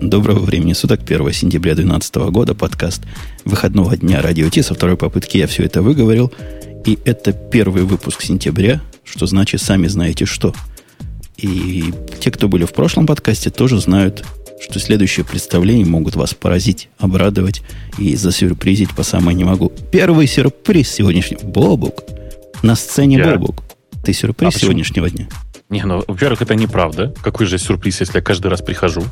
Доброго времени суток, 1 сентября 2012 года, подкаст выходного дня Радио Ти. Со второй попытки я все это выговорил. И это первый выпуск сентября, что значит, сами знаете что. И те, кто были в прошлом подкасте, тоже знают, что следующие представления могут вас поразить, обрадовать и засюрпризить по самой не могу. Первый сюрприз сегодняшний. Бобук. На сцене Я? Бобук. Ты сюрприз А сегодняшнего дня? Не, ну, во-первых, это неправда. Какой же сюрприз, если я каждый раз прихожу?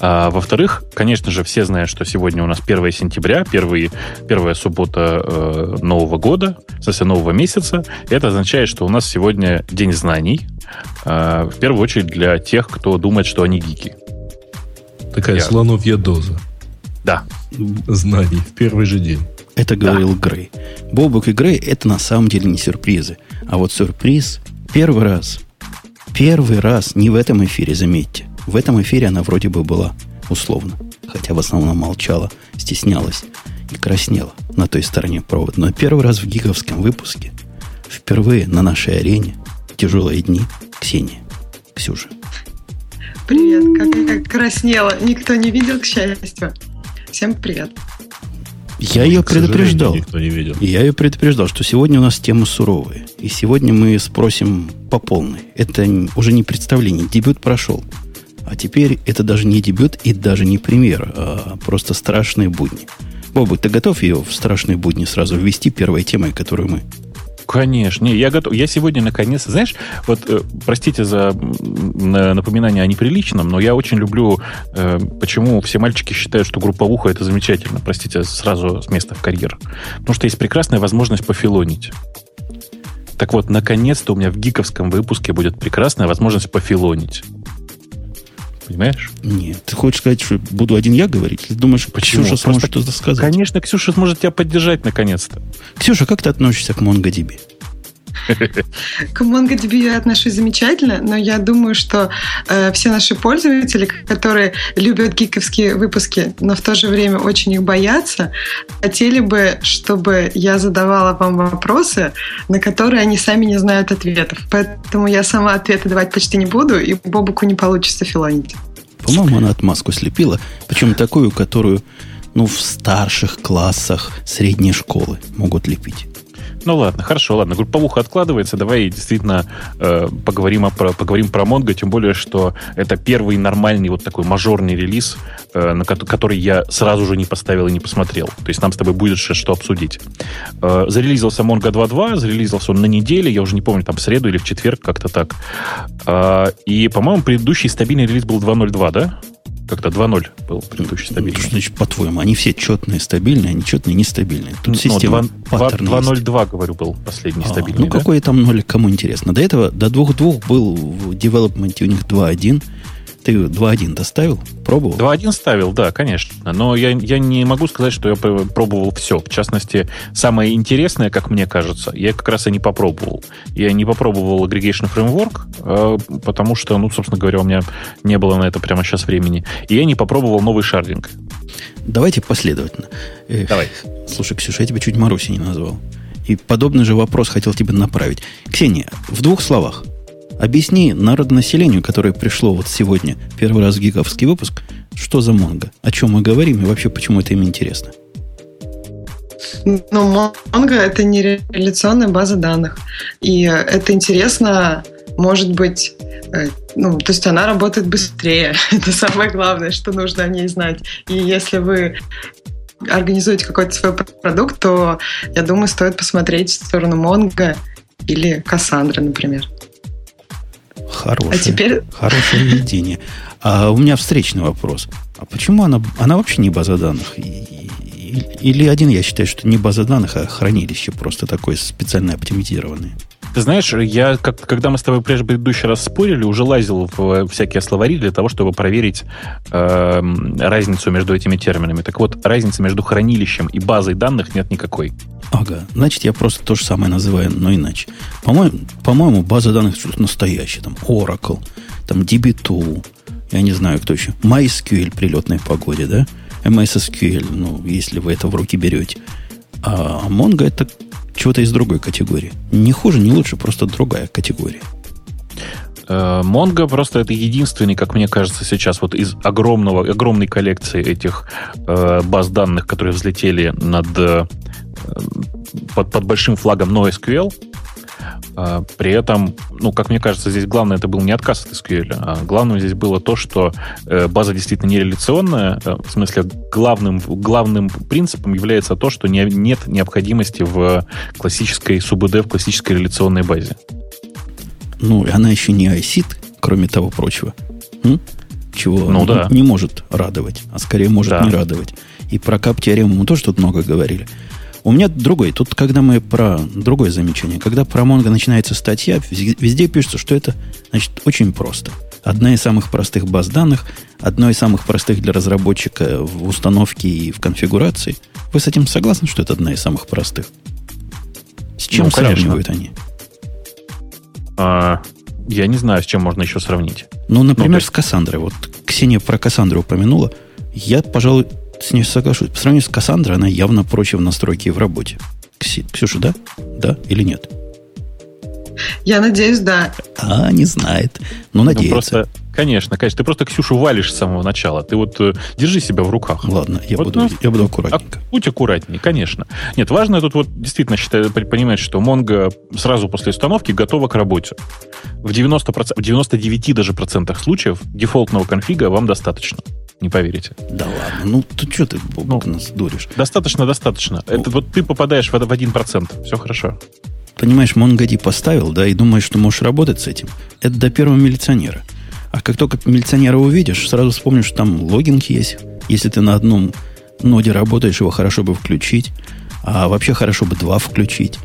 А, во-вторых, конечно же, все знают, что сегодня у нас 1 сентября, первый, первая суббота э, Нового года, в смысле нового месяца. Это означает, что у нас сегодня День знаний. э, в первую очередь для тех, кто думает, что они гики. Такая Я- слоновья доза Да. знаний в первый же день. Это говорил Грей. Бобук и Грей это на самом деле не сюрпризы. А вот сюрприз первый раз. Первый раз не в этом эфире, заметьте. В этом эфире она вроде бы была условно. Хотя в основном молчала, стеснялась и краснела на той стороне провода. Но первый раз в гиговском выпуске, впервые на нашей арене, тяжелые дни, Ксения, Ксюша. Привет, как я как краснела. Никто не видел, к счастью. Всем привет. Я ее предупреждал. Никто не видел. Я ее предупреждал, что сегодня у нас тема суровая. И сегодня мы спросим по полной. Это уже не представление. Дебют прошел. А теперь это даже не дебют и даже не премьер, а просто страшные будни. Бобу, ты готов ее в страшные будни сразу ввести первой темой, которую мы... Конечно, не, я готов. Я сегодня наконец, знаешь, вот э, простите за напоминание о неприличном, но я очень люблю, э, почему все мальчики считают, что групповуха это замечательно. Простите, сразу с места в карьер. Потому что есть прекрасная возможность пофилонить. Так вот, наконец-то у меня в гиковском выпуске будет прекрасная возможность пофилонить. Понимаешь? Нет, ты хочешь сказать, что буду один я говорить? Ты думаешь, Почему? Ксюша сможет что-то сказать? Конечно, Ксюша сможет тебя поддержать наконец-то. Ксюша, как ты относишься к MongoDB? К MongoDB я отношусь замечательно, но я думаю, что э, все наши пользователи, которые любят гиковские выпуски, но в то же время очень их боятся, хотели бы, чтобы я задавала вам вопросы, на которые они сами не знают ответов. Поэтому я сама ответы давать почти не буду, и Бобуку не получится филонить. По-моему, она отмазку слепила. Причем такую, которую ну, в старших классах средней школы могут лепить. Ну ладно, хорошо, ладно. Групповуха откладывается. Давай действительно э, поговорим, о, про, поговорим про Mongo, тем более, что это первый нормальный вот такой мажорный релиз, э, на ко- который я сразу же не поставил и не посмотрел. То есть нам с тобой будет что обсудить. Э, зарелизился Mongo 2.2, зарелизился он на неделе, я уже не помню, там в среду или в четверг, как-то так. Э, и, по-моему, предыдущий стабильный релиз был 2.0.2, да? Как-то 2.0 был предыдущий стабильный. Что значит, по-твоему? Они все четные, стабильные, они четные, нестабильные. Тут Ну, система 2- паттерн есть. 2.0.2, говорю, был последний А, стабильный, ну, да? какой там нолик, кому интересно. До этого, до 2.2 был в девелопменте у них 2.1. Ты 2.1 доставил? Пробовал? 2.1 ставил, да, конечно. Но я, я не могу сказать, что я пр- пробовал все. В частности, самое интересное, как мне кажется, я как раз и не попробовал. Я не попробовал Aggregation Framework, э, потому что, ну, собственно говоря, у меня не было на это прямо сейчас времени. И я не попробовал новый шардинг. Давайте последовательно. Давай. Слушай, Ксюша, я тебя чуть Маруси не назвал. И подобный же вопрос хотел тебе направить. Ксения, в двух словах. Объясни народонаселению, которое пришло вот сегодня, первый раз в гиговский выпуск, что за Монго, о чем мы говорим и вообще почему это им интересно. Ну, Mongo — это не реляционная база данных. И это интересно, может быть, э, ну, то есть она работает быстрее. Это самое главное, что нужно о ней знать. И если вы организуете какой-то свой продукт, то, я думаю, стоит посмотреть в сторону Mongo или Cassandra, например. Хорошее, А теперь хорошее введение. А у меня встречный вопрос. А почему она, она вообще не база данных? Или один я считаю, что не база данных, а хранилище просто такое специально оптимизированное. Ты знаешь, я, как, когда мы с тобой прежде предыдущий раз спорили, уже лазил в всякие словари для того, чтобы проверить эм, разницу между этими терминами. Так вот, разницы между хранилищем и базой данных нет никакой. Ага, значит, я просто то же самое называю, но иначе. По-моему, по-моему база данных что-то настоящее. Там Oracle, там DB2, я не знаю, кто еще. MySQL при летной погоде, да? MS SQL, ну, если вы это в руки берете. А Mongo это чего-то из другой категории. Не хуже, не лучше, просто другая категория. Э, Mongo просто это единственный, как мне кажется, сейчас вот из огромного, огромной коллекции этих э, баз данных, которые взлетели над, э, под, под большим флагом NoSQL, при этом, ну, как мне кажется, здесь главное это был не отказ от SQL, а главным здесь было то, что э, база действительно нереляционная, э, в смысле главным, главным принципом является то, что не, нет необходимости в классической СУБД, в классической реляционной базе. Ну, она еще не ISIT, кроме того прочего. М? Чего Ну да. не может радовать, а скорее может Да. не радовать. И про кап теорему мы тоже тут много говорили. У меня другой. Тут, когда мы про другое замечание. Когда про Mongo начинается статья, вез- везде пишется, что это значит очень просто. Одна из самых простых баз данных, одно из самых простых для разработчика в установке и в конфигурации. Вы с этим согласны, что это одна из самых простых? С чем Ну, конечно. сравнивают они? А, я не знаю, с чем можно еще сравнить. Ну, например, Ну, есть- с Кассандрой. Вот Ксения про Кассандру упомянула. Я, пожалуй, с ней соглашусь. По сравнению с Кассандрой, она явно проще в настройке и в работе. Ксюша, да? Да или нет? Я надеюсь, да. А, не знает. Ну, Ну, надеется. просто, конечно, конечно, ты просто Ксюшу валишь с самого начала. Ты вот э, держи себя в руках. Ладно, я, Вот, буду, ну, я буду аккуратненько. Будь аккуратнее, конечно. Нет, важно тут вот действительно считаю, п- понимать, что Mongo сразу после установки готова к работе. В 90%, в 99 даже процентах случаев дефолтного конфига вам достаточно. Не поверите. Да ладно. Ну, ты что ты, Бобок, нас дуришь? Достаточно, достаточно. Это вот ты попадаешь в, в 1%. Все хорошо. Понимаешь, MongoD поставил, да, и думаешь, что можешь работать с этим. Это до первого милиционера. А как только милиционера увидишь, сразу вспомнишь, что там логинг есть. Если ты на одном ноде работаешь, его хорошо бы включить. А вообще хорошо бы два включить.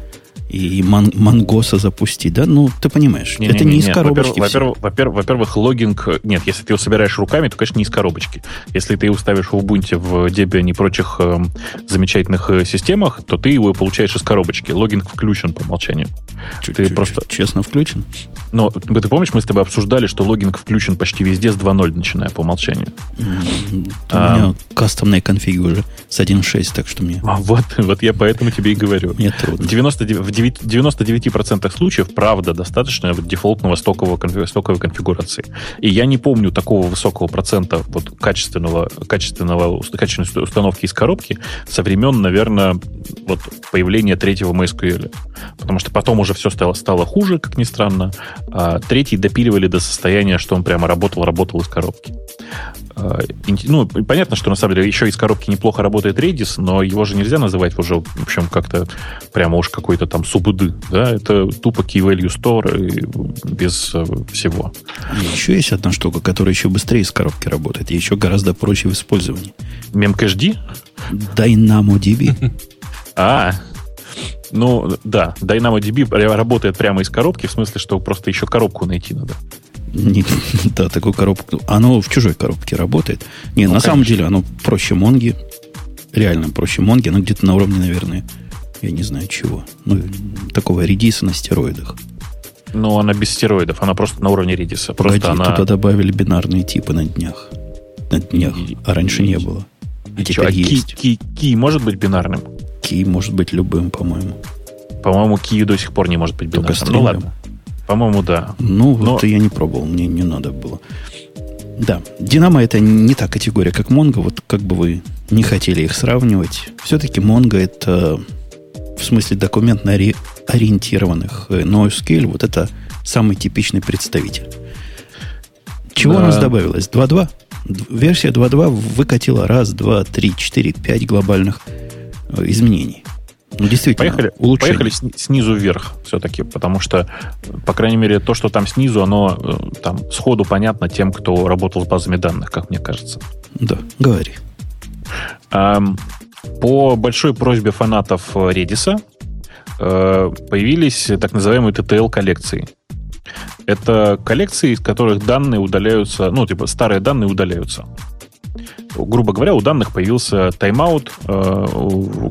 И ман- мангоса запустить, да? Ну, ты понимаешь, это не из коробочки. Во-первых, во-первых, во-первых, логинг... Нет, если ты его собираешь руками, то, конечно, не из коробочки. Если ты его ставишь в Ubuntu, в Debian и прочих эм, замечательных э, системах, то ты его получаешь из коробочки. Логинг включен по умолчанию. Чуть- ты чуть- просто- Честно включен. Но ты помнишь, мы с тобой обсуждали, что логинг включен почти везде с 2.0, начиная по умолчанию. М, У А. меня кастомные конфиги уже с 1.6, так что мне, А вот, вот я поэтому тебе и говорю. мне В, трудно. 99, в 9 99% случаев, правда, достаточно вот дефолтного стокового, стоковой конфигурации. И я не помню такого высокого процента вот качественного, качественного, качественной уст- установки из коробки со времен, наверное, вот появления третьего MySQL. Потому что потом уже все стало, стало хуже, как ни странно. А третий допиливали до состояния, что он прямо работал, работал из коробки. А, Ну, понятно, что на самом деле еще из коробки неплохо работает Redis, но его же нельзя называть уже, в общем, как-то прямо уж какой-то там субуды, да, это тупо key value store и без э, всего. Еще есть одна штука, которая еще быстрее из коробки работает, и еще гораздо проще в использовании. MemCached? DynamoDB. А, ну, да, DynamoDB работает прямо из коробки, в смысле, что просто еще коробку найти надо. Не- да, такую коробку. Оно в чужой коробке работает. Не, Ну, на самом деле оно проще Монги. Реально проще Монги. Оно где-то на уровне, наверное, я не знаю чего. Ну, такого редиса на стероидах. Но она без стероидов, она просто на уровне. Погоди, Просто она... туда добавили бинарные типы на днях. На днях. А раньше не было. А Чё, теперь а есть. key- key может быть бинарным? Кей может быть любым, по-моему. По-моему, key до сих пор не может быть Только бинарным. Ну стрингом. ладно. По-моему, да. Ну, Но- вот я не пробовал, мне не надо было. Да, Динамо это не та категория, как Монго. Вот как бы вы не хотели их сравнивать. Все-таки Монго это в смысле документно ори- ориентированных э, NoSQL, вот это самый типичный представитель. Чего Да. у нас добавилось? 2.2? Д- Версия 2.2 выкатила раз, два, три, четыре, пять глобальных э, изменений. Ну, действительно, Поехали, улучшение. поехали сни- снизу вверх все-таки, потому что, по крайней мере, то, что там снизу, оно э, там сходу понятно тем, кто работал с базами данных, как мне кажется. Да, говори. Ам, По большой просьбе фанатов э, Redis э, появились так называемые TTL-коллекции. Это коллекции, из которых данные удаляются, ну, типа старые данные удаляются. Грубо говоря, у данных появился тайм-аут, э,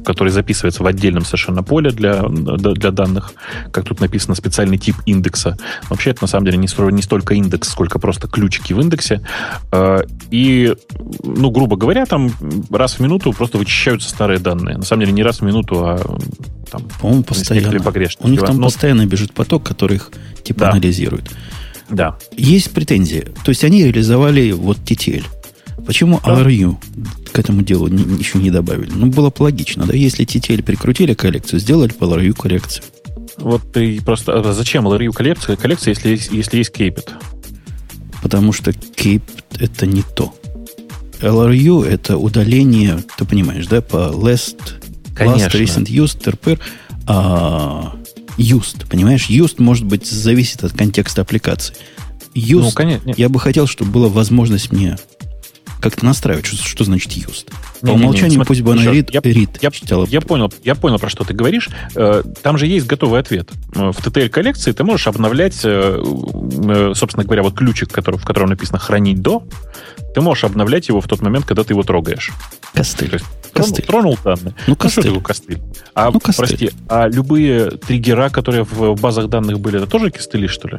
который записывается в отдельном совершенно поле для, для данных, как тут написано, специальный тип индекса. Вообще, это на самом деле не, не столько индекс, сколько просто ключики в индексе. Э, И, ну, грубо говоря, там раз в минуту просто вычищаются старые данные. На самом деле, не раз в минуту, а там, По-моему, постоянно. У них там Но- постоянно бежит поток, который их типа Да. анализирует. Да. Есть претензии. То есть они реализовали вот TTL. Почему Да. LRU к этому делу ни- еще не добавили? Ну, было бы логично, да? Если TTL прикрутили коллекцию, сделали по LRU коллекцию. Вот ты просто... а Зачем LRU коллекция, коллекция если, если есть Кейпет? Потому что Cape это не то. LRU это удаление, ты понимаешь, да, по last, last recent used, TRPR, а used, понимаешь? Used, может быть, зависит от контекста аппликации. Used, Ну, конечно. не- я бы хотел, чтобы была возможность мне как-то настраивать, что, что значит used. По Не-не-не, умолчанию смотри, пусть бы она read, я- read Я, читала. я понял, я понял, про что ты говоришь. Э, Там же есть готовый ответ. Э, В TTL-коллекции ты можешь обновлять, э, собственно говоря, вот ключик, который, в котором написано «хранить до», ты можешь обновлять его в тот момент, когда ты его трогаешь. Костыль. То есть тронул, Костыль. тронул данные. Ну, Ну, костыль. такое костыль? А, Ну, костыль. прости, а любые триггера, которые в базах данных были, это тоже костыли, что ли?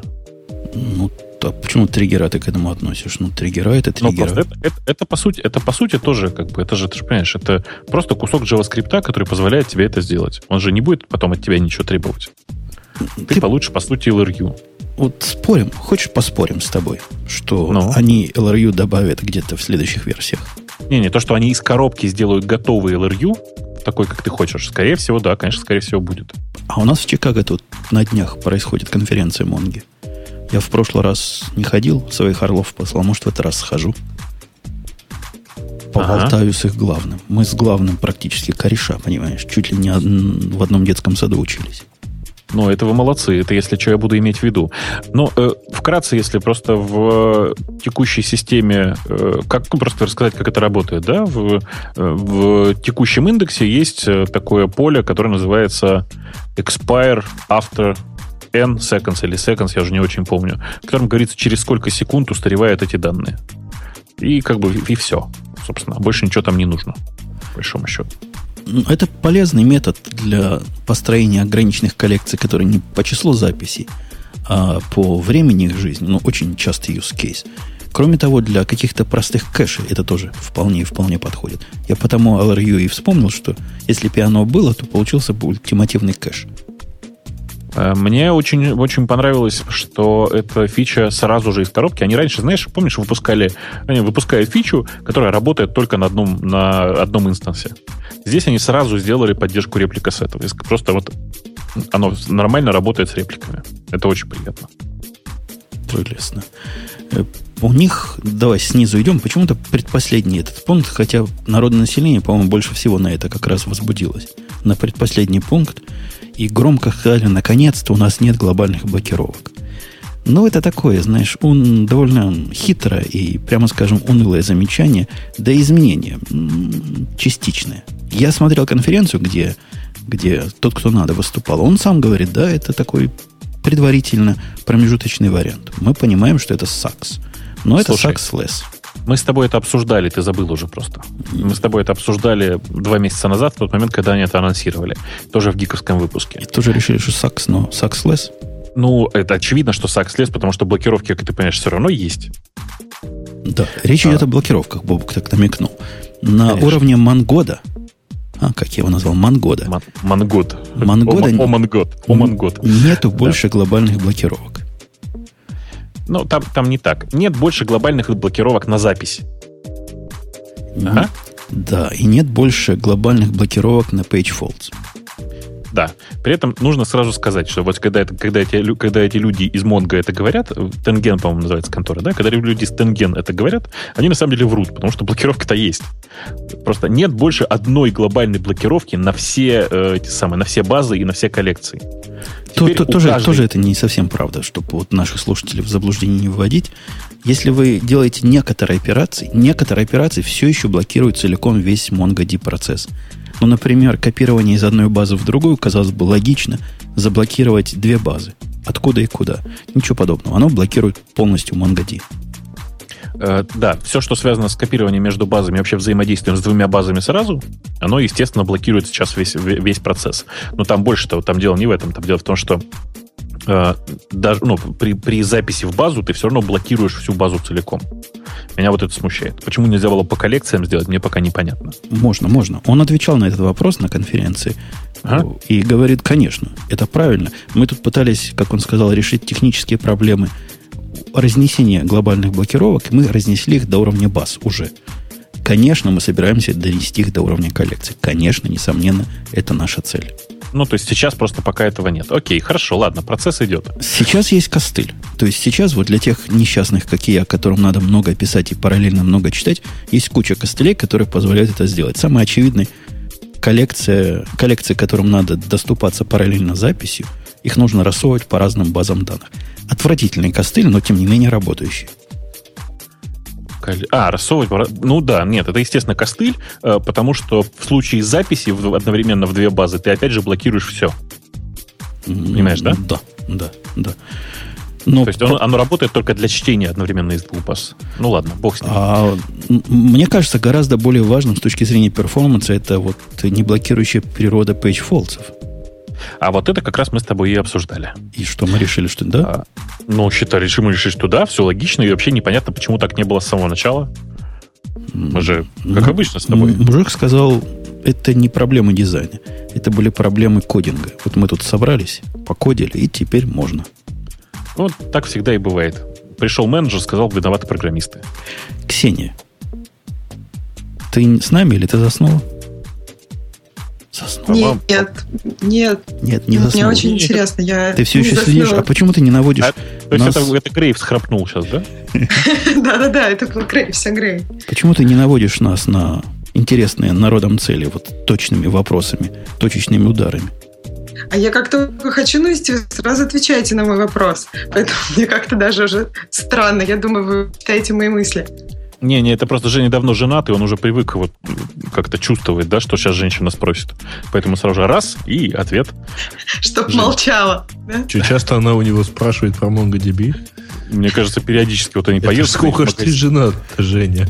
Ну, то почему триггера ты к этому относишь? Ну, триггера это Ну, триггера. это, это, это по сути, это по сути тоже, как бы, это же, ты же понимаешь, это просто кусок JavaScript, который позволяет тебе это сделать. Он же не будет потом от тебя ничего требовать. Ты, Ты- получишь, по сути, LRU. Вот спорим, хочешь поспорим с тобой, что Ну. они LRU добавят где-то в следующих версиях? Не-не, то, что они из коробки сделают готовый LRU, такой, как ты хочешь, скорее всего, да, конечно, скорее всего, будет. А у нас в Чикаго тут на днях происходит конференция Монги. Я в прошлый раз не ходил, своих орлов послал, может, в этот раз схожу. Поболтаю с их главным. Мы с главным практически кореша, понимаешь, чуть ли не од- в одном детском саду учились. Ну, это вы молодцы, это если что я буду иметь в виду. Но э, вкратце, если просто в текущей системе, э, как ну, просто рассказать, как это работает, да, в, э, в текущем индексе есть э, такое поле, которое называется expire after n seconds или seconds, я уже не очень помню, в котором говорится, через сколько секунд устаревают эти данные. И как бы и все, собственно, больше ничего там не нужно, по большому счету. Ну, Это полезный метод для построения ограниченных коллекций, которые не по числу записей, а по времени их жизни. Ну, очень частый use case. Кроме того, для каких-то простых кэшей это тоже вполне и вполне подходит. Я потому LRU и вспомнил, что если бы оно было, то получился бы ультимативный кэш. Э, Мне очень, очень понравилось, что эта фича сразу же из коробки. Они раньше, знаешь, помнишь, выпускали, они выпускают фичу, которая работает только на одном, на одном инстансе. Здесь они сразу сделали поддержку реплика сетов. И Просто вот оно нормально работает с репликами. Это очень приятно. Прелестно. Э, У них, давай снизу идем, почему-то предпоследний этот пункт, хотя народное население, по-моему, больше всего на это как раз возбудилось. На предпоследний пункт. И громко сказали, наконец-то у нас нет глобальных блокировок. Ну, это такое, знаешь, он довольно хитро и, прямо скажем, унылое замечание, да и изменение частичное. Я смотрел конференцию, где, где тот, кто надо, выступал. Он сам говорит, да, это такой предварительно промежуточный вариант. Мы понимаем, что это сакс. Но это Слушай, сакс-лесс. Мы с тобой это обсуждали, ты забыл уже просто. Мы с тобой это обсуждали два месяца назад, в тот момент, когда они это анонсировали. Тоже в гиковском выпуске. И тоже решили, что сакс, но сакс-лесс. Ну, это очевидно, что сакс слез, потому что блокировки, как ты понимаешь, все равно есть. Да, речь А. идет о блокировках, Бобук так намекнул. На Конечно. уровне Мангода, а, как я его назвал, Мангода, Ман- Мангот. Мангода О, Мангот. О, Мангот. нету больше глобальных блокировок. Ну, там, там не так. Нет больше глобальных блокировок на запись. Ага. Да, и нет больше глобальных блокировок на page faults. Да. При этом нужно сразу сказать, что вот когда, это, когда, эти, когда эти люди из Монго это говорят, Тенген, по-моему, называется контора, да, когда люди из Тенген это говорят, они на самом деле врут, потому что блокировка-то есть. Просто нет больше одной глобальной блокировки на все э, эти самые, на все базы и на все коллекции. То- то- тоже, каждой- тоже это не совсем правда, чтобы вот наших слушателей в заблуждение не вводить. Если вы делаете некоторые операции, некоторые операции все еще блокируют целиком весь MongoD процесс. Ну, например, копирование из одной базы в другую, казалось бы, логично заблокировать две базы. Откуда и куда. Ничего подобного. Оно блокирует полностью MongoD. Э, да, все, что связано с копированием между базами, вообще взаимодействием с двумя базами сразу, оно, естественно, блокирует сейчас весь, ве- весь процесс. Но там больше того, там дело не в этом, там дело в том, что э, даже ну, при, при записи в базу ты все равно блокируешь всю базу целиком. Меня вот это смущает. Почему нельзя было по коллекциям сделать, мне пока непонятно. Можно, можно. Он отвечал на этот вопрос на конференции Ага. и говорит, конечно, это правильно. Мы тут пытались, как он сказал, решить технические проблемы разнесение глобальных блокировок, мы разнесли их до уровня баз уже. Конечно, мы собираемся донести их до уровня коллекции. Конечно, несомненно, это наша цель. Ну, то есть сейчас просто пока этого нет. Окей, хорошо, ладно, процесс идет. Сейчас есть костыль. То есть сейчас вот для тех несчастных, как и я, которым надо много писать и параллельно много читать, есть куча костылей, которые позволяют это сделать. Самый очевидный коллекция, коллекция, которым надо доступаться параллельно записью, их нужно рассовывать по разным базам данных. Отвратительный костыль, но тем не менее работающий. А, рассовывать... Ну да, нет, это, естественно, костыль, э, потому что в случае записи одновременно в две базы ты опять же блокируешь все. Понимаешь, да? Да, да, да. Но То есть по... оно, работает только для чтения одновременно из двух баз. Ну ладно, бог с ним. А, мне кажется, гораздо более важным с точки зрения performance а это вот не блокирующая природа page faults ов. А вот это как раз мы с тобой и обсуждали. И что, мы решили, что да? А, ну, считали, что мы решили, что да, все логично, и вообще непонятно, почему так не было с самого начала. Мы же, как ну, обычно, с тобой. Мужик сказал, это не проблемы дизайна, это были проблемы кодинга. Вот мы тут собрались, покодили, и теперь можно. Ну, так всегда и бывает. Пришел менеджер, сказал, виноваты программисты. Ксения, ты с нами или ты заснула? Нет, нет. Нет, не. Мне очень нет. интересно. Я ты все еще заснула. следишь? А почему ты не наводишь? А, то есть нас... это, это Грейв схрапнул сейчас, да? Да-да-да, это был Грейв, все Грейв. Почему ты не наводишь нас на интересные народом цели, вот точными вопросами, точечными ударами? А я как только хочу вы сразу отвечаете на мой вопрос. Поэтому мне как-то даже уже странно. Я думаю, вы читаете мои мысли. Не, не, это просто Женя давно женат, и он уже привык вот как-то чувствовать, да, что сейчас женщина спросит. Поэтому сразу же раз и ответ. Чтоб Жень. молчала. Да? часто она у него спрашивает про MongoDB? Мне кажется, периодически вот они поют. Сколько ж ты женат, Женя?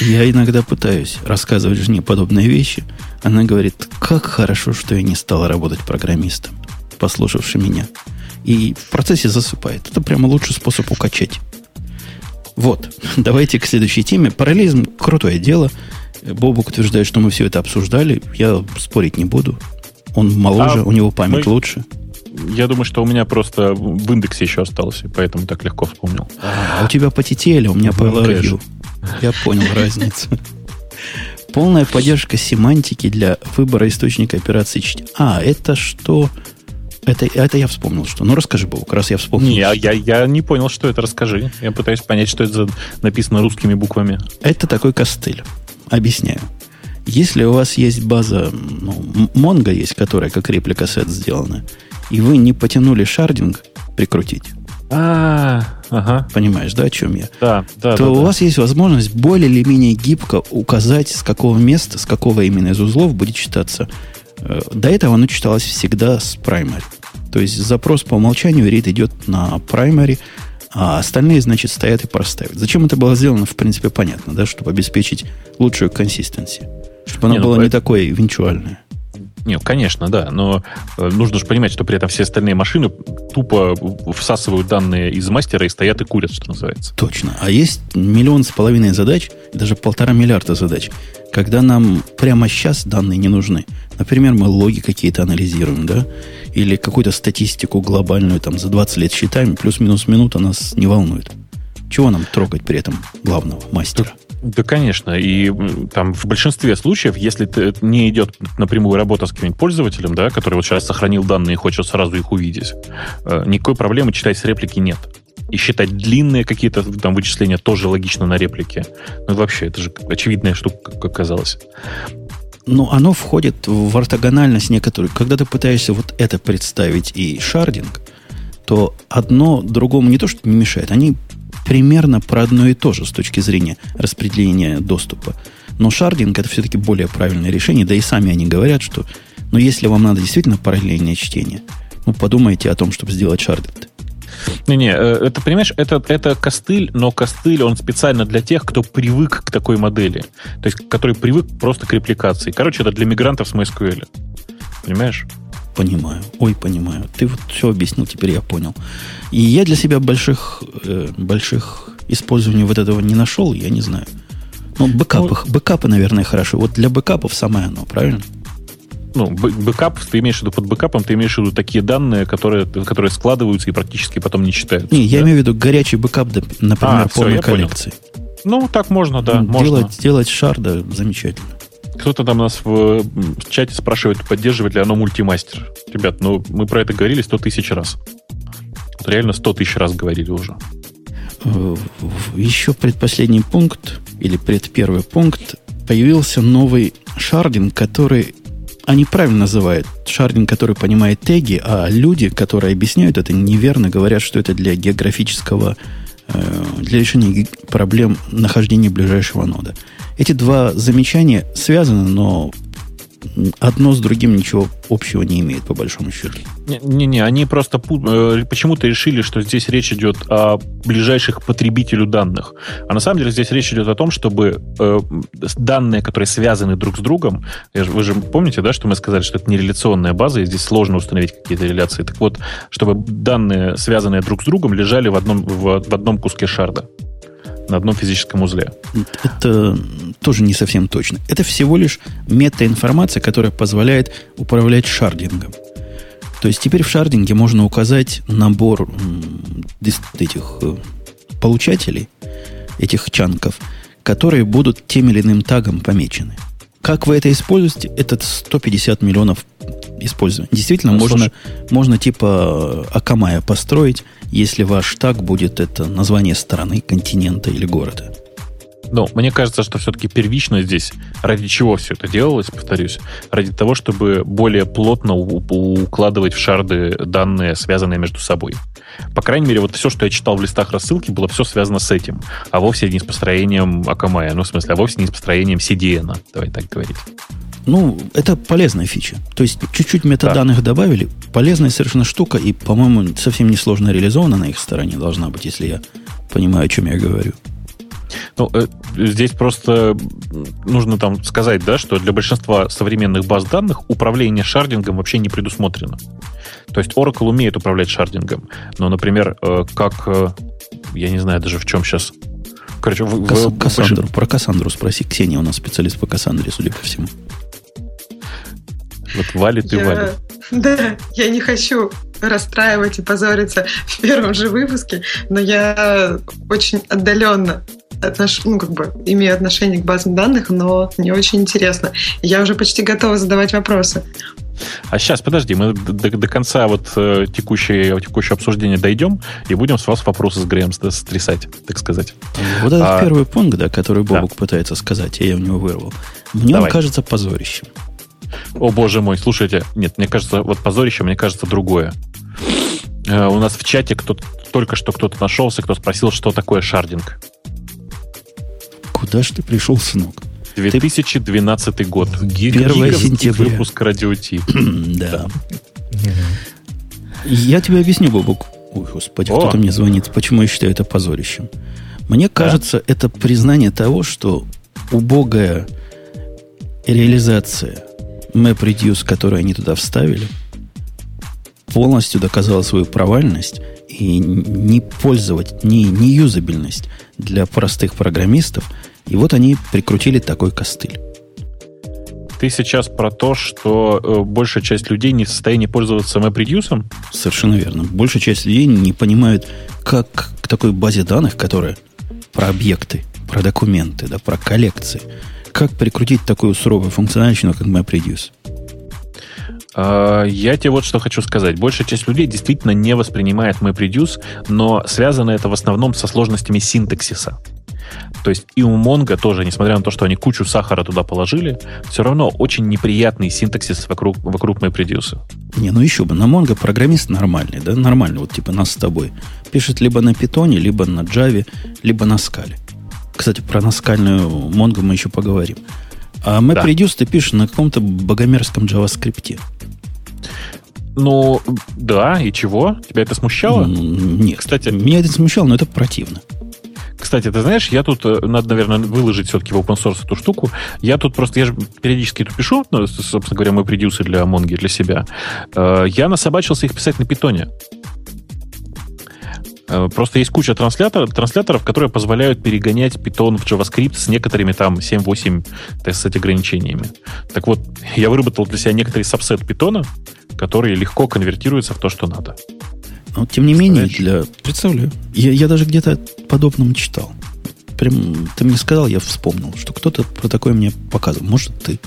Я иногда пытаюсь рассказывать жене подобные вещи. Она говорит, как хорошо, что я не стала работать программистом, послушавши меня. И в процессе засыпает. Это прямо лучший способ укачать. Вот, давайте к следующей теме. Параллелизм – крутое дело. Бобук утверждает, что мы все это обсуждали. Я спорить не буду. Он моложе, а у него память мы... лучше. Я думаю, что у меня просто в индексе еще осталось, поэтому так легко вспомнил. А у тебя по TTL, у меня по LRU. Я понял разницу. Полная поддержка семантики для выбора источника операции. А, это что? Это, это я вспомнил, что. Ну, расскажи, Бог, раз я вспомнил. Не, я, я, я не понял, что это, расскажи. Я пытаюсь понять, что это написано русскими буквами. Это такой костыль. Объясняю. Если у вас есть база, ну, Mongo есть, которая как реплика сет сделана, и вы не потянули шардинг прикрутить, а, ага. Понимаешь, да, о чем я? Да, да. То да, у да. вас есть возможность более или менее гибко указать, с какого места, с какого именно из узлов будет читаться. Э, до этого оно читалось всегда с primary. То есть запрос по умолчанию read идет на primary, а остальные, значит, стоят и проставят. Зачем это было сделано, в принципе, понятно, да, чтобы обеспечить лучшую консистенцию. Чтобы оно не, ну, было ну, не такое винчуальное. Нет, конечно, да, но э, нужно же понимать, что при этом все остальные машины тупо всасывают данные из мастера и стоят и курят, что называется. Точно. А есть миллион с половиной задач, даже полтора миллиарда задач, когда нам прямо сейчас данные не нужны. Например, мы логи какие-то анализируем, да, или какую-то статистику глобальную там за 20 лет считаем, плюс-минус минута нас не волнует. Чего нам трогать при этом главного мастера? Да, конечно. И там в большинстве случаев, если ты, не идет напрямую работа с каким-нибудь пользователем, да, который вот сейчас сохранил данные и хочет сразу их увидеть, э, никакой проблемы читать с реплики нет. И считать длинные какие-то там вычисления тоже логично на реплике. Ну, вообще, это же очевидная штука, как оказалось. Ну, оно входит в ортогональность некоторую. Когда ты пытаешься вот это представить и шардинг, то одно другому не то, что не мешает, они примерно про одно и то же с точки зрения распределения доступа. Но шардинг это все-таки более правильное решение, да и сами они говорят, что ну, если вам надо действительно параллельное чтение, ну, подумайте о том, чтобы сделать шардинг. Не-не, э, это, понимаешь, это, это костыль, но костыль, он специально для тех, кто привык к такой модели. То есть, который привык просто к репликации. Короче, это для мигрантов с MySQL. Понимаешь? Понимаю. Ой, понимаю. Ты вот все объяснил, теперь я понял. И я для себя больших, э, больших использований вот этого не нашел, я не знаю. Ну, бэкапы, ну, бэкапы, наверное, хорошо. Вот для бэкапов самое оно, правильно? ну, бэкап, ты имеешь в виду под бэкапом, ты имеешь в виду такие данные, которые, которые складываются и практически потом не читаются. Не, да? я имею в виду горячий бэкап, например, а, полной коллекции. Понял. Ну, так можно, да. Делать, можно. делать shard а замечательно. Кто-то там нас в, в чате спрашивает, поддерживает ли оно multi-master. Ребят, ну мы про это говорили сто тысяч раз. Вот реально сто тысяч раз говорили уже. Э, еще предпоследний пункт, или предпервый пункт, появился новый sharding, который они правильно называют sharding, который понимает теги, а люди, которые объясняют это, неверно говорят, что это для географического, для решения проблем нахождения ближайшего нода. Эти два замечания связаны, но одно с другим ничего общего не имеет, по большому счету. Не-не, они просто э, почему-то решили, что здесь речь идет о ближайших потребителю данных. А на самом деле здесь речь идет о том, чтобы э, данные, которые связаны друг с другом, вы же помните, да, что мы сказали, что это не реляционная база, и здесь сложно установить какие-то реляции. Так вот, чтобы данные, связанные друг с другом, лежали в одном, в, в одном куске шарда на одном физическом узле. Это тоже не совсем точно. Это всего лишь метаинформация, которая позволяет управлять шардингом. То есть теперь в шардинге можно указать набор этих э, получателей, этих чанков, которые будут тем или иным тагом помечены. Как вы это используете? Это 150 миллионов использования. Действительно, ну, можно, можно типа Акамая построить, если ваш так будет это название страны, континента или города. Ну, мне кажется, что все-таки первично здесь, ради чего все это делалось, повторюсь, ради того, чтобы более плотно укладывать в шарды данные, связанные между собой. По крайней мере, вот все, что я читал в листах рассылки, было все связано с этим, а вовсе не с построением Акамая, ну, в смысле, а вовсе не с построением CDN, давай так говорить. Ну, это полезная фича. То есть чуть-чуть метаданных да. добавили. Полезная совершенно штука, и, по-моему, совсем несложно реализована на их стороне должна быть, если я понимаю, о чем я говорю. Ну, э, здесь просто нужно там сказать, да, что для большинства современных баз данных управление шардингом вообще не предусмотрено. То есть Oracle умеет управлять шардингом, но, например, э, как, э, я не знаю даже в чем сейчас Короче, в, Кас, в, Кассандру. В... Про Кассандру спроси. Ксения у нас специалист по Кассандре, судя по всему. Вот валит и валит. Да, я не хочу расстраивать и позориться в первом же выпуске, но я очень отдаленно отнош... ну, как бы, имею отношение к базам данных, но не очень интересно. Я уже почти готова задавать вопросы. А сейчас, подожди, мы до, до конца вот э, текущее, текущее обсуждение дойдем и будем с вас вопросы с Греем стрясать, так сказать. Вот этот а, первый пункт, да, который Бобук да. пытается сказать, я у него вырвал. Мне Давай. он кажется позорищем. О, боже мой, слушайте, нет, мне кажется, вот позорище, мне кажется, другое. Э, у нас в чате кто только что кто-то нашелся, кто спросил, что такое шардинг. Куда же ты пришел, сынок? 2012 ты... год. 1 сентября. выпуск Радио Ти. да. Я тебе объясню, Бобук. Ой, господи, кто-то мне звонит. Почему я считаю это позорищем? Мне кажется, это признание того, что убогая реализация MapReduce, которую они туда вставили, полностью доказала свою провальность и не пользовать, не, не юзабельность для простых программистов. И вот они прикрутили такой костыль. Ты сейчас про то, что э, большая часть людей не в состоянии пользоваться MapReduce? Совершенно верно. Большая часть людей не понимают, как к такой базе данных, которая про объекты, про документы, да, про коллекции, как прикрутить такую суровую функциональщину, как MapReduce. А, я тебе вот что хочу сказать. Большая часть людей действительно не воспринимает MapReduce, но связано это в основном со сложностями синтаксиса. То есть и у Mongo тоже, несмотря на то, что они кучу сахара туда положили, все равно очень неприятный синтаксис вокруг, вокруг MapReduce. Не, ну еще бы, на Mongo программист нормальный, да, нормальный, вот типа нас с тобой. Пишет либо на Python, либо на Java, либо на Scala. Кстати, про наскальную Mongo мы еще поговорим. А MapReduce да. ты пишешь на каком-то богомерзком JavaScript. Ну, да, и чего? Тебя это смущало? Нет. Кстати, меня это смущало, но это противно. Кстати, ты знаешь, я тут, э, надо, наверное, выложить все-таки в open source эту штуку. Я тут просто, я же периодически это пишу, ну, собственно говоря, мы предюсы для Монги, для себя. Э, я насобачился их писать на питоне. Э, просто есть куча трансляторов, трансляторов, которые позволяют перегонять Python в JavaScript с некоторыми там 7-8, так сказать, ограничениями. Так вот, я выработал для себя некоторый сабсет Python, который легко конвертируется в то, что надо. Но, тем не менее, для... Представляю. Я, я даже где-то подобным читал. Прям ты мне сказал, я вспомнил, что кто-то про такое мне показывал. Может, ты.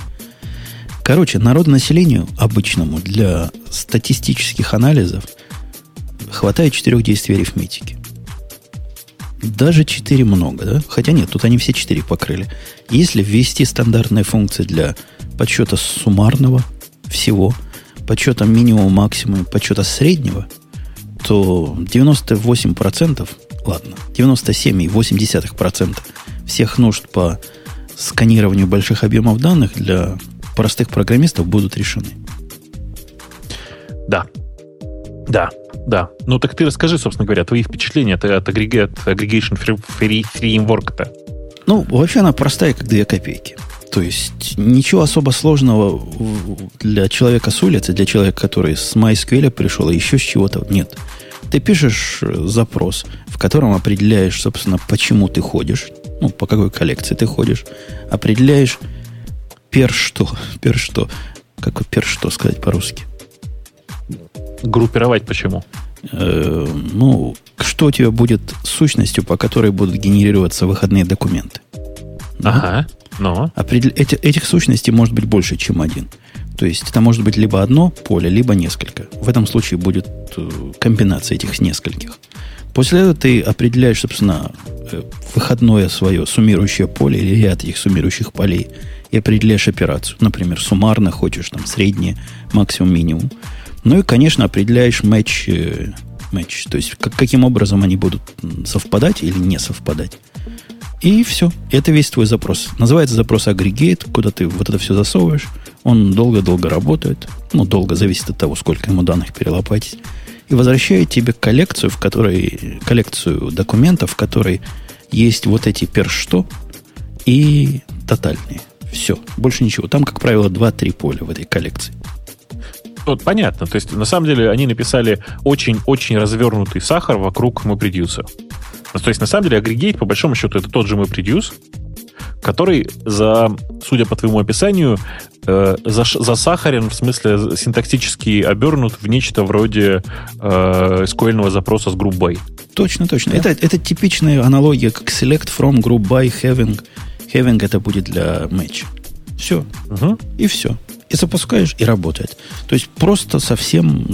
Короче, народонаселению обычному для статистических анализов хватает четырех действий арифметики. Даже 4 много, да? Хотя нет, тут они все 4 покрыли. Если ввести стандартные функции для подсчета суммарного всего, подсчета минимума, максимума, подсчета среднего, то 98%, ладно, 97,8% всех нужд по сканированию больших объемов данных для простых программистов будут решены. Да. Да. Да. Ну так ты расскажи, собственно говоря, твои впечатления от, от Aggregate, Aggregation Framework-то. Ну, вообще она простая, как две копейки. То есть ничего особо сложного для человека с улицы, для человека, который с MySQL пришел, а еще с чего-то нет. Ты пишешь э, запрос, в котором определяешь, собственно, почему ты ходишь, ну, по какой коллекции ты ходишь, определяешь пер что, пер что, как пер что сказать по-русски – Группировать почему? Э, ну, что у тебя будет сущностью, по которой будут генерироваться выходные документы? Ага, но... Определ... Эти, этих сущностей может быть больше, чем один. То есть это может быть либо одно поле, либо несколько. В этом случае будет э, комбинация этих нескольких. После этого ты определяешь, собственно, э, выходное свое суммирующее поле или ряд этих суммирующих полей и определяешь операцию. Например, суммарно хочешь там среднее, максимум, минимум. Ну и, конечно, определяешь матч, матч то есть как, каким образом они будут совпадать или не совпадать. И все. Это весь твой запрос. Называется запрос агрегейт, куда ты вот это все засовываешь. Он долго-долго работает. Ну, долго зависит от того, сколько ему данных перелопатить. И возвращает тебе коллекцию, в которой, коллекцию документов, в которой есть вот эти перш что и тотальные. Все. Больше ничего. Там, как правило, 2-3 поля в этой коллекции вот понятно. То есть, на самом деле, они написали очень-очень развернутый сахар вокруг MapReduce. Ну, то есть, на самом деле, агрегейт, по большому счету, это тот же MapReduce, который за, судя по твоему описанию, э, за, засахарен, в смысле синтаксически обернут в нечто вроде э, SQL запроса с group by. Точно, точно. Да? Это, это типичная аналогия, как select from group by having. Having это будет для match. Все. Угу. И все и запускаешь, и работает. То есть просто совсем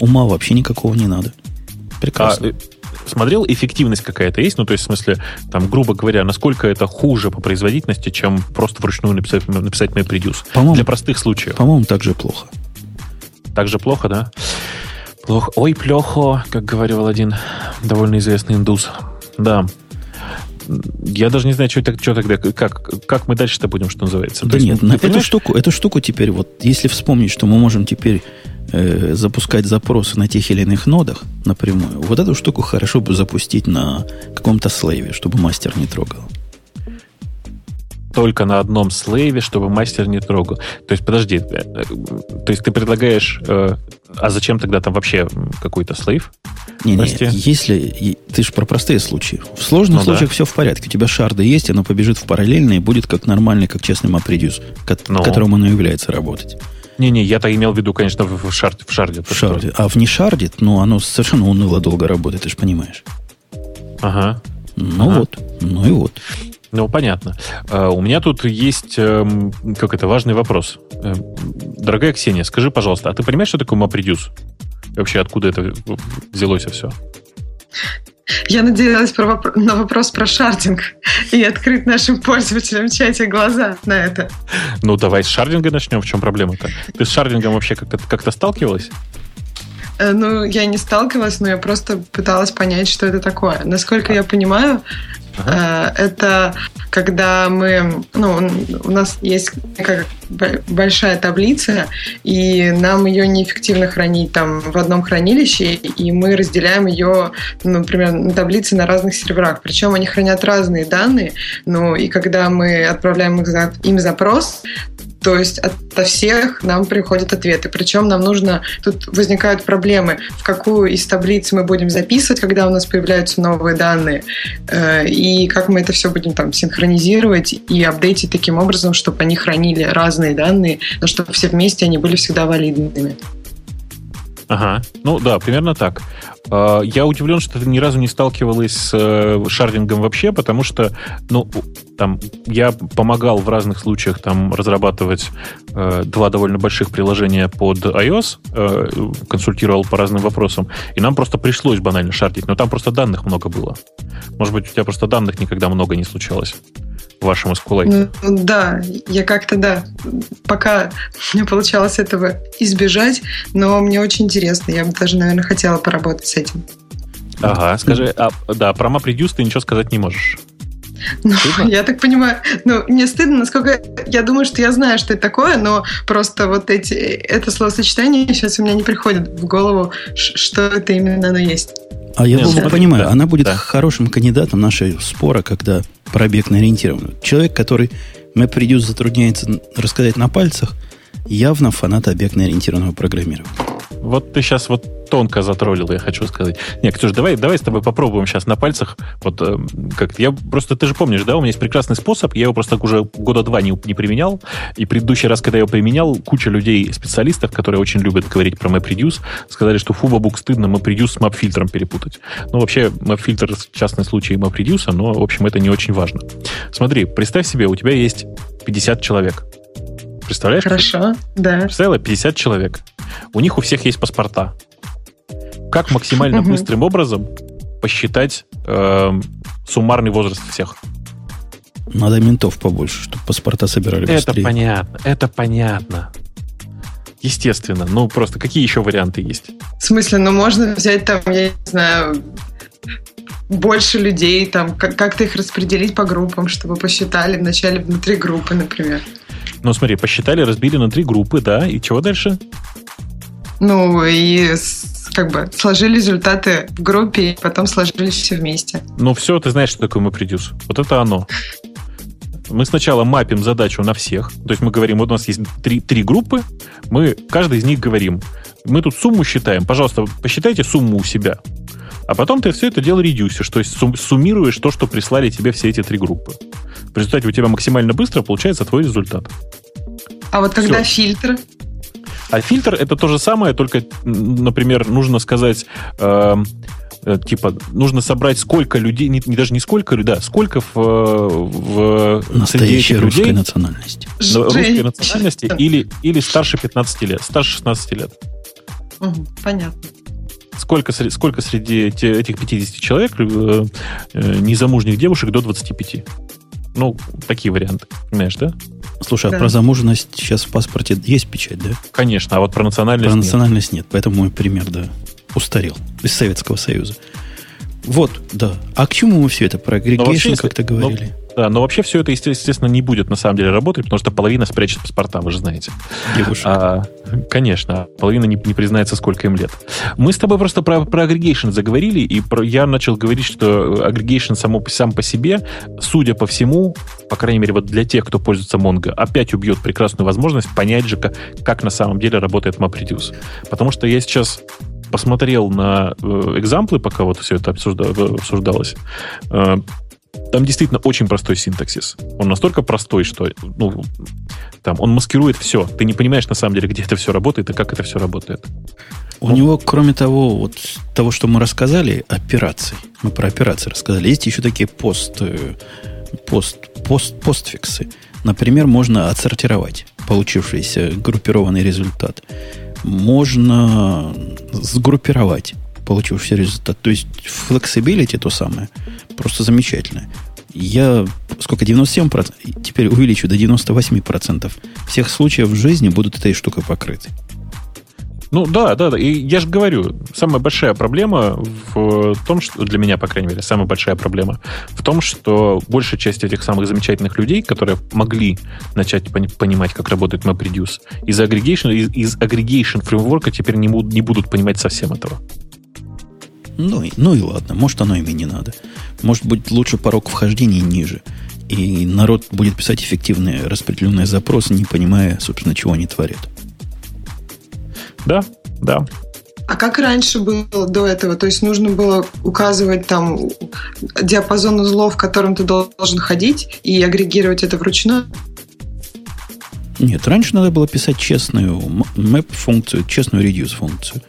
ума вообще никакого не надо. Прекрасно. А, смотрел, эффективность какая-то есть? Ну, то есть, в смысле, там, грубо говоря, насколько это хуже по производительности, чем просто вручную написать, написать MapReduce? Для простых случаев. По-моему, так же плохо. Так же плохо, да? Плохо. Ой, плохо, как говорил один довольно известный индус. Да я даже не знаю, что, что тогда, как, как мы дальше-то будем, что называется. Да То нет, есть, эту штуку, эту штуку теперь, вот если вспомнить, что мы можем теперь э, запускать запросы на тех или иных нодах напрямую, вот эту штуку хорошо бы запустить на каком-то слейве, чтобы мастер не трогал только на одном слейве, чтобы мастер не трогал. То есть, подожди, э, то есть ты предлагаешь, э, а зачем тогда там вообще какой-то слейв? Не, не, если ты же про простые случаи. В сложных ну, случаях да. все в порядке. У тебя шарды есть, оно побежит в параллельно и будет как нормальный, как честный MapReduce, к ну. которым оно является работать. Не-не, я-то имел в виду, конечно, в, шарде. В шарде, в шарде. А в не шарде, ну, оно совершенно уныло долго работает, ты же понимаешь. Ага. Ну ага. вот, ну и вот. Ну, понятно. Uh, у меня тут есть, um, как это, важный вопрос. Uh, дорогая Ксения, скажи, пожалуйста, а ты понимаешь, что такое MapReduce? И вообще, откуда это взялось все? Я надеялась про воп- на вопрос про шардинг и открыть нашим пользователям в чате глаза на это. Ну, давай с шардинга начнем. В чем проблема-то? Ты с шардингом вообще как-то, как-то сталкивалась? Э, ну, я не сталкивалась, но я просто пыталась понять, что это такое. Насколько я понимаю, Э, это когда мы, ну, у нас есть как большая таблица, и нам ее неэффективно хранить там в одном хранилище, и мы разделяем ее, например, на таблицы на разных серверах. Причем они хранят разные данные, ну, и когда мы отправляем им запрос, То есть ото всех нам приходят ответы. Причем нам нужно... Тут возникают проблемы, в какую из таблиц мы будем записывать, когда у нас появляются новые данные, э, и как мы это все будем там синхронизировать и апдейтить таким образом, чтобы они хранили разные данные, но чтобы все вместе они были всегда валидными. Ага, ну да, примерно так. А, я удивлен, что ты ни разу не сталкивалась с э, шардингом вообще, потому что, ну, там, я помогал в разных случаях там разрабатывать э, два довольно больших приложения под iOS, э, консультировал по разным вопросам, и нам просто пришлось банально шардить, но там просто данных много было. Может быть, у тебя просто данных никогда много не случалось в вашем SQLite? Ну, да, я как-то, да, пока мне получалось этого избежать, но мне очень интересно, я бы даже, наверное, хотела поработать с этим. Ага, скажи, а, да, про MapReduce ты ничего сказать не можешь. Ну, я так понимаю, ну, мне стыдно, насколько я думаю, что я знаю, что это такое, но просто вот эти, это словосочетание сейчас у меня не приходит в голову, что это именно оно есть. А я Нет, понимаю, да. она будет да. хорошим кандидатом нашей спора, когда про объектно ориентированную. Человек, который MapReduce затрудняется рассказать на пальцах, явно фанат объектно-ориентированного программирования. Вот ты сейчас вот тонко затроллил, я хочу сказать. Не, Ксюш, давай, давай с тобой попробуем сейчас на пальцах. Вот э, как я просто, ты же помнишь, да, у меня есть прекрасный способ, я его просто уже года два не, не применял, и предыдущий раз, когда я его применял, куча людей, специалистов, которые очень любят говорить про MapReduce, сказали, что фу, бабук, стыдно MapReduce с MapFilter перепутать. Ну, вообще, MapFilter в частном случае MapReduce, но, в общем, это не очень важно. Смотри, представь себе, у тебя есть 50 человек. Представляешь? Хорошо, да. Представила 50 человек. У них у всех есть паспорта. Как максимально быстрым образом посчитать э, суммарный возраст всех? Надо ментов побольше, чтобы паспорта собирали быстрее. Это понятно, это понятно. Естественно. Ну, просто какие еще варианты есть? В смысле, ну можно взять там, я не знаю, больше людей, там, как-то их распределить по группам, чтобы посчитали вначале внутри группы, например. Ну, смотри, посчитали, разбили на три группы, да, и чего дальше? Ну, и как бы сложили результаты в группе, и потом сложили все вместе. Ну, все, ты знаешь, что такое MapReduce. Вот это оно. Мы сначала мапим задачу на всех. То есть мы говорим, вот у нас есть три, три группы, мы каждый из них говорим. Мы тут сумму считаем. Пожалуйста, посчитайте сумму у себя. А потом ты все это дело редюсишь, то есть суммируешь то, что прислали тебе все эти три группы. В результате у тебя максимально быстро получается твой результат. А вот когда все. фильтр? А фильтр это то же самое, только, например, нужно сказать, э, э, типа, нужно собрать сколько людей, не, не даже не сколько людей, да, сколько в, в Настоящей русской людей, национальности. Русской национальности или, или старше 15 лет, старше 16 лет. Угу, понятно. Сколько, сколько среди этих 50 человек э, э, незамужних девушек до 25? Ну, такие варианты, понимаешь, да? Слушай, а да. а про замужность сейчас в паспорте есть печать, да? Конечно, а вот про национальность Про национальность нет, нет поэтому мой пример, да, устарел. Из Советского Союза. Вот, да. А к чему мы все это? Про агрегейшн как-то говорили? Ну, да, но вообще все это, естественно, не будет на самом деле работать, потому что половина спрячет паспорта, вы же знаете. Девушек. А, конечно, половина не, не признается, сколько им лет. Мы с тобой просто про, про агрегейшн заговорили, и про, я начал говорить, что агрегейшн само, сам по себе, судя по всему, по крайней мере, вот для тех, кто пользуется Mongo, опять убьет прекрасную возможность понять же, как, как на самом деле работает MapReduce. Потому что я сейчас посмотрел на э, экзамплы, пока вот все это обсуждалось. Там действительно очень простой синтаксис. Он настолько простой, что ну, там, он маскирует все. Ты не понимаешь на самом деле, где это все работает и как это все работает. У него, кроме того, вот того, что мы рассказали, операций, мы про операции рассказали, есть еще такие пост, э, пост, пост, постфиксы. Например, можно отсортировать получившийся группированный результат. Можно сгруппировать получившийся результат. То есть flexibility то самое – просто замечательно. Я, сколько, 97%, теперь увеличу до 98% всех случаев в жизни будут этой штукой покрыты. Ну да, да, да. И я же говорю, самая большая проблема в том, что для меня, по крайней мере, самая большая проблема в том, что большая часть этих самых замечательных людей, которые могли начать понимать, как работает MapReduce, из aggregation, из, из aggregation фреймворка теперь не, не будут понимать совсем этого. Ну, и, ну и ладно, может оно им и не надо. Может быть, лучше порог вхождения ниже. И народ будет писать эффективные распределенные запросы, не понимая, собственно, чего они творят. Да, да. А как раньше было до этого? То есть нужно было указывать там диапазон узлов, в котором ты должен ходить, и агрегировать это вручную? Нет, раньше надо было писать честную map-функцию, честную reduce-функцию.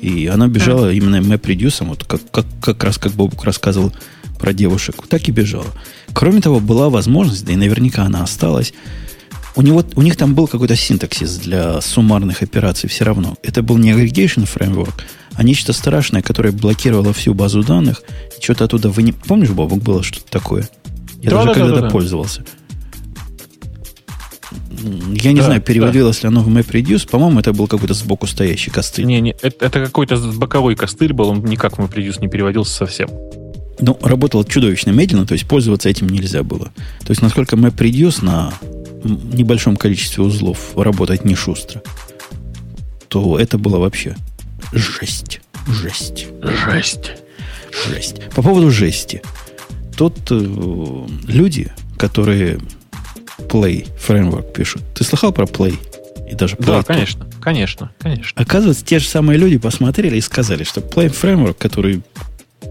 И она бежала mm. именно map-reduce, вот как, как, как раз как Бобук рассказывал про девушек, так и бежала. Кроме того, была возможность, да и наверняка она осталась, у, него, у них там был какой-то синтаксис для суммарных операций все равно. Это был не aggregation framework, а нечто страшное, которое блокировало всю базу данных. И что-то оттуда вы не... Помнишь, Бобок, было что-то такое? Я да, даже да, когда-то да, да. пользовался. Я не да, знаю, переводилось да. ли оно в MapReduce. По-моему, это был какой-то сбоку стоящий костыль. Не, не, это, это какой-то боковой костыль был, он никак в MapReduce не переводился совсем. Ну, работал чудовищно медленно, то есть пользоваться этим нельзя было. То есть, насколько MapReduce на небольшом количестве узлов работать не шустро, то это было вообще жесть. Жесть. Жесть. Жесть. По поводу жести. Тут э, люди, которые Play Framework пишут. Ты слыхал про Play? И даже Play да, конечно, конечно, конечно. Оказывается, те же самые люди посмотрели и сказали, что Play Framework, который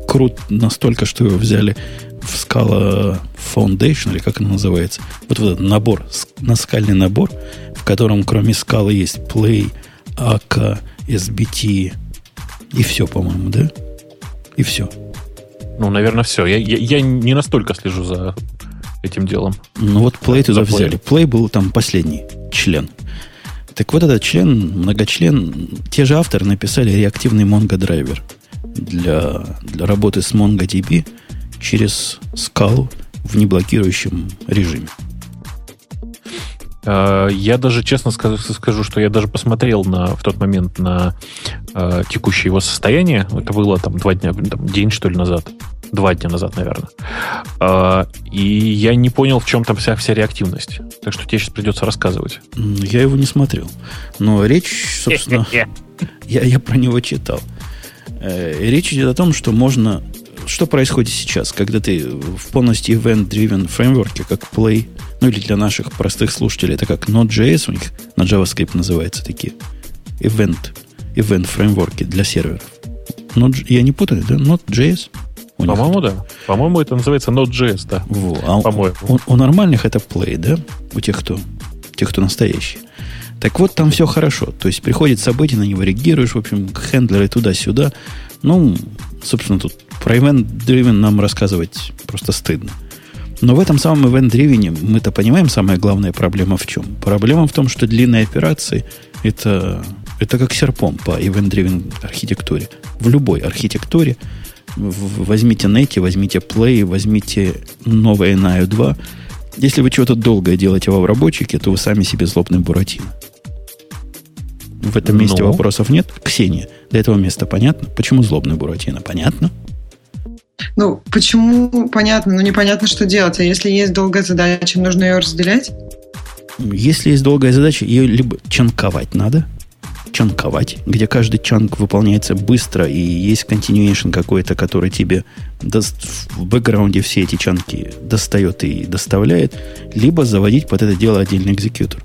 крут настолько, что его взяли в Scala Foundation, или как он называется, вот этот набор, наскальный набор, в котором кроме скалы есть Play, AK, SBT и все, по-моему, да? И все. Ну, наверное, все. Я, я, я не настолько слежу за этим делом. Ну вот Play туда взяли. Play был там последний член. Так вот этот член, многочлен, те же авторы написали реактивный Mongo драйвер для, для работы с MongoDB через скалу в неблокирующем режиме. А, я даже, честно скажу, скажу, что я даже посмотрел на, в тот момент на э, текущее его состояние. Это было там два дня, там, день, что ли, назад. Два дня назад, наверное. Э, и я не понял, в чем там вся, вся реактивность. Так что тебе сейчас придется рассказывать. Я его не смотрел. Но речь, собственно, я, я про него читал. Э, речь идет о том, что можно что происходит сейчас, когда ты в полностью event-driven фреймворке, как Play, ну или для наших простых слушателей, это как Node.js у них на JavaScript называется такие event, event фреймворки для серверов. Node, я не путаю, да? Node.js? По-моему, да. По-моему, это называется Node.js, да. Во, а По-моему. У, у нормальных это Play, да? У тех, кто, тех, кто настоящий. Так вот, там все хорошо. То есть приходит событие, на него реагируешь, в общем, хендлеры туда-сюда. Ну, собственно, тут про event-driven нам рассказывать просто стыдно. Но в этом самом event-driven мы-то понимаем, самая главная проблема в чем? Проблема в том, что длинные операции это, это как серпом по event-driven архитектуре. В любой архитектуре возьмите Netty, возьмите Play, возьмите новое NIO 2. Если вы чего-то долгое делаете в обработчике, то вы сами себе злобный Буратино. В этом месте Но... Ну? вопросов нет. Ксения, для этого места понятно? Почему злобный Буратино? Понятно? Ну, почему понятно, но непонятно, что делать. А если есть долгая задача, нужно ее разделять? Если есть долгая задача, ее либо чанковать надо, чанковать, где каждый чанк выполняется быстро, и есть continuation какой-то, который тебе в бэкграунде все эти чанки достает и доставляет, либо заводить под это дело отдельный экзекьютор.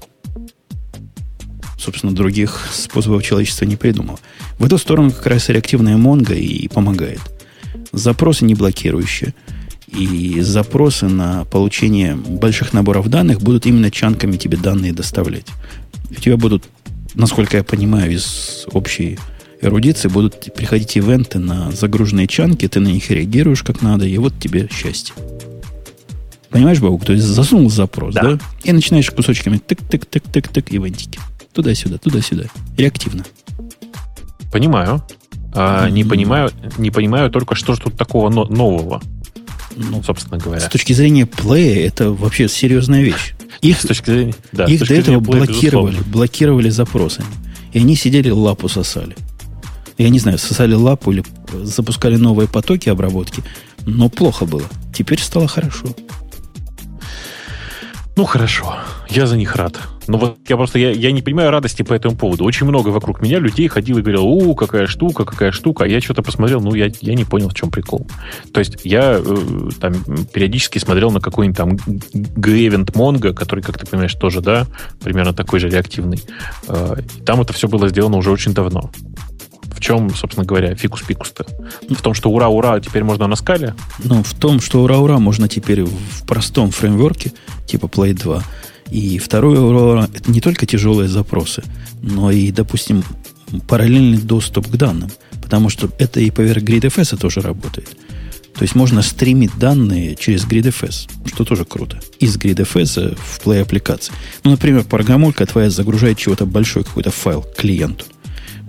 Собственно, других способов человечества не придумало. В эту сторону как раз реактивная Mongo и помогает – запросы не блокирующие. И запросы на получение больших наборов данных будут именно чанками тебе данные доставлять. У тебя будут, насколько я понимаю, из общей эрудиции будут приходить ивенты на загруженные чанки, ты на них реагируешь как надо, и вот тебе счастье. Понимаешь, Баук? То есть засунул запрос, да? да? И начинаешь кусочками тык-тык-тык-тык-тык ивентики. Туда-сюда, туда-сюда. Реактивно. Понимаю. А, не, понимаю, не понимаю только, что же тут такого нового. Ну, собственно говоря. С точки зрения плея, это вообще серьезная вещь. Их, с точки зрения, да, их до этого плея, блокировали, безусловно. блокировали запросами. И они сидели лапу сосали. Я не знаю, сосали лапу или запускали новые потоки обработки, но плохо было. Теперь стало хорошо. Ну, хорошо. Я за них рад. Ну вот я просто я, я не понимаю радости по этому поводу. Очень много вокруг меня людей ходило и говорило, у, какая штука, какая штука. А я что-то посмотрел, ну, я, я не понял, в чем прикол. То есть я э, там периодически смотрел на какой-нибудь там Гревент Монго, который, как ты понимаешь, тоже, да, примерно такой же реактивный. Э, там это все было сделано уже очень давно. В чем, собственно говоря, фикус-пикус-то? В том, что ура-ура теперь можно на скале? Ну, в том, что ура-ура можно теперь в простом фреймворке, типа Play 2, и второе, это не только тяжелые запросы, но и, допустим, параллельный доступ к данным. Потому что это и поверх GridFS тоже работает. То есть можно стримить данные через GridFS, что тоже круто. Из GridFS в Play аппликации. Ну, например, программулька твоя загружает чего-то большой какой-то файл клиенту.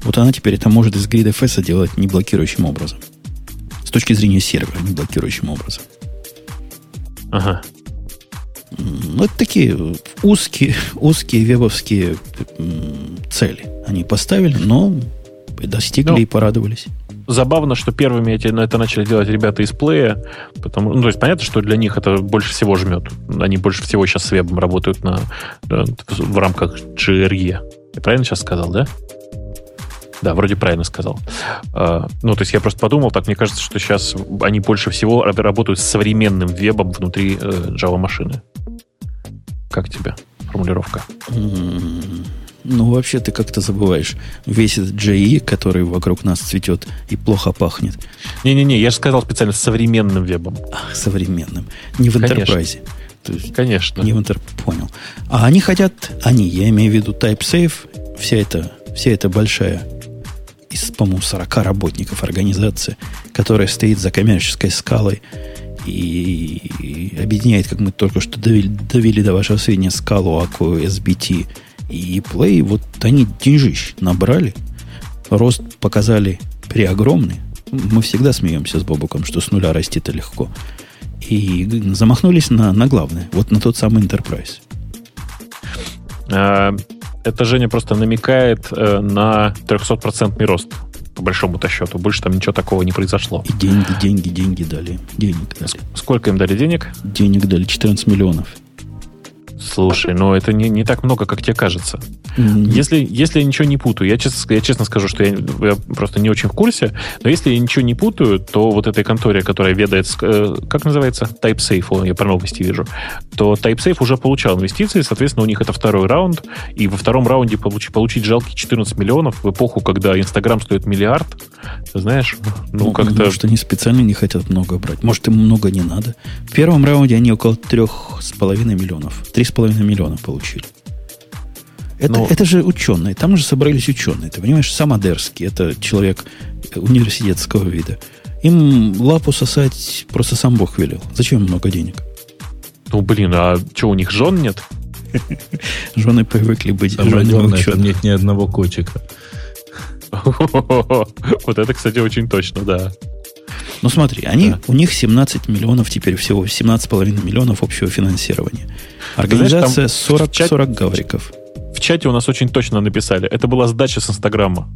Вот она теперь это может из GridFS делать не блокирующим образом. С точки зрения сервера, не блокирующим образом. Ага. Ну, это такие узкие, узкие вебовские цели. Они поставили, но достигли ну, и порадовались. Забавно, что первыми эти, это начали делать ребята из плея, потому, ну, то есть понятно, что для них это больше всего жмет. Они больше всего сейчас с вебом работают на, э, в рамках GRE. Я правильно сейчас сказал, да? Да, вроде правильно сказал. А, ну, то есть я просто подумал, так мне кажется, что сейчас они больше всего работают с современным вебом внутри э, Java машины. Как тебе формулировка? Ну, вообще ты как-то забываешь весь этот JE, который вокруг нас цветет и плохо пахнет. Не-не-не, я же сказал специально современным вебом. Ах, современным. Не в Enterprise. Конечно. Не в Enterprise. Понял. А они хотят, они, я имею в виду TypeSafe, вся эта, вся эта большая из, по-моему, 40 работников организации, которая стоит за коммерческой скалой и объединяет, как мы только что довели, довели до вашего сведения, скалу, Аку, SBT и Play, вот они деньжищ набрали, рост показали преогромный. Мы всегда смеемся с Бобуком, что с нуля расти-то легко. И замахнулись на, на главное, вот на тот самый Enterprise. Это Женя просто намекает э, на 300% рост по большому-то счету. Больше там ничего такого не произошло. И деньги, деньги, деньги дали. Денег дали. Сколько им дали денег? Денег дали 14 миллионов. Слушай, ну это не, не так много, как тебе кажется. Mm-hmm. Если, если я ничего не путаю, я честно, я честно скажу, что я, я просто не очень в курсе, но если я ничего не путаю, то вот этой конторе, которая ведает, э, как называется, TypeSafe, я про новости вижу, то TypeSafe уже получал инвестиции, соответственно, у них это второй раунд, и во втором раунде получ, получить жалкие 14 миллионов в эпоху, когда Инстаграм стоит миллиард, знаешь, ну, ну как-то... Может, они специально не хотят много брать. Может, им много не надо. В первом раунде они около трех с половиной миллионов. Три с половиной миллиона получили. Это, Но... Ну. это же ученые. Там же собрались ученые. Ты понимаешь, сам Адерский, это человек университетского вида. Им лапу сосать просто сам Бог велел. Зачем много денег? Ну, блин, а что, у них жен нет? Жены привыкли быть главное, там нет ни одного котика. Вот это, кстати, очень точно, да. Ну смотри, они, да. у них 17 миллионов теперь всего, 17,5 миллионов общего финансирования. Организация Знаешь, 40, чат... 40 гавриков. В чате у нас очень точно написали. Это была сдача с Инстаграма.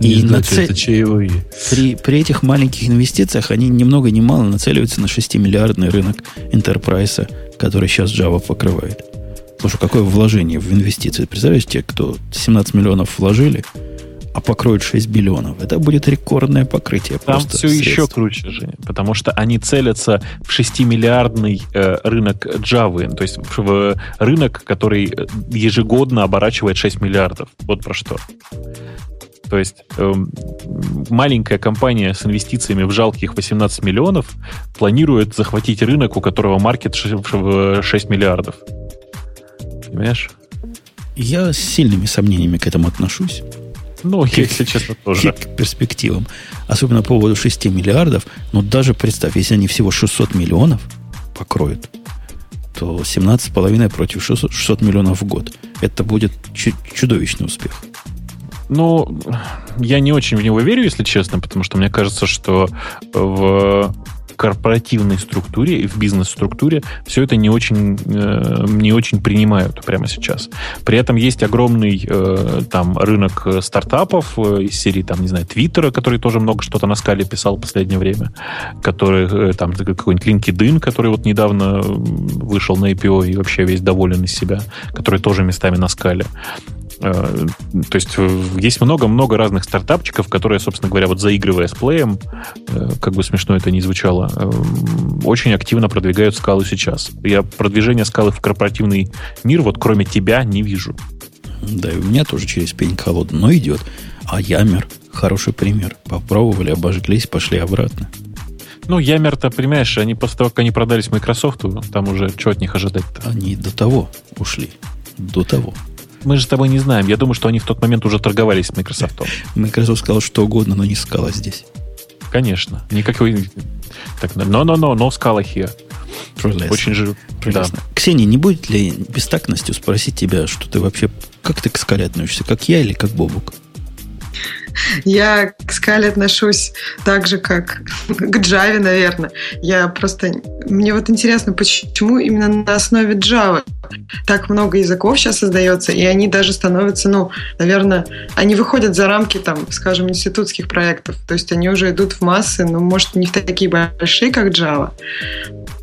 И на цель... это чаевые. При, при этих маленьких инвестициях они ни много ни мало нацеливаются на 6-миллиардный рынок Enterprise, который сейчас Java покрывает. Слушай, какое вложение в инвестиции? Представляешь, те, кто 17 миллионов вложили, а покроют 6 биллионов. Это будет рекордное покрытие. Там все средств. еще круче, Женя, потому что они целятся в 6-миллиардный э, рынок Java, то есть в рынок, который ежегодно оборачивает 6 миллиардов. Вот про что. То есть э, маленькая компания с инвестициями в жалких 18 миллионов планирует захватить рынок, у которого маркет в 6 миллиардов. Понимаешь? Я с сильными сомнениями к этому отношусь. Ну, если честно, тоже. К перспективам. Особенно по поводу 6 миллиардов. Но даже представь, если они всего 600 миллионов покроют, то 17,5 против 600, 600 миллионов в год. Это будет чудовищный успех. Ну, я не очень в него верю, если честно, потому что мне кажется, что в корпоративной структуре и в бизнес-структуре все это не очень, э, не очень принимают прямо сейчас. При этом есть огромный э, там рынок стартапов э, из серии, там, не знаю, Твиттера, который тоже много что-то на скале писал в последнее время, который, э, там, какой-нибудь LinkedIn, который вот недавно вышел на IPO и вообще весь доволен из себя, который тоже местами на скале. Э, то есть э, есть много-много разных стартапчиков, которые, собственно говоря, вот заигрывая с плеем, э, как бы смешно это ни звучало, очень активно продвигают скалу сейчас. Я продвижение скалы в корпоративный мир, вот кроме тебя, не вижу. Да, и у меня тоже через пень колода, но идет. А Ямер хороший пример. Попробовали, обожглись, пошли обратно. Ну, Ямер-то, понимаешь, они после того, как они продались Microsoft, там уже что от них ожидать-то? Они до того ушли. До того. Мы же с тобой не знаем. Я думаю, что они в тот момент уже торговались с Microsoft. Microsoft сказал что угодно, но не скала здесь. Конечно. Никакой... Так, но-но-но, но скала here. Прелестно. Очень же... Прелестно. Да. Ксения, не будет ли бестактностью спросить тебя, что ты вообще... Как ты к скале относишься? Как я или как Бобук? Я к скале отношусь так же, как к Java, наверное. Я просто... Мне вот интересно, почему именно на основе Java так много языков сейчас создается, и они даже становятся, ну, наверное, они выходят за рамки, там, скажем, институтских проектов. То есть они уже идут в массы, но, может, не в такие большие, как Java.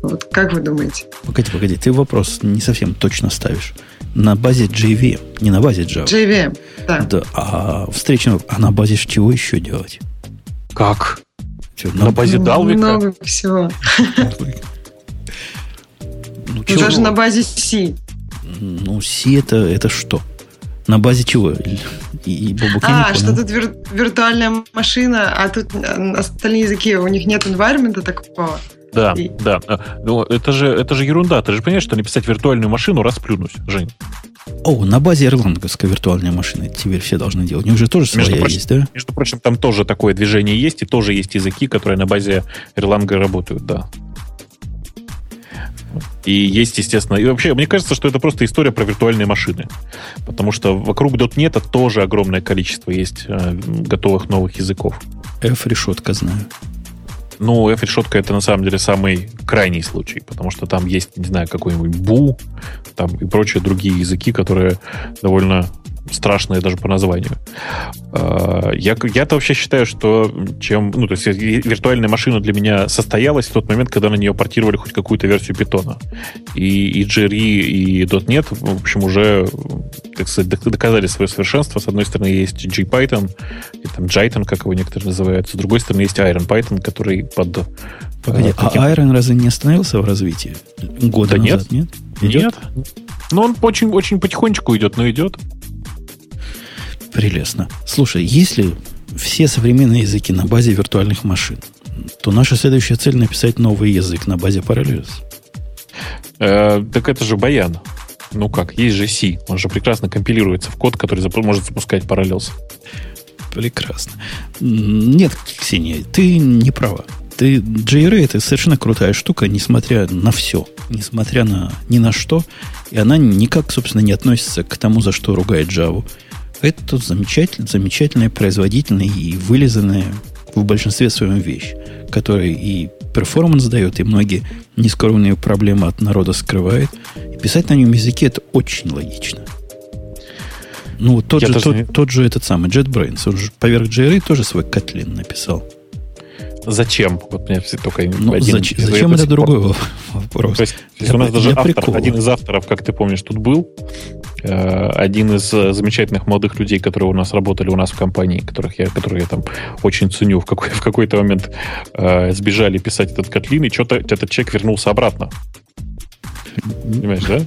Вот как вы думаете? Погоди, погоди, ты вопрос не совсем точно ставишь на базе JVM, не на базе Java. JVM, да. да а встречно, а на базе чего еще делать? Как? Что, на, на базе Далвика? Много всего. Ну, чего? Даже на базе C. Ну, C это, это что? На базе чего? И, и а, что тут вир, виртуальная машина, а тут остальные языки, у них нет environment такого. Да, и... да. А, ну, это же, это же ерунда. Ты же понимаешь, что написать виртуальную машину расплюнуть, Жень. О, на базе эрланговской виртуальной машины теперь все должны делать. У них же тоже своя прочим, есть, да? Между прочим, там тоже такое движение есть, и тоже есть языки, которые на базе Erlang работают, да. И есть, естественно, и вообще, мне кажется, что это просто история про виртуальные машины. Потому что вокруг .NET тоже огромное количество есть э, готовых новых языков. F-решетка знаю. Ну, F-решетка это на самом деле самый крайний случай, потому что там есть, не знаю, какой-нибудь бу, там и прочие другие языки, которые довольно страшные даже по названию. А, я, я-то вообще считаю, что чем... Ну, то есть виртуальная машина для меня состоялась в тот момент, когда на нее портировали хоть какую-то версию питона. И, и JRE, и .NET, в общем, уже, так сказать, доказали свое совершенство. С одной стороны, есть JPython, и там Jython, как его некоторые называют. С другой стороны, есть Iron Python, который под... Погоди, а Iron разве не остановился в развитии? Года да назад, нет? Нет. Идет? Нет. Ну, он очень, очень потихонечку идет, но идет. Прелестно. Слушай, если все современные языки на базе виртуальных машин, то наша следующая цель написать новый язык на базе Parallels. Э, так это же Баян. Ну как, есть же C. Он же прекрасно компилируется в код, который зап- может запускать Parallels. Прекрасно. Нет, Ксения, ты не права. Ты, JRE это совершенно крутая штука, несмотря на все, несмотря на ни на что, и она никак, собственно, не относится к тому, за что ругает Java. Это замечательная, замечательная, производительная и вылизанная в большинстве своем вещь, которая и перформанс дает, и многие нескромные проблемы от народа скрывает. И писать на нем языке это очень логично. Ну, тот, же, тот, не... тот же этот самый JetBrains, он же поверх JRE тоже свой Kotlin написал. Зачем? Вот мне только ну, один зач, Зачем это другой вопрос? То есть, у нас даже автор, один из авторов, как ты помнишь, тут был, один из э, замечательных молодых людей, которые у нас работали у нас в компании, которых я, которые я там очень ценю, в, какой, в какой-то момент э, сбежали писать этот Котлин, и что-то этот человек вернулся обратно. Понимаешь, да?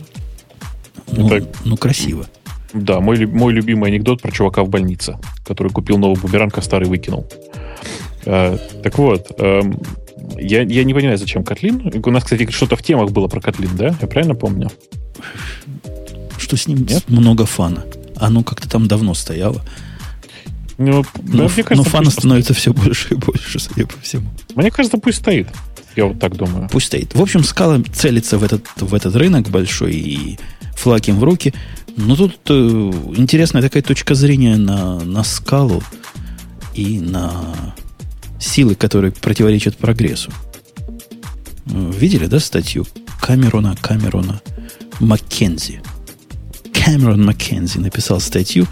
Ну, это, ну красиво. Да, мой, мой любимый анекдот про чувака в больнице, который купил новый бумеранг, а старый выкинул. А, так вот, эм, я, я не понимаю, зачем Котлин. У нас, кстати, что-то в темах было про Котлин, да? Я правильно помню? Что с ним Нет? много фана. Оно как-то там давно стояло. Ну, но, да, мне кажется, но фана становится стоит. все больше и больше, судя по всему. Мне кажется, пусть стоит. Я вот так думаю. Пусть стоит. В общем, скала целится в этот, в этот рынок большой и флаг им в руки. Но тут э, интересная такая точка зрения на, на скалу и на силы, которые противоречат прогрессу. Видели, да, статью Камерона Камерона Маккензи? Камерон Маккензи написал статью,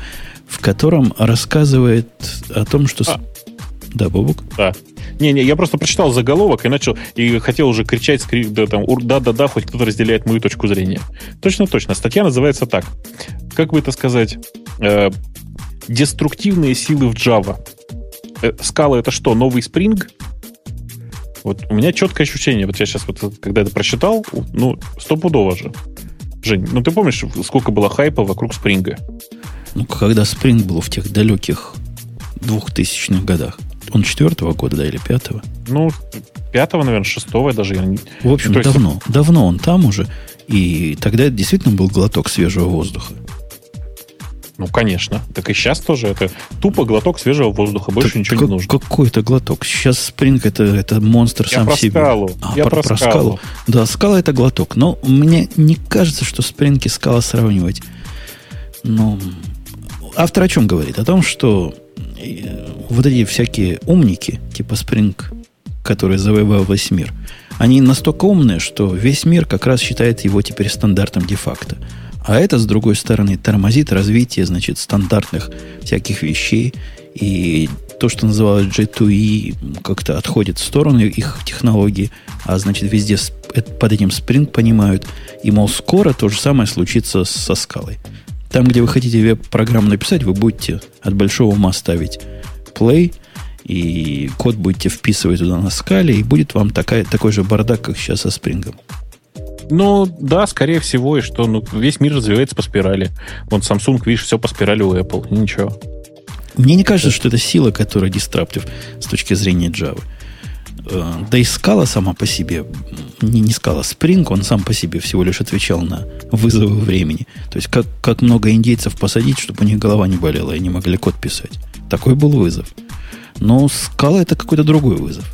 в котором рассказывает о том, что... А. Да, Бобук? Да. Не-не, я просто прочитал заголовок и начал, и хотел уже кричать, да, там, да-да-да, хоть кто-то разделяет мою точку зрения. Точно-точно. Статья называется так. Как бы это сказать? Э, деструктивные силы в Java. Э, скала это что, новый Spring? Вот у меня четкое ощущение, вот я сейчас вот, когда это прочитал, ну, стопудово же. Жень, ну ты помнишь, сколько было хайпа вокруг Спринга? Ну, когда Spring был в тех далеких двухтысячных годах. Он четвертого года, да, или пятого? Ну, пятого, наверное, шестого даже. В общем, ну, давно. Есть... Давно он там уже. И тогда это действительно был глоток свежего воздуха. Ну, конечно. Так и сейчас тоже это тупо глоток свежего воздуха. Больше так ничего не нужно. Какой-то глоток. Сейчас Spring это, это монстр Я сам про себе. Скалу. А, Я про, про скалу. скалу. Да, скала это глоток. Но мне не кажется, что Spring и скала сравнивать. Ну, автор о чем говорит? О том, что э, вот эти всякие умники, типа Spring, которые завоевал весь мир, они настолько умные, что весь мир как раз считает его теперь стандартом де-факто. А это, с другой стороны, тормозит развитие, значит, стандартных всяких вещей. И то, что называлось J2E, как-то отходит в сторону их технологии, а значит, везде под этим Spring понимают. И, мол, скоро то же самое случится со скалой. Там, где вы хотите веб-программу написать, вы будете от большого ума ставить play, и код будете вписывать туда на скале, и будет вам такая, такой же бардак, как сейчас со спрингом. Ну, да, скорее всего, и что ну, весь мир развивается по спирали. Вон Samsung, видишь, все по спирали у Apple. Ничего. Мне не кажется, что это сила, которая дистраптив с точки зрения Java. Э, да и скала сама по себе, не, не скала, Spring, он сам по себе всего лишь отвечал на вызовы времени. То есть, как, как много индейцев посадить, чтобы у них голова не болела, и они могли код писать. Такой был вызов. Но скала это какой-то другой вызов.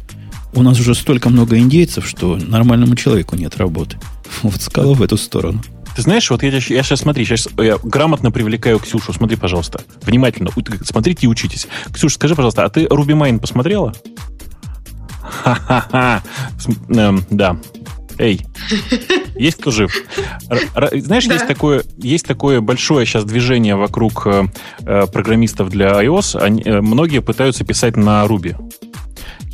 У нас уже столько много индейцев, что нормальному человеку нет работы. Вот скала в эту сторону. Ты знаешь, вот я, я сейчас, смотри, сейчас я грамотно привлекаю Ксюшу. Смотри, пожалуйста. Внимательно. Смотрите и учитесь. Ксюша, скажи, пожалуйста, а ты Руби Майн посмотрела? Ха-ха-ха. Эм, да. Эй, есть кто жив? Знаешь, да. есть, такое, есть такое большое сейчас движение вокруг э, э программистов для iOS. Они, э, многие пытаются писать на Ruby.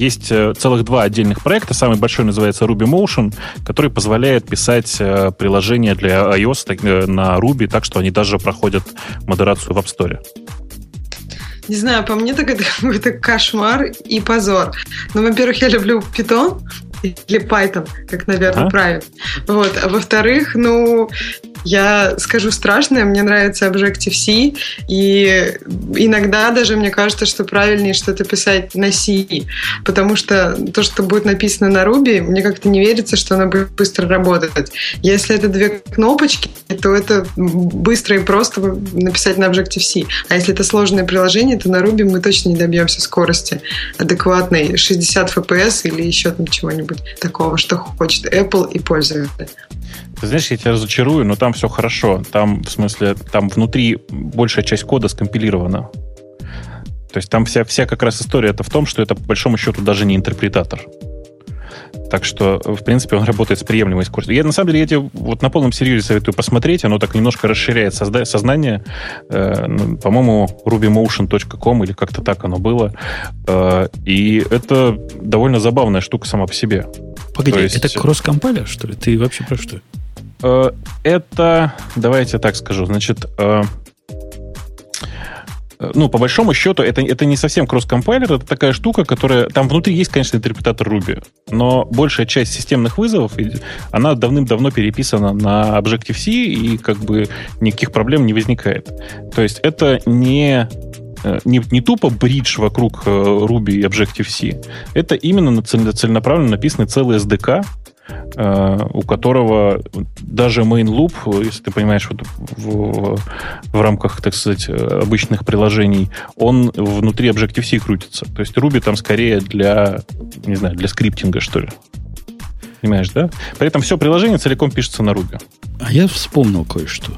Есть э, целых два отдельных проекта. Самый большой называется Ruby Motion, который позволяет писать э, приложения для iOS э, на Ruby так, что они даже проходят модерацию в App Store. Не знаю, по мне так это какой-то кошмар и позор. Ну, во-первых, я люблю Python, или Python, как, наверное, а? правильно. Вот. А во-вторых, ну, я скажу страшное, мне нравится Objective-C, и иногда даже мне кажется, что правильнее что-то писать на C, потому что то, что будет написано на Ruby, мне как-то не верится, что оно будет быстро работать. Если это две кнопочки, то это быстро и просто написать на Objective-C. А если это сложное приложение, то на Ruby мы точно не добьемся скорости адекватной 60 FPS или еще там чего-нибудь такого, что хочет Apple и пользователь. Ты знаешь, я тебя разочарую, но там все хорошо. Там, в смысле, там внутри большая часть кода скомпилирована. То есть там вся, вся как раз история это в том, что это по большому счету даже не интерпретатор. Так что, в принципе, он работает с приемлемой скоростью. Я, на самом деле, я тебе вот на полном серьезе советую посмотреть. Оно так немножко расширяет созда- сознание. Э, ну, по-моему, rubymotion.com или как-то так оно было. Э, и это довольно забавная штука сама по себе. Погоди, есть... это кросс-компайлер, что ли? Ты вообще про что? Э, это, давайте так скажу, значит, э, ну, по большому счету, это, это не совсем кросс-компайлер, это такая штука, которая... Там внутри есть, конечно, интерпретатор Ruby, но большая часть системных вызовов, она давным-давно переписана на Objective-C, и как бы никаких проблем не возникает. То есть это не не, не тупо бридж вокруг Ruby и Objective-C. Это именно целенаправленно написанный целый SDK, Э, у которого даже main loop, если ты понимаешь, вот в, в рамках, так сказать, обычных приложений, он внутри Objective-C крутится. То есть Ruby там скорее для, не знаю, для скриптинга, что ли. Понимаешь, да? При этом все приложение целиком пишется на Ruby. А я вспомнил кое-что.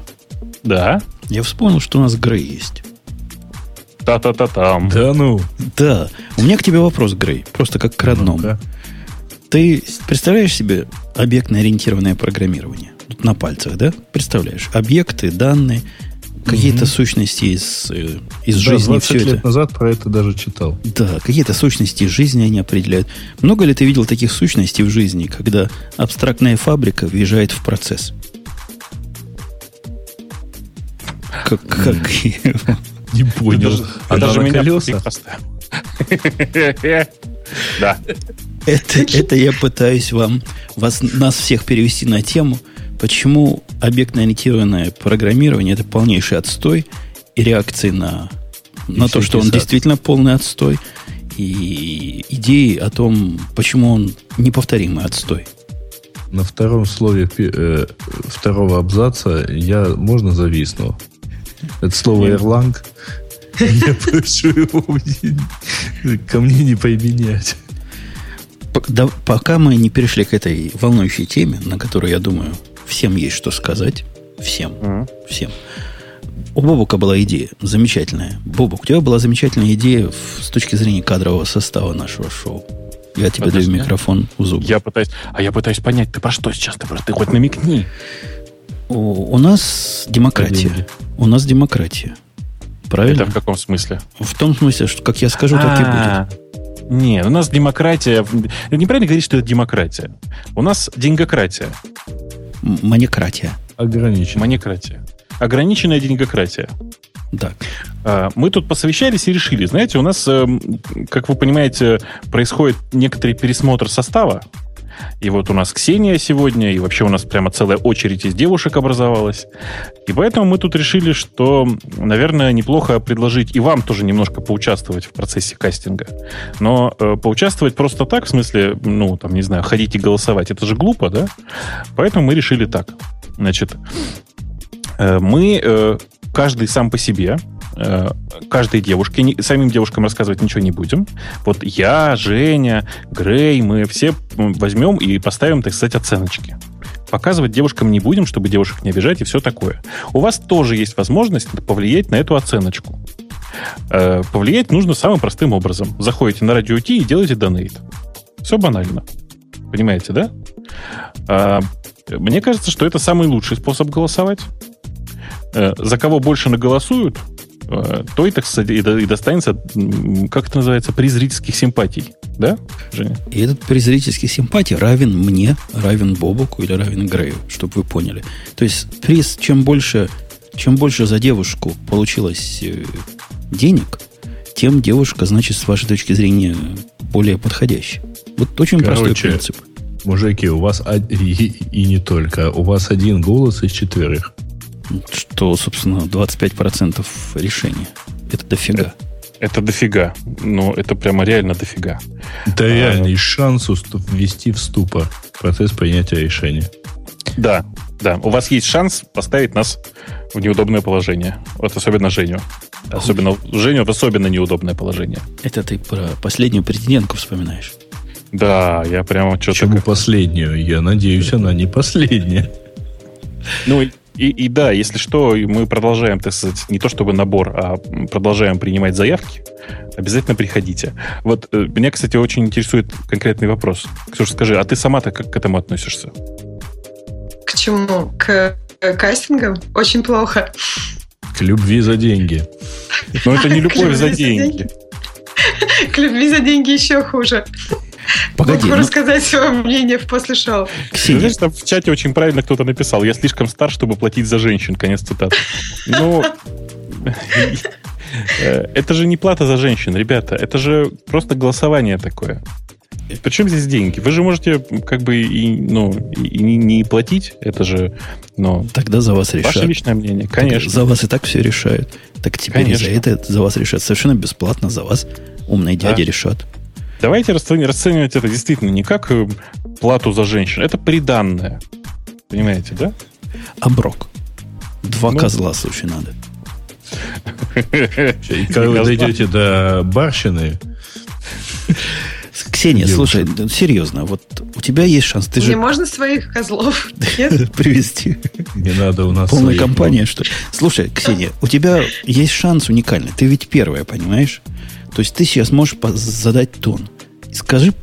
Да? Я вспомнил, что у нас Грей есть. Та-та-та-там. Да ну. Да. У меня к тебе вопрос, Грей. Просто как к родному. Ну, Ты представляешь себе объектно-ориентированное программирование? На пальцах, да? Представляешь? Объекты, данные, какие-то угу. сущности из, э, из да, жизни. 20 все лет это. назад про это даже читал. Да, какие-то сущности из жизни они определяют. Много ли ты видел таких сущностей в жизни, когда абстрактная фабрика въезжает в процесс? Как, как Не понял. А даже меня колеса? Да. Это, это я пытаюсь вам, вас, нас всех перевести на тему – Почему объектно-ориентированное программирование это полнейший отстой и реакции на, на то, что он действительно полный отстой, и идеи о том, почему он неповторимый отстой. На втором слове э, второго абзаца я можно зависну. Это слово Erlang. Я прошу его ко мне не поменять. Пока мы не перешли к этой волнующей теме, на которую, я думаю, Всем есть что сказать. Всем. Mm-hmm. Всем. У Бобука была идея замечательная. Бобук, у тебя была замечательная идея с точки зрения кадрового состава нашего шоу. Я тебе Подожди. даю микрофон в зубы. Я пытаюсь, а я пытаюсь понять, ты про что сейчас? Ты, про, ты хоть намекни. У, у нас демократия. У нас демократия. Правильно? Это в каком смысле? В том смысле, что как я скажу, так и будет. Нет, у нас демократия... Неправильно говорить, что это демократия. У нас деньгократия. Манекратия. Ограниченная. Манекратия. Ограниченная деньгократия. Так. А, мы тут посовещались и решили, знаете, у нас, эм, как вы понимаете, происходит некоторый пересмотр состава. И вот у нас Ксения сегодня, и вообще у нас прямо целая очередь из девушек образовалась. И поэтому мы тут решили, что, наверное, неплохо предложить и вам тоже немножко поучаствовать в процессе кастинга. Но э, поучаствовать просто так, в смысле, ну, там, не знаю, ходить и голосовать, это же глупо, да? Поэтому мы решили так. Значит, э, мы э, каждый сам по себе каждой девушке. Самим девушкам рассказывать ничего не будем. Вот я, Женя, Грей, мы все возьмем и поставим, так сказать, оценочки. Показывать девушкам не будем, чтобы девушек не обижать и все такое. У вас тоже есть возможность повлиять на эту оценочку. Э, повлиять нужно самым простым образом. Заходите на радио и делаете донейт. Все банально. Понимаете, да? А, мне кажется, что это самый лучший способ голосовать. Э, за кого больше наголосуют, Э, той, так сказать, и достанется, как это называется, при зрительских симпатий. Да, Женя? И этот при зрительских симпатий равен мне, равен Бобуку или равен Грею, чтобы вы поняли. То есть приз, чем больше, чем больше за девушку получилось э, денег, тем девушка, значит, с вашей точки зрения, более подходящая. Вот очень Короче, простой принцип. Мужики, у вас и, и не только, у вас один голос из четверых что, собственно, 25% решения. Это дофига. Это, это дофига. Ну, это прямо реально дофига. Это а, реальный шанс ввести в ступор процесс принятия решения. Да, да. У вас есть шанс поставить нас в неудобное положение. Вот особенно Женю. Особенно Женю в особенно неудобное положение. Это ты про последнюю претендентку вспоминаешь? Да, я прямо что-то... Почему как... последнюю? Я надеюсь, она не последняя. Ну, и, и да, если что, мы продолжаем, так сказать, не то чтобы набор, а продолжаем принимать заявки. Обязательно приходите. Вот э, меня, кстати, очень интересует конкретный вопрос. Ксюша, скажи, а ты сама-то как к этому относишься? К чему? К кастингам? Очень плохо. К любви за деньги. Но это не любовь за деньги. К любви за деньги еще хуже. Погоди. Могу ну... рассказать свое мнение в после шоу. Ксения. Знаешь, там в чате очень правильно кто-то написал. Я слишком стар, чтобы платить за женщин. Конец цитаты. Ну, это же не плата за женщин, ребята. Это же просто голосование такое. Причем здесь деньги? Вы же можете как бы и, ну, и не, не платить. Это же, ну, Тогда за вас решают. Ваше личное мнение, конечно. за вас и так все решают. Так теперь конечно. за это за вас решат. Совершенно бесплатно за вас умные дяди да. решат. Давайте расценивать это действительно не как э, плату за женщин. Это приданное. Понимаете, да? Оброк. Два ну, козла, слушай, надо. И когда вы дойдете до барщины... Ксения, слушай, серьезно, вот у тебя есть шанс. Ты Не же... можно своих козлов привезти. Не надо у нас Полная компания, что Слушай, Ксения, у тебя есть шанс уникальный. Ты ведь первая, понимаешь? То есть ты сейчас можешь задать тон. Скажи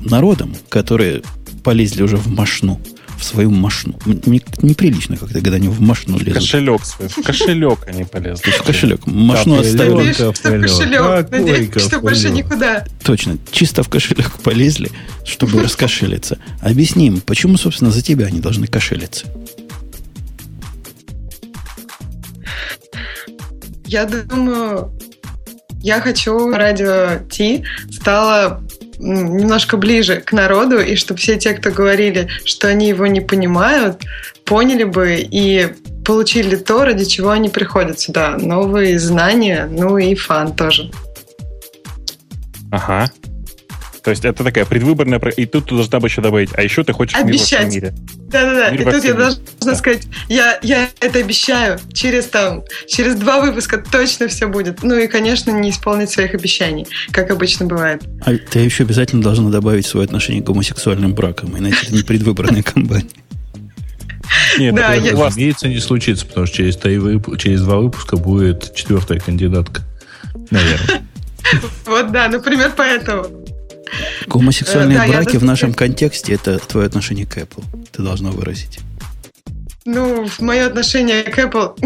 народом, которые полезли уже в машну, в свою машну. Мне неприлично как-то, когда они в машну лезут. Кошелек свой. В кошелек они полезли. В кошелек. Машну оставили. Что в кошелек. Надеюсь, что больше никуда. Точно. Чисто в кошелек полезли, чтобы раскошелиться. Объясни им, почему, собственно, за тебя они должны кошелиться? Я думаю, я хочу радио Ти стало немножко ближе к народу, и чтобы все те, кто говорили, что они его не понимают, поняли бы и получили то, ради чего они приходят сюда. Новые знания, ну и фан тоже. Ага. То есть это такая предвыборная... И тут ты должна бы еще добавить, а еще ты хочешь Обещать. мир во всем мире. Да-да-да. И тут я должна да. сказать, я, я это обещаю. Через там, через два выпуска точно все будет. Ну и, конечно, не исполнить своих обещаний, как обычно бывает. А ты еще обязательно должна добавить свое отношение к гомосексуальным бракам, иначе это не предвыборная кампания. Нет, да, это, я... разумеется, не случится, потому что через, через два выпуска будет четвертая кандидатка. Наверное. Вот да, например, поэтому. Гомосексуальные э, браки в нашем контексте это твое отношение к Apple. Ты должна выразить. Ну, мое отношение к Apple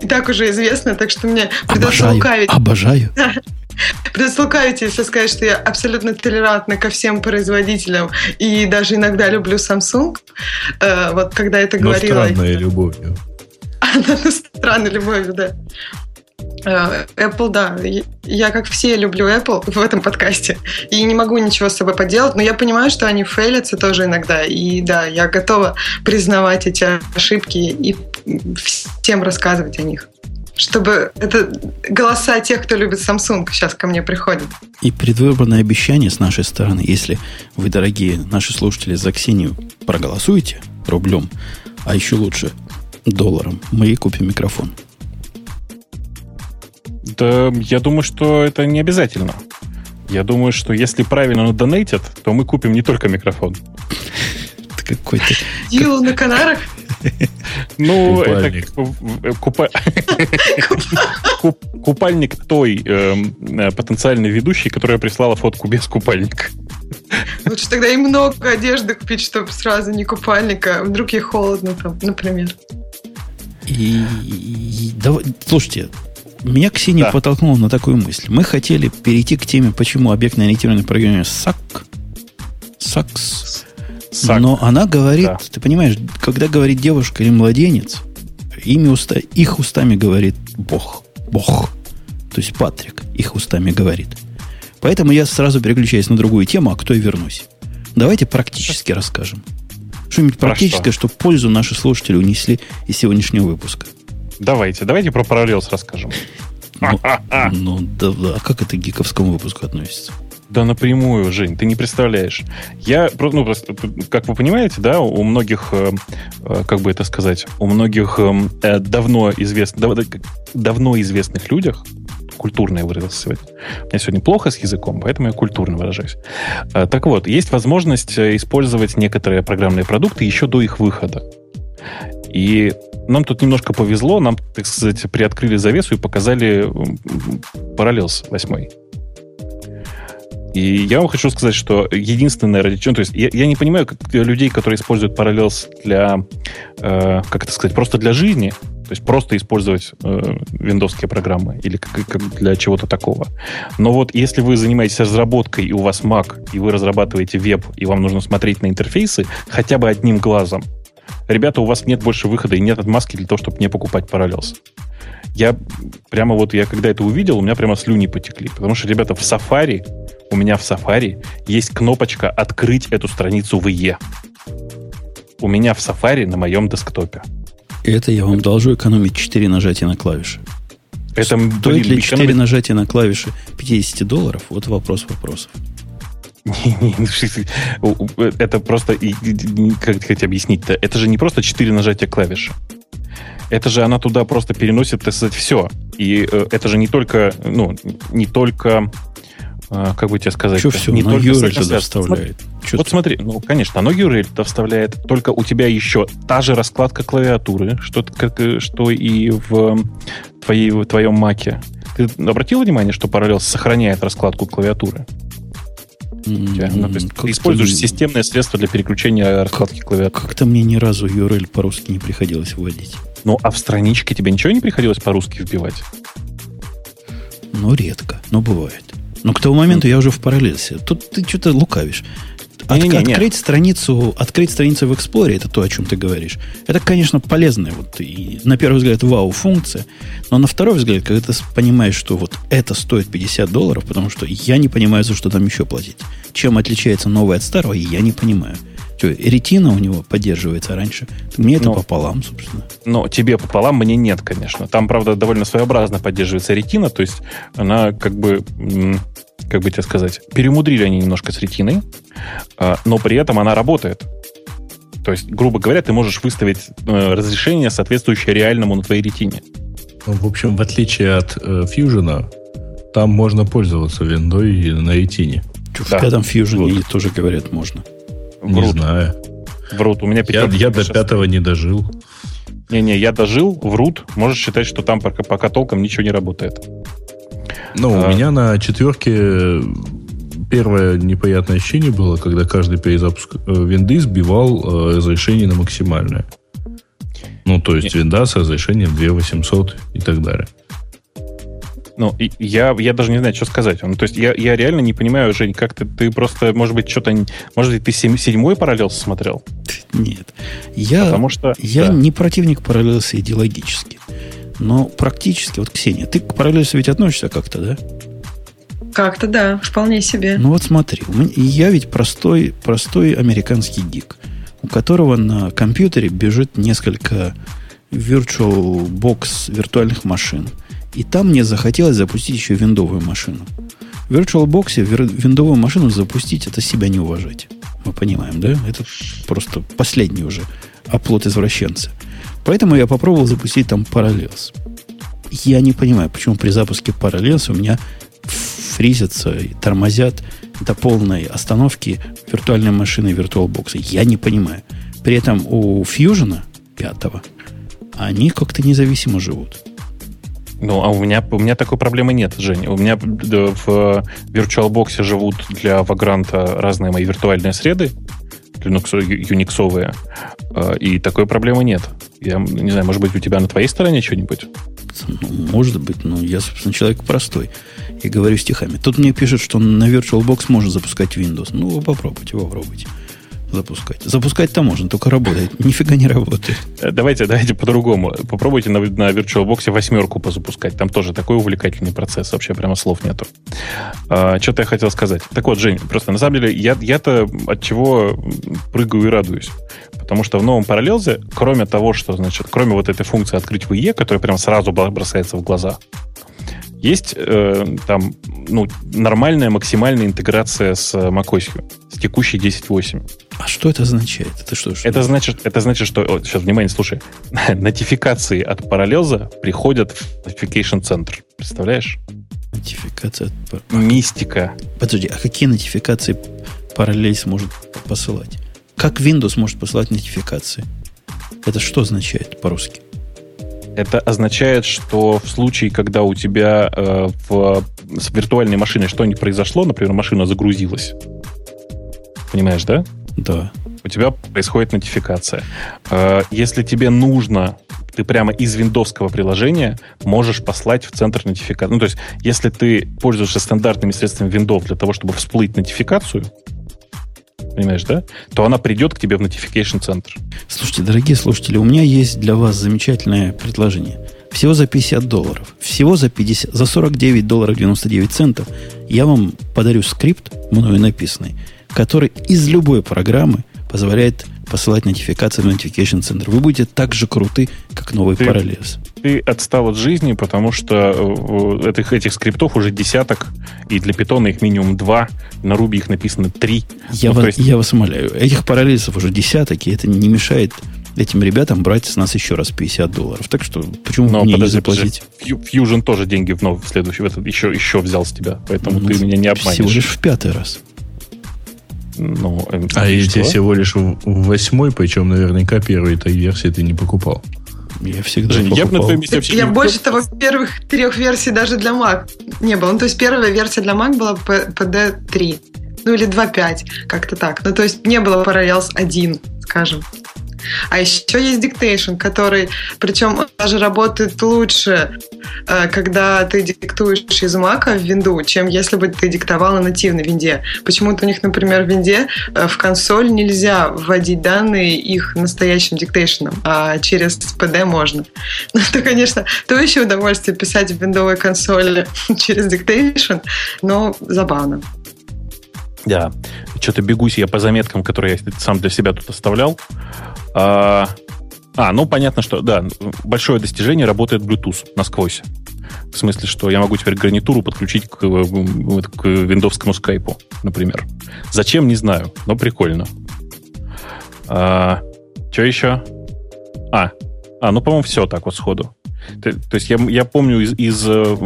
и так уже известно, так что мне придется обожаю, лукавить. Обожаю. Придется лукавить, если сказать, что я абсолютно толерантна ко всем производителям и даже иногда люблю Samsung. Э, вот когда это Но говорила... странной любовью. Странной любовью, да. Э, Apple, да. Я, как все, люблю Apple в этом подкасте. И не могу ничего с собой поделать, но я понимаю, что они фейлятся тоже иногда. И да, я готова признавать эти ошибки и всем рассказывать о них. Чтобы это голоса тех, кто любит Samsung, сейчас ко мне приходят. И предвыборное обещание с нашей стороны, если вы, дорогие наши слушатели, за Ксению проголосуете рублем, а еще лучше долларом, мы ей купим микрофон. Да, я думаю, что это не обязательно. Я думаю, что если правильно надонейтят, то мы купим не только микрофон. Какой-то... Дилу на Канарах? Ну, это купальник той эм, э, потенциальной ведущей, которая прислала фотку без купальника. Лучше тогда и много одежды купить, чтобы сразу не купальника. Вдруг ей холодно там, например. И, слушайте, меня Ксения да. подтолкнула на такую мысль. Мы хотели перейти к теме, почему объектно-ориентированное программирование САК. САКС. САК. Но она говорит, да. ты понимаешь, когда говорит девушка или младенец, ими уста, их устами говорит Бог. Бог. То есть Патрик их устами говорит. Поэтому я сразу переключаюсь на другую тему, а кто и вернусь. Давайте практически расскажем. Что-нибудь практическое, что? чтобы пользу наши слушатели унесли из сегодняшнего выпуска. Давайте, давайте про Parallels расскажем. Ну, ну да, да, а как это к гиковскому выпуску относится? Да напрямую, Жень, ты не представляешь. Я, ну, просто, как вы понимаете, да, у многих, э, э, как бы это сказать, у многих э, давно, извест, давно известных людях, культурно я выразился сегодня. У меня сегодня плохо с языком, поэтому я культурно выражаюсь. Так вот, есть возможность использовать некоторые программные продукты еще до их выхода. И нам тут немножко повезло, нам, так сказать, приоткрыли завесу и показали Parallels 8. И я вам хочу сказать, что единственное ради чего... То есть я, я не понимаю как, людей, которые используют Parallels для... Э, как это сказать? Просто для жизни. То есть просто использовать э, виндовские программы или как, как для чего-то такого. Но вот если вы занимаетесь разработкой, и у вас Mac, и вы разрабатываете веб, и вам нужно смотреть на интерфейсы хотя бы одним глазом, ребята, у вас нет больше выхода и нет отмазки для того, чтобы не покупать Parallels. Я прямо вот, я когда это увидел, у меня прямо слюни потекли. Потому что, ребята, в Safari, у меня в Safari есть кнопочка «Открыть эту страницу в IE». У меня в Safari на моем десктопе. Это я вам должу экономить 4 нажатия на клавиши. Это, Стоит блин, ли 4 экономить... нажатия на клавиши 50 долларов? Вот вопрос вопросов. Это просто, как хоть объяснить-то, это же не просто 4 нажатия клавиши. Это же она туда просто переносит, так сказать, все. И э, это же не только, ну, не только э, как бы тебе сказать, Что все, не но только URL туда вставляет. Смотри, вот смотри, ну, конечно, оно URL туда вставляет, только у тебя еще та же раскладка клавиатуры, что, как, э, что и в, твоей, в твоем маке. Ты обратил внимание, что Parallels сохраняет раскладку клавиатуры? Ну, то есть ты используешь системное средство для переключения раскладки клавиатуры. Как-то мне ни разу URL по-русски не приходилось вводить. Ну, а в страничке тебе ничего не приходилось по-русски вбивать? Ну, редко, но бывает. Но к тому моменту я уже в параллельсе. Тут ты что-то лукавишь. От, не, не, не, открыть страницу, открыть страницу в Explorer, это то, о чем ты говоришь. Это, конечно, полезная, вот, и, на первый взгляд, вау-функция, но на второй взгляд, когда ты понимаешь, что вот это стоит 50 долларов, потому что я не понимаю, за что там еще платить. Чем отличается новое от старого, я не понимаю. Что, ретина у него поддерживается раньше. Мне это но, пополам, собственно. Но тебе пополам, мне нет, конечно. Там, правда, довольно своеобразно поддерживается ретина, то есть она как бы как бы тебе сказать, перемудрили они немножко с ретиной, а, но при этом она работает. То есть, грубо говоря, ты можешь выставить э, разрешение, соответствующее реальному на твоей ретине. Ну, в общем, в отличие от э, Fusion, там можно пользоваться виндой на ретине. В да. пятом Fusion вот. тоже говорят можно. Врут. Не знаю. Врут. У меня я, я до пятого не дожил. Не-не, я дожил, врут. Можешь считать, что там пока, пока толком ничего не работает. Ну, а... у меня на четверке первое неприятное ощущение было, когда каждый перезапуск э, винды сбивал э, разрешение на максимальное. Ну, то есть винда с разрешением 2800 и так далее. Ну, я, я даже не знаю, что сказать. Ну, то есть я, я реально не понимаю, Жень, как ты, ты просто, может быть, что-то... Может быть, ты седьмой параллелс смотрел? Нет. Я, Потому что, я да. не противник параллелса идеологически. Но практически, вот, Ксения, ты к параллельсу ведь относишься как-то, да? Как-то да, вполне себе. Ну вот смотри, я ведь простой, простой американский гик, у которого на компьютере бежит несколько virtual box виртуальных машин. И там мне захотелось запустить еще виндовую машину. В VirtualBox виндовую машину запустить, это себя не уважать. Мы понимаем, да? Это просто последний уже оплот извращенца. Поэтому я попробовал запустить там Parallels. Я не понимаю, почему при запуске Parallels у меня фризятся и тормозят до полной остановки виртуальной машины VirtualBox. Я не понимаю. При этом у Fusion 5 они как-то независимо живут. Ну, а у меня, у меня такой проблемы нет, Женя. У меня в VirtualBox живут для Vagrant разные мои виртуальные среды, Linux, юниксовые, а, и такой проблемы нет. Я не знаю, может быть, у тебя на твоей стороне что-нибудь? Ну, может быть, но я, собственно, человек простой и говорю стихами. Тут мне пишут, что на VirtualBox можно запускать Windows. Ну, вы попробуйте, попробуйте запускать. Запускать-то можно, только работает. Нифига не работает. Э, давайте, давайте по-другому. Попробуйте на, на VirtualBox восьмерку позапускать. Там тоже такой увлекательный процесс. Вообще прямо слов нету. А, что-то я хотел сказать. Так вот, Жень, просто на самом деле я, я-то от чего прыгаю и радуюсь. Потому что в новом параллелзе, кроме того, что, значит, кроме вот этой функции открыть VE, которая прям сразу бросается в глаза, есть э, там ну, нормальная максимальная интеграция с macOS, с текущей 10.8. А что это означает? Это что? что это, значит, это значит, что... О, сейчас, внимание, слушай. Нотификации от Parallels приходят в Notification Center. Представляешь? Нотификация от... Мистика. Подожди, а какие нотификации Parallels может посылать? Как Windows может посылать нотификации? Это что означает по-русски? Это означает, что в случае, когда у тебя э, в, с виртуальной машиной что-нибудь произошло, например, машина загрузилась, понимаешь, да? Да. У тебя происходит нотификация. Э, если тебе нужно, ты прямо из виндовского приложения можешь послать в центр нотификации. Ну, то есть, если ты пользуешься стандартными средствами Windows для того, чтобы всплыть нотификацию, понимаешь, да? То она придет к тебе в notification центр. Слушайте, дорогие слушатели, у меня есть для вас замечательное предложение. Всего за 50 долларов, всего за 50, за 49 долларов 99 центов я вам подарю скрипт, мною написанный, который из любой программы позволяет посылать нотификации в Notification Center. Вы будете так же круты, как новый ты, Parallels. Ты отстал от жизни, потому что э, этих, этих скриптов уже десяток, и для питона их минимум два, на Ruby их написано три. Я, ну, вас, есть... я вас умоляю, этих параллельсов уже десяток, и это не мешает этим ребятам брать с нас еще раз 50 долларов. Так что почему Но, мне подожди, не заплатить? Подожди. Fusion тоже деньги в, в следующий, в этот еще, еще взял с тебя, поэтому ну, ты меня не обманешь. Всего лишь в пятый раз. Ну, а эти всего лишь в восьмой, причем наверняка первой этой версии ты не покупал. Я всегда Жень, я, на твоем месте вообще я больше того, первых трех версий даже для Mac не было. Ну, то есть первая версия для Mac была PD3. Ну или 2.5, как-то так. Ну то есть не было Parallels 1, скажем. А еще есть Dictation, который, причем даже работает лучше, э, когда ты диктуешь из Mac в винду, чем если бы ты диктовал на нативной винде. Почему-то у них, например, в винде э, в консоль нельзя вводить данные их настоящим диктейшеном, а через PD можно. Ну, это, конечно, то еще удовольствие писать в виндовой консоли через диктейшн, но забавно. Да, что-то бегусь я по заметкам, которые я сам для себя тут оставлял. А, а, ну понятно, что да, большое достижение работает Bluetooth насквозь. В смысле, что я могу теперь гарнитуру подключить к, э, к виндовскому скайпу, например. Зачем, не знаю, но прикольно. А, что еще? А, а, ну, по-моему, все так вот сходу. То, то есть я, я помню из, из э,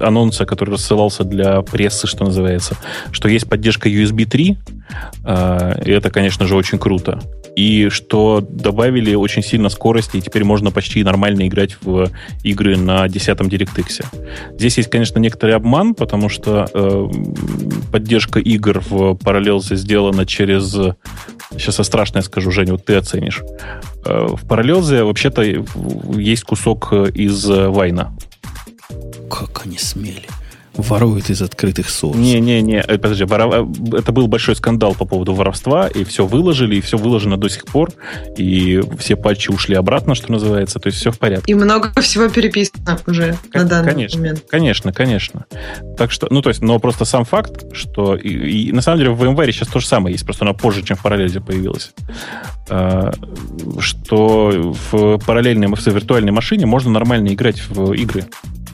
анонса, который рассылался для прессы, что называется, что есть поддержка USB 3, э, и это, конечно же, очень круто. И что добавили очень сильно скорости, и теперь можно почти нормально играть в игры на 10 DirectX. Здесь есть, конечно, некоторый обман, потому что э, поддержка игр в Parallels сделана через Сейчас я страшное скажу, Женя, вот ты оценишь. Э, в Параллелзе вообще-то есть кусок э, из э, Вайна. Как они смели? Воруют из открытых сорс. Не-не-не, подожди, воров... это был большой скандал по поводу воровства, и все выложили, и все выложено до сих пор, и все патчи ушли обратно, что называется, то есть все в порядке. И много всего переписано уже К- на данный конечно, момент. Конечно, конечно. Так что, ну, то есть, но просто сам факт, что... И, и на самом деле в VMware сейчас то же самое есть, просто оно позже, чем в параллели появилось. А, что в параллельной, в виртуальной машине можно нормально играть в игры.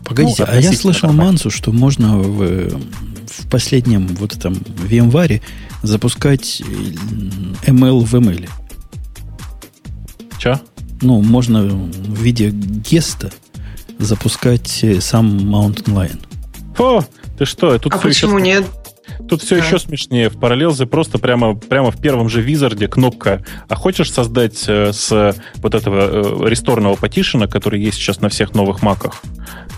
Погодите, Ну, а я слышал нормально. Мансу, что можно в, в последнем вот этом VMware запускать э, ML в ML. Че? Ну, можно в виде геста запускать э, сам Mountain Lion. О, ты что? Тут А почему еще, нет? Тут все Да. еще смешнее. В параллелзе просто прямо, прямо в первом же визарде кнопка «А хочешь создать э, с вот этого э, ресторного патишена, который есть сейчас на всех новых маках,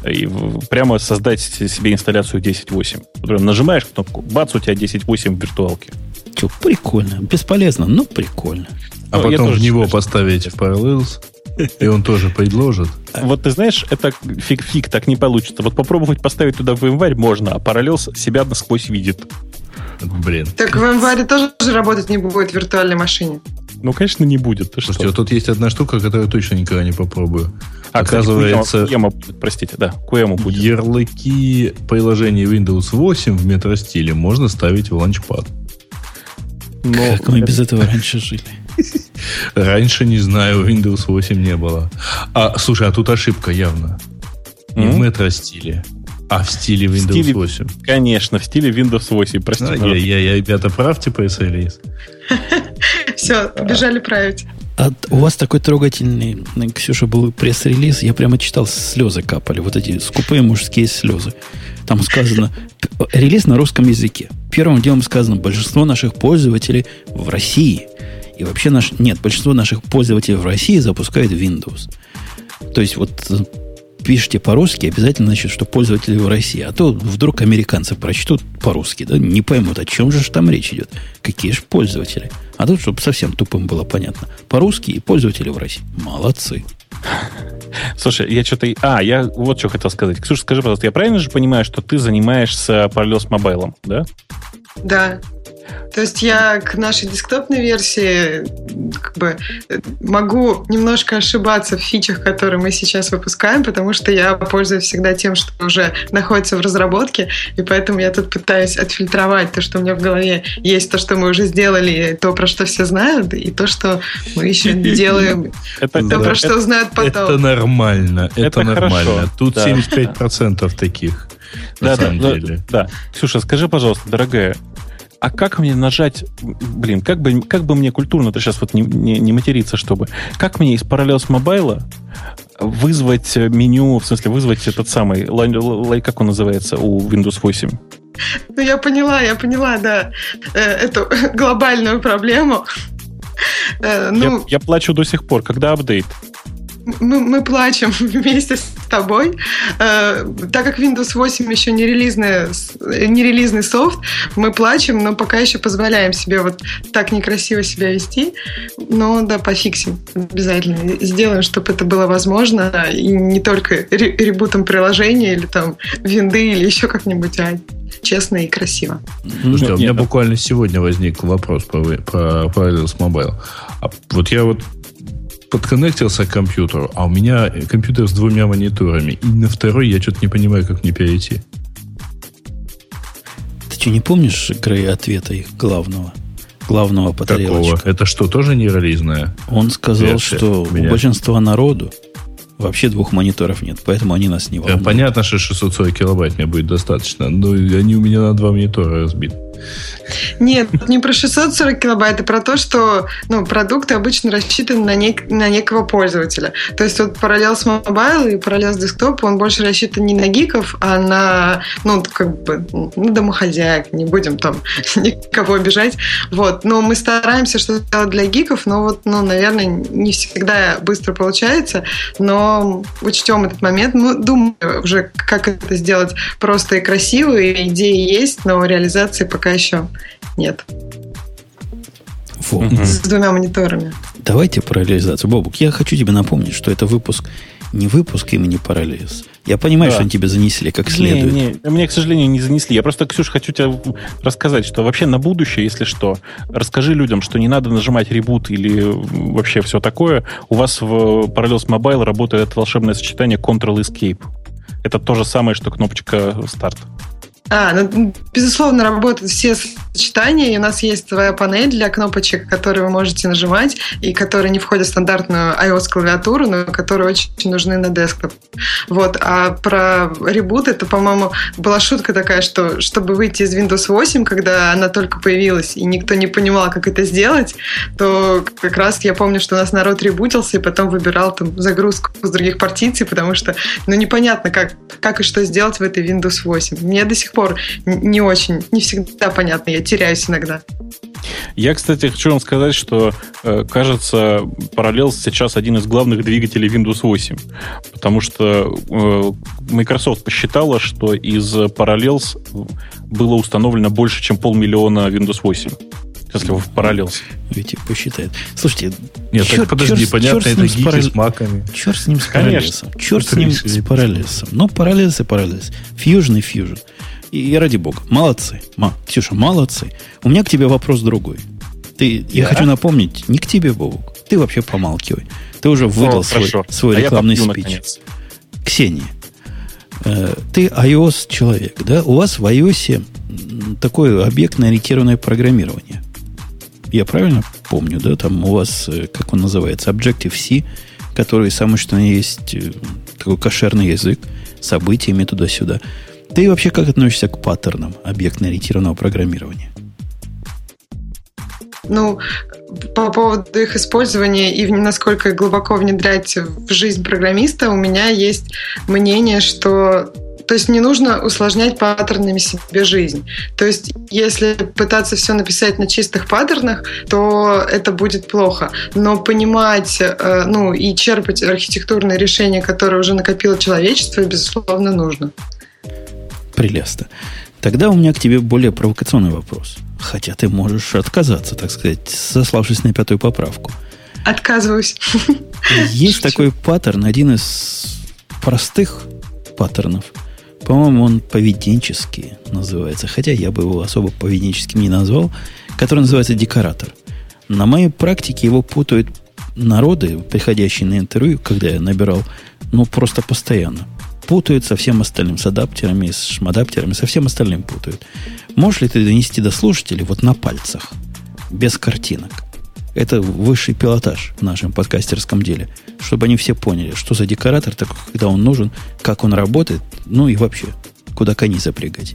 и в- прямо создать себе инсталляцию 10.8?» Вот прям Нажимаешь кнопку, бац, у тебя 10.8 в виртуалке. Че, прикольно. Бесполезно, но прикольно. А Ну, потом в него считаю, что поставить Parallels, и он тоже предложит. Вот ты знаешь, это фиг-фиг, так не получится. Вот попробовать поставить туда VMware можно, а параллелс себя насквозь видит. Блин. Так в январе тоже работать не будет в виртуальной машине. Ну, конечно, не будет. Ты что? Слушайте, вот тут есть одна штука, которую я точно никогда не попробую. А, кстати, Оказывается, QEMU будет, простите, да, QEMU будет. ярлыки приложения Windows 8 в метростиле можно ставить в ланчпад. Но Как мы без этого раньше жили. Раньше, не знаю, Windows 8 не было. А, слушай, а тут ошибка явно. Не в М? метро-стиле, а в стиле Windows стиле- 8. Конечно, в стиле Windows 8, прости, А, я, я, я, ребята, правьте пресс-релиз. Все, бежали править. А у вас такой трогательный, Ксюша, был пресс-релиз, я прямо читал, слезы капали, вот эти скупые мужские слезы. Там сказано, релиз на русском языке. Первым делом сказано, большинство наших пользователей в России, и вообще наш, нет, большинство наших пользователей в России запускают Windows. То есть вот э, пишите по-русски, обязательно значит, что пользователи в России. А то вдруг американцы прочтут по-русски, да, не поймут, о чем же там речь идет. Какие же пользователи. А тут, чтобы совсем тупым было понятно. По-русски и пользователи в России. Молодцы. Слушай, я что-то... А, я вот что хотел сказать. Ксюша, скажи, пожалуйста, я правильно же понимаю, что ты занимаешься Parallels Mobile, да? Да. То есть я к нашей десктопной версии как бы могу немножко ошибаться в фичах, которые мы сейчас выпускаем, потому что я пользуюсь всегда тем, что уже находится в разработке, и поэтому я тут пытаюсь отфильтровать то, что у меня в голове есть, то, что мы уже сделали, то, про что все знают, и то, что мы еще делаем, Это, то, про что узнают Это потом. нормально, это, Это нормально. Тут да. 75% таких. На да, да, самом да, деле. да. Ксюша, скажи, пожалуйста, дорогая, а как мне нажать, блин, как бы, как бы мне культурно-то сейчас вот не, не, не материться, чтобы, как мне из Parallels Mobile вызвать меню, в смысле вызвать этот самый, как он называется у Windows 8? Ну, я поняла, я поняла, да, э, эту глобальную проблему. Э, Ну, я, я плачу до сих пор, когда апдейт? Мы, мы плачем вместе с тобой. Э, так как Windows 8 еще не релизный, не релизный софт, мы плачем, но пока еще позволяем себе вот так некрасиво себя вести. Но да, пофиксим обязательно. Сделаем, чтобы это было возможно. И не только ребутом приложения или там винды или еще как-нибудь, а честно и красиво. Слушайте, а у меня буквально сегодня возник вопрос про, про Parallels Mobile. А вот я вот подконнектился к компьютеру, а у меня компьютер с двумя мониторами, и на второй я что-то не понимаю, как мне перейти. Ты что, не помнишь, Грей, ответа их главного? Главного по Какого? Это что, тоже не релизное? Он сказал, Версия что меня... у большинства народу вообще двух мониторов нет, поэтому они нас не волнуют. Понятно, что 640 килобайт мне будет достаточно, но они у меня на два монитора разбиты. Нет, не про 640 килобайт, а про то, что ну, продукты обычно рассчитаны на, нек- на некого пользователя. То есть вот Parallels Mobile и Parallels Desktop, он больше рассчитан не на гиков, а на, ну, как бы, ну, домохозяек. Не будем там никого обижать. Вот. Но мы стараемся что-то делать для гиков, но вот, ну, наверное, не всегда быстро получается, но учтем этот момент. Ну, думаю уже, как это сделать просто и красиво, и идеи есть, но реализации пока еще нет. Вот. С двумя мониторами. Давайте про реализацию. Бобук, я хочу тебе напомнить, что это выпуск не выпуск имени Парализ. Я понимаю, да. что они тебе занесли как следует. Не, не, мне, к сожалению, не занесли. Я просто, Ксюша, хочу тебе рассказать, что вообще на будущее, если что, расскажи людям, что не надо нажимать ребут или вообще все такое. У вас в Parallels Mobile работает волшебное сочетание Ctrl-Escape. Это то же самое, что кнопочка старт. А, ну, безусловно, работают все сочетания, и у нас есть своя панель для кнопочек, которые вы можете нажимать, и которые не входят в стандартную iOS-клавиатуру, но которые очень нужны на десктоп. Вот. А про ребут, это, по-моему, была шутка такая, что чтобы выйти из Windows 8, когда она только появилась, и никто не понимал, как это сделать, то как раз я помню, что у нас народ ребутился, и потом выбирал там загрузку с других партиций, потому что, ну, непонятно, как, как и что сделать в этой Windows 8. Мне до сих пор не очень, не всегда понятно, я теряюсь иногда. Я, кстати, хочу вам сказать, что, э, кажется, Parallels сейчас один из главных двигателей Windows 8, потому что э, Microsoft посчитала, что из Parallels было установлено больше, чем полмиллиона Windows 8 если в Parallels. Ведь посчитает. Слушайте, нет, черт, так подожди, черт, понятно, черт это гики параллел... с маками. Черт с ним с параллелсом. Черт с ним с параллелсом. Ну, параллелс и параллелс. Фьюжн и фьюжн. И, и ради бога, молодцы. Ма, Ксюша, молодцы. У меня к тебе вопрос другой. Ты, я, я хочу напомнить, не к тебе, Богу. Ты вообще помалкивай. Ты уже выдал О, свой, свой а рекламный спич. Наконец. Ксения, э, ты iOS человек, да? У вас в iOS такое объектно-ориентированное программирование. Я правильно помню, да? Там у вас, э, как он называется, Objective-C, который самый что есть э, такой кошерный язык, событиями туда-сюда. Ты вообще как относишься к паттернам объектно-ориентированного программирования? Ну, по поводу их использования и насколько глубоко внедрять в жизнь программиста, у меня есть мнение, что то есть не нужно усложнять паттернами себе жизнь. То есть если пытаться все написать на чистых паттернах, то это будет плохо. Но понимать, э, ну и черпать архитектурные решения, которые уже накопило человечество, безусловно, нужно. Прелестно. Тогда у меня к тебе более провокационный вопрос. Хотя ты можешь отказаться, так сказать, сославшись на пятую поправку. Отказываюсь. Есть такой паттерн, один из простых паттернов. По-моему, он поведенческий называется. Хотя я бы его особо поведенческим не назвал. Который называется декоратор. На моей практике его путают народы, приходящие на интервью, когда я набирал, ну, просто постоянно путают со всем остальным, с адаптерами, с шмадаптерами, со всем остальным путают. Можешь ли ты донести до слушателей вот на пальцах, без картинок? Это высший пилотаж в нашем подкастерском деле. Чтобы они все поняли, что за декоратор такой, когда он нужен, как он работает, ну и вообще, куда кони запрягать.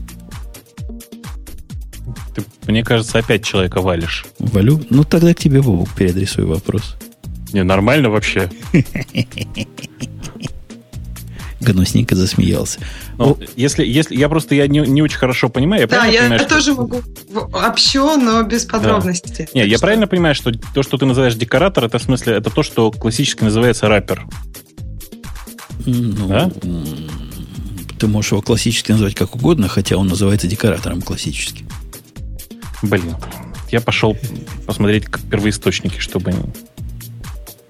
Ты, мне кажется, опять человека валишь. Валю? Ну, тогда к тебе, Вовок, переадресую вопрос. Не, нормально вообще. Гнусненько засмеялся. Ну, если, если, я просто я не, не очень хорошо понимаю. Я да, я, понимаю, я что... тоже могу общо, но без подробностей. Да. Не, я что? правильно понимаю, что то, что ты называешь декоратор, это в смысле, это то, что классически называется раппер. Ну, да? Ты можешь его классически назвать как угодно, хотя он называется декоратором классически. Блин, я пошел посмотреть первоисточники, чтобы...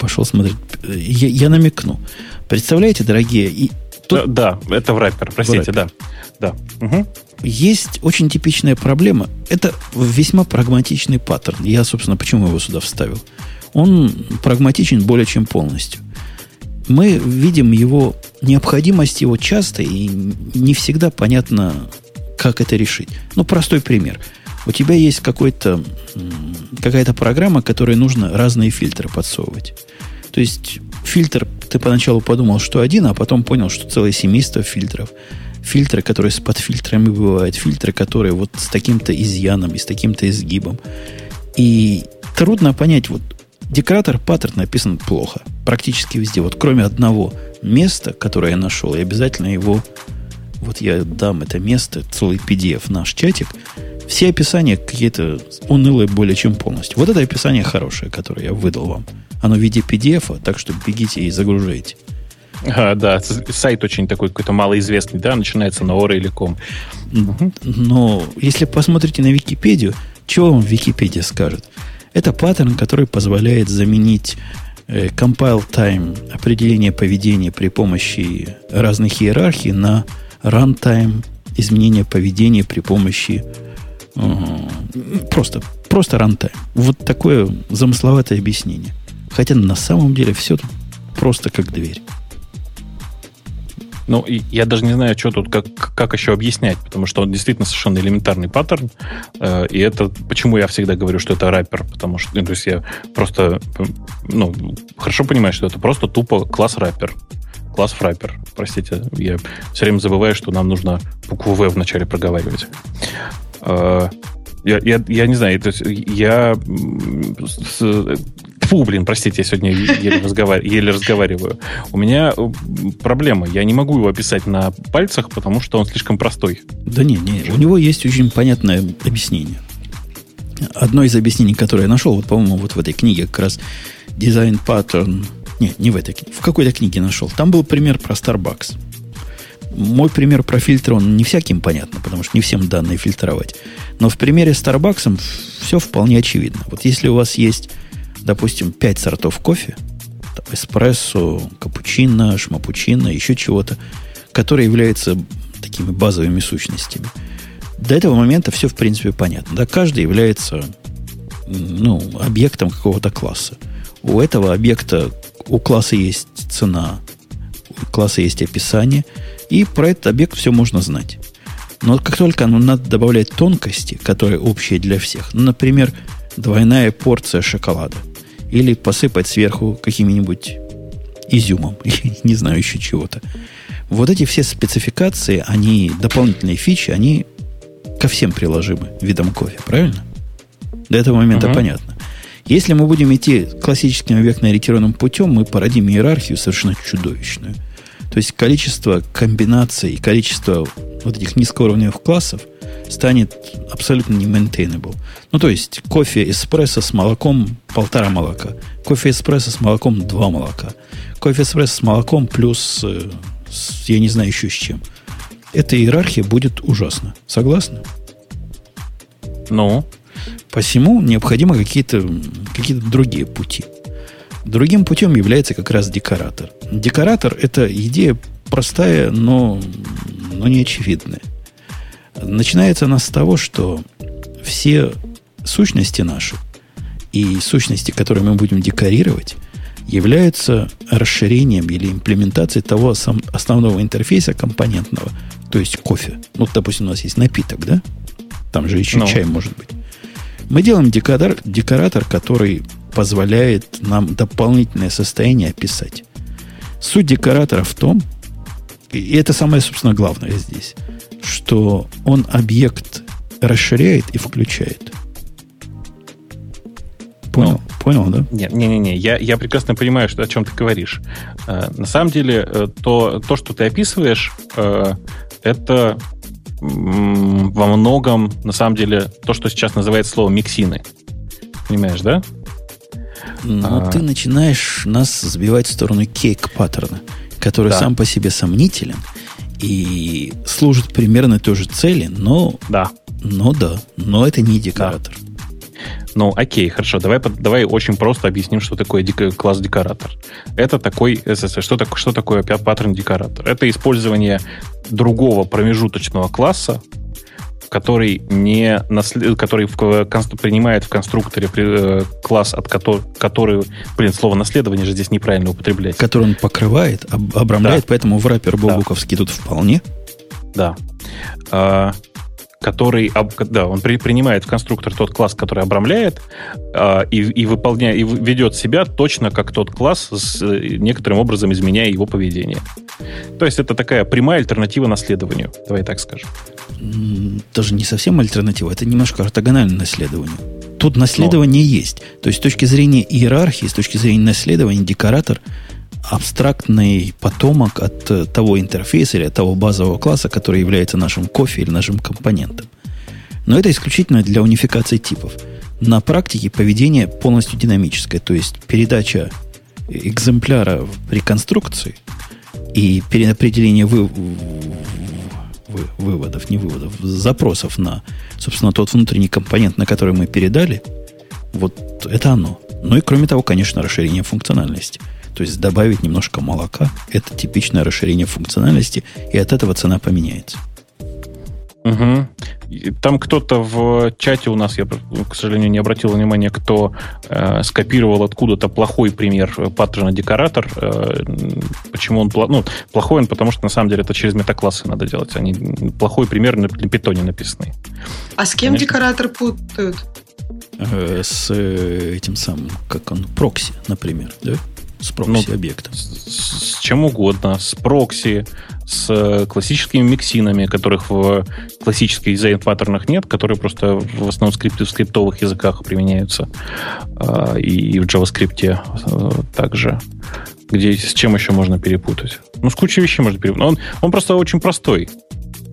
Пошел смотреть. Я, я намекну. Представляете, дорогие... И тут... да, да, это в рэпер, простите, в рэпер. да. да. Угу. Есть очень типичная проблема. Это весьма прагматичный паттерн. Я, собственно, почему его сюда вставил. Он прагматичен более чем полностью. Мы видим его необходимость его часто и не всегда понятно, как это решить. Ну, простой пример – у тебя есть какой-то, какая-то программа, которой нужно разные фильтры подсовывать. То есть фильтр, ты поначалу подумал, что один, а потом понял, что целое семейство фильтров. Фильтры, которые с подфильтрами бывают, фильтры, которые вот с таким-то изъяном и с таким-то изгибом. И трудно понять, вот декоратор паттерн написан плохо. Практически везде. Вот кроме одного места, которое я нашел, я обязательно его... Вот я дам это место, целый PDF наш чатик – все описания какие-то унылые более чем полностью. Вот это описание хорошее, которое я выдал вам. Оно в виде PDF, так что бегите и загружайте. А, да, сайт очень такой какой-то малоизвестный, да, начинается на Ора или ком. Но если посмотрите на Википедию, что вам Википедия скажет? Это паттерн, который позволяет заменить э, compile time определение поведения при помощи разных иерархий на runtime изменение поведения при помощи Просто, просто рантайм. Вот такое замысловатое объяснение. Хотя на самом деле все тут просто как дверь. Ну, я даже не знаю, что тут, как, как еще объяснять, потому что он действительно совершенно элементарный паттерн, э, и это, почему я всегда говорю, что это рэпер, потому что, ну, то есть я просто, ну, хорошо понимаю, что это просто тупо класс рэпер, класс фраппер, простите, я все время забываю, что нам нужно букву В вначале проговаривать. Э, я, я, я не знаю, то есть я... Фу, блин, простите, я сегодня еле, разговар... еле разговариваю. У меня э, проблема. Я не могу его описать на пальцах, потому что он слишком простой. Да не, не, у него есть очень понятное объяснение. Одно из объяснений, которое я нашел, вот, по-моему, вот в этой книге как раз дизайн паттерн. Не, не в этой книге. В какой-то книге нашел. Там был пример про Starbucks. Мой пример про фильтры, он не всяким понятно, потому что не всем данные фильтровать. Но в примере с Starbucks все вполне очевидно. Вот если у вас есть, допустим, 5 сортов кофе, там, эспрессо, капучино, шмапучино, еще чего-то, которые являются такими базовыми сущностями. До этого момента все, в принципе, понятно. Да, каждый является ну, объектом какого-то класса. У этого объекта, у класса есть цена, у класса есть описание – и про этот объект все можно знать. Но как только ну, надо добавлять тонкости, которые общие для всех, ну, например, двойная порция шоколада, или посыпать сверху каким-нибудь изюмом, не знаю еще чего-то. Вот эти все спецификации, они, дополнительные фичи, они ко всем приложимы видам кофе, правильно? До этого момента uh-huh. понятно. Если мы будем идти классическим объектно-ориентированным путем, мы породим иерархию совершенно чудовищную – то есть количество комбинаций, количество вот этих низкоуровневых классов станет абсолютно не maintainable. Ну, то есть кофе эспрессо с молоком полтора молока. Кофе эспрессо с молоком два молока. Кофе эспрессо с молоком плюс, э, с, я не знаю еще с чем. Эта иерархия будет ужасна. Согласны? Ну? Посему необходимы какие-то какие другие пути. Другим путем является как раз декоратор. Декоратор – это идея простая, но, но не очевидная. Начинается она с того, что все сущности наши и сущности, которые мы будем декорировать, являются расширением или имплементацией того основного интерфейса компонентного, то есть кофе. Ну, допустим, у нас есть напиток, да? Там же еще. Ну. чай может быть. Мы делаем декоратор, декоратор, который позволяет нам дополнительное состояние описать. Суть декоратора в том, и это самое, собственно, главное здесь, что он объект расширяет и включает. Понял? Ну, Понял, да? Не-не-не, я, я прекрасно понимаю, что, о чем ты говоришь. Э, на самом деле, э, то, то, что ты описываешь, э, это во многом, на самом деле, то, что сейчас называется слово миксины. Понимаешь, да? Ну, а... ты начинаешь нас сбивать в сторону кейк-паттерна. который Да. сам по себе сомнителен и служит примерно той же цели, но, Да. но да, но это не декоратор. Ну, окей, хорошо. Давай, давай очень просто объясним, что такое дек- класс декоратор. Это такой, что, так- что такое паттерн декоратор? Это использование другого промежуточного класса, который не наслед- который в конст- принимает в конструкторе при- э, класс, от которого, который, блин, слово наследование же здесь неправильно употреблять. Который он покрывает, об- обрамляет, поэтому в раппер Бобуковский тут вполне. Да. А, который, об- да, он при- принимает в конструктор тот класс, который обрамляет, а, и, и выполняет, и ведет себя точно как тот класс, с э, некоторым образом изменяя его поведение. То есть это такая прямая альтернатива наследованию, давай так скажем. Даже не совсем альтернатива, это немножко ортогонально наследованию. Тут наследование есть. То есть с точки зрения иерархии, с точки зрения наследования, декоратор абстрактный потомок от э, того интерфейса или от того базового класса, который является нашим кофе или нашим компонентом. Но это исключительно для унификации типов. На практике поведение полностью динамическое, то есть передача экземпляра при конструкции и переопределение вы- вы- выводов, не выводов, запросов на, собственно, тот внутренний компонент, на который мы передали, вот это оно. Ну и кроме того, конечно, расширение функциональности. То есть добавить немножко молока – это типичное расширение функциональности, и от этого цена поменяется. И Там кто-то в чате у нас, я, к сожалению, не обратил внимания, кто э, скопировал откуда-то плохой пример э, паттерна декоратор. Э, почему он пла- ну, плохой? Он потому что на самом деле это через метаклассы надо делать. Они плохой пример на, на питоне написанный. А с кем Конечно. декоратор путают? Э, С э, этим самым, как он, прокси, например, да? С прокси Ну. С, с чем угодно, с прокси, с э, классическими mixin ами, которых в классических design pattern ах нет, которые просто в основном скрипты в скриптовых языках применяются, А, и, в JavaScript э, также. Где, с чем еще можно перепутать? Ну, с кучей вещей можно перепутать. Он, он просто очень простой.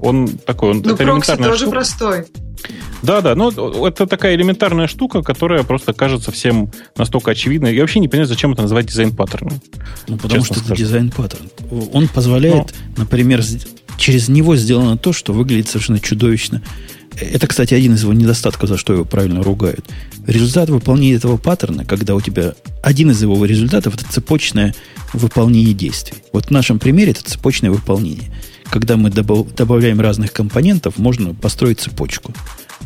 Он такой, он Ну, это элементарная тоже штука. простой. Да, да, но это такая элементарная штука, которая просто кажется всем настолько очевидной. Я вообще не понимаю, зачем это называть design pattern ом. Ну, потому что это скажу. design pattern. Он позволяет, например, с- через него сделано то, что выглядит совершенно чудовищно. Это, кстати, один из его недостатков, за что его правильно ругают. Результат выполнения этого паттерна, когда у тебя один из его результатов это цепочное выполнение действий. Вот в нашем примере это цепочное выполнение. Когда мы добав- добавляем разных компонентов, можно построить цепочку.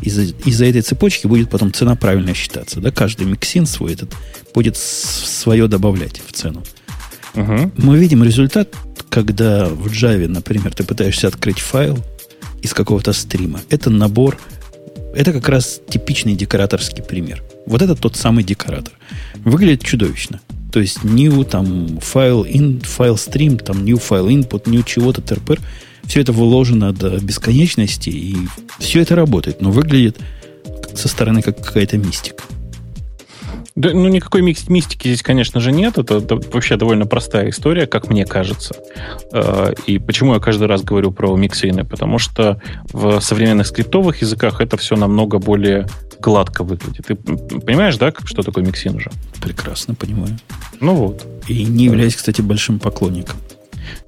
Из-за, из-за этой цепочки будет потом цена правильно считаться. Да? Каждый миксин свой этот будет свое добавлять в цену. Мгм. Мы видим результат, когда в Java, например, ты пытаешься открыть файл из какого-то стрима. Это набор, это как раз типичный декораторский пример. Вот это тот самый декоратор. Выглядит чудовищно. То есть new там файл in, файл stream, там new файл input, new чего-то, терпер. Все это вложено до бесконечности, и все это работает, но выглядит со стороны как какая-то мистика. Да, ну, никакой мистики здесь, конечно же, нет. Это, да, вообще довольно простая история, как мне кажется. Э, И почему я каждый раз говорю про миксины? Потому что в современных скриптовых языках это все намного более гладко выглядит. Ты понимаешь, да, что такое миксин уже? Прекрасно понимаю. Ну вот. И не являюсь, кстати, большим поклонником.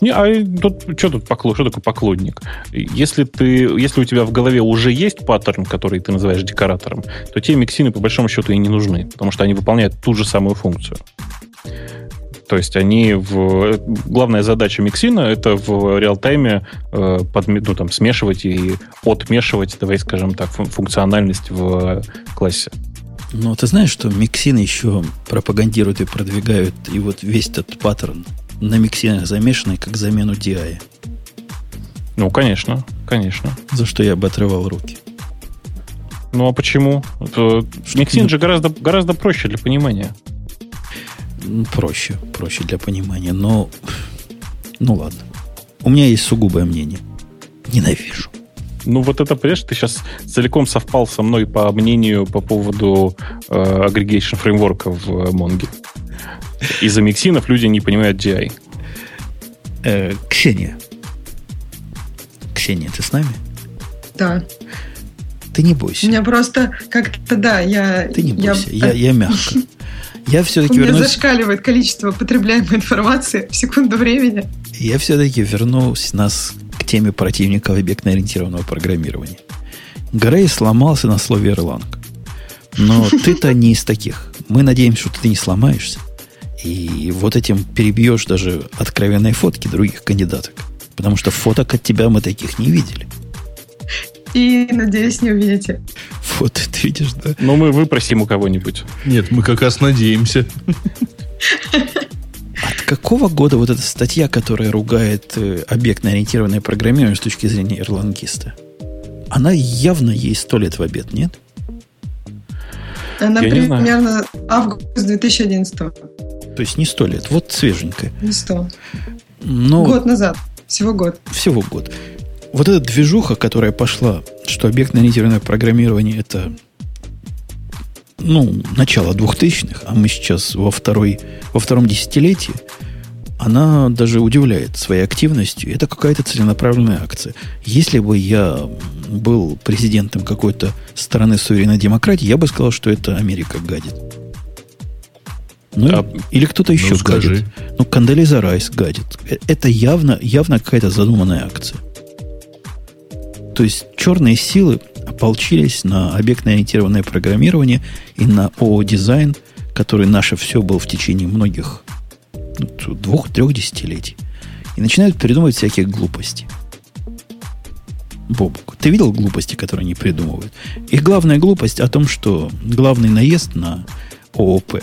Не, а тут, что тут поклон, что такое поклонник? Если, ты, если у тебя в голове уже есть паттерн, который ты называешь декоратором, то те миксины по большому счету и не нужны, потому что они выполняют ту же самую функцию. То есть они в... Главная задача миксина — это в реал-тайме э, ну, там, смешивать и отмешивать, давай скажем так, фун- функциональность в классе. Но ты знаешь, что миксины еще пропагандируют и продвигают и вот весь этот паттерн на миксинах замешанный как замену DI, Ну, конечно, конечно. за что я бы отрывал руки. Ну, а почему? Миксин же гораздо, гораздо проще для понимания. Ну, Проще, проще для понимания, но... Ну ладно. У меня есть сугубое мнение. Ненавижу. Ну, вот это, понимаешь, ты сейчас целиком совпал со мной по мнению по поводу э, aggregation фреймворка в э, Монге. Из-за миксинов люди не понимают DI. Э, Ксения. Ксения, ты с нами? Да. Ты не У бойся. меня просто как-то, да, я... Ты не я- бойся. Я, я мягко. Я все-таки У меня вернусь... зашкаливает количество потребляемой информации в секунду времени. Я все-таки вернусь нас к теме противников объектно-ориентированного программирования. Грей сломался на слове Erlang. Но ты-то не из таких. Мы надеемся, что ты не сломаешься. И вот этим перебьешь даже откровенные фотки других кандидаток. Потому что фоток от тебя мы таких не видели. И, надеюсь, не увидите. Вот ты видишь, да? Ну, мы выпросим у кого-нибудь. Нет, мы как раз надеемся. От какого года вот эта статья, которая ругает э, объектно-ориентированное программирование с точки зрения ирлангиста? Она явно ей сто лет в обед, нет? Она Я не знаю. примерно август 2011 То есть не сто лет, вот свеженькая. Не сто. Но Год назад. Всего год. всего год. Вот эта движуха, которая пошла, что объектно-ориентированное программирование это ну, начало 2000-х, а мы сейчас во, второй, во втором десятилетии, она даже удивляет своей активностью. Это какая-то целенаправленная акция. Если бы я был президентом какой-то страны суверенной демократии, я бы сказал, что это Америка гадит. Ну, А- или кто-то еще Ну, скажи. гадит. Ну, Кандализа Райс гадит. Э- Это явно, явно какая-то задуманная акция. То есть черные силы ополчились на объектно-ориентированное программирование и на ОО-дизайн, который наше все был в течение многих ну, двух-трех десятилетий. И начинают придумывать всякие глупости. Бобук, ты видел глупости, которые они придумывают? Их главная глупость о том, что главный наезд на ООП,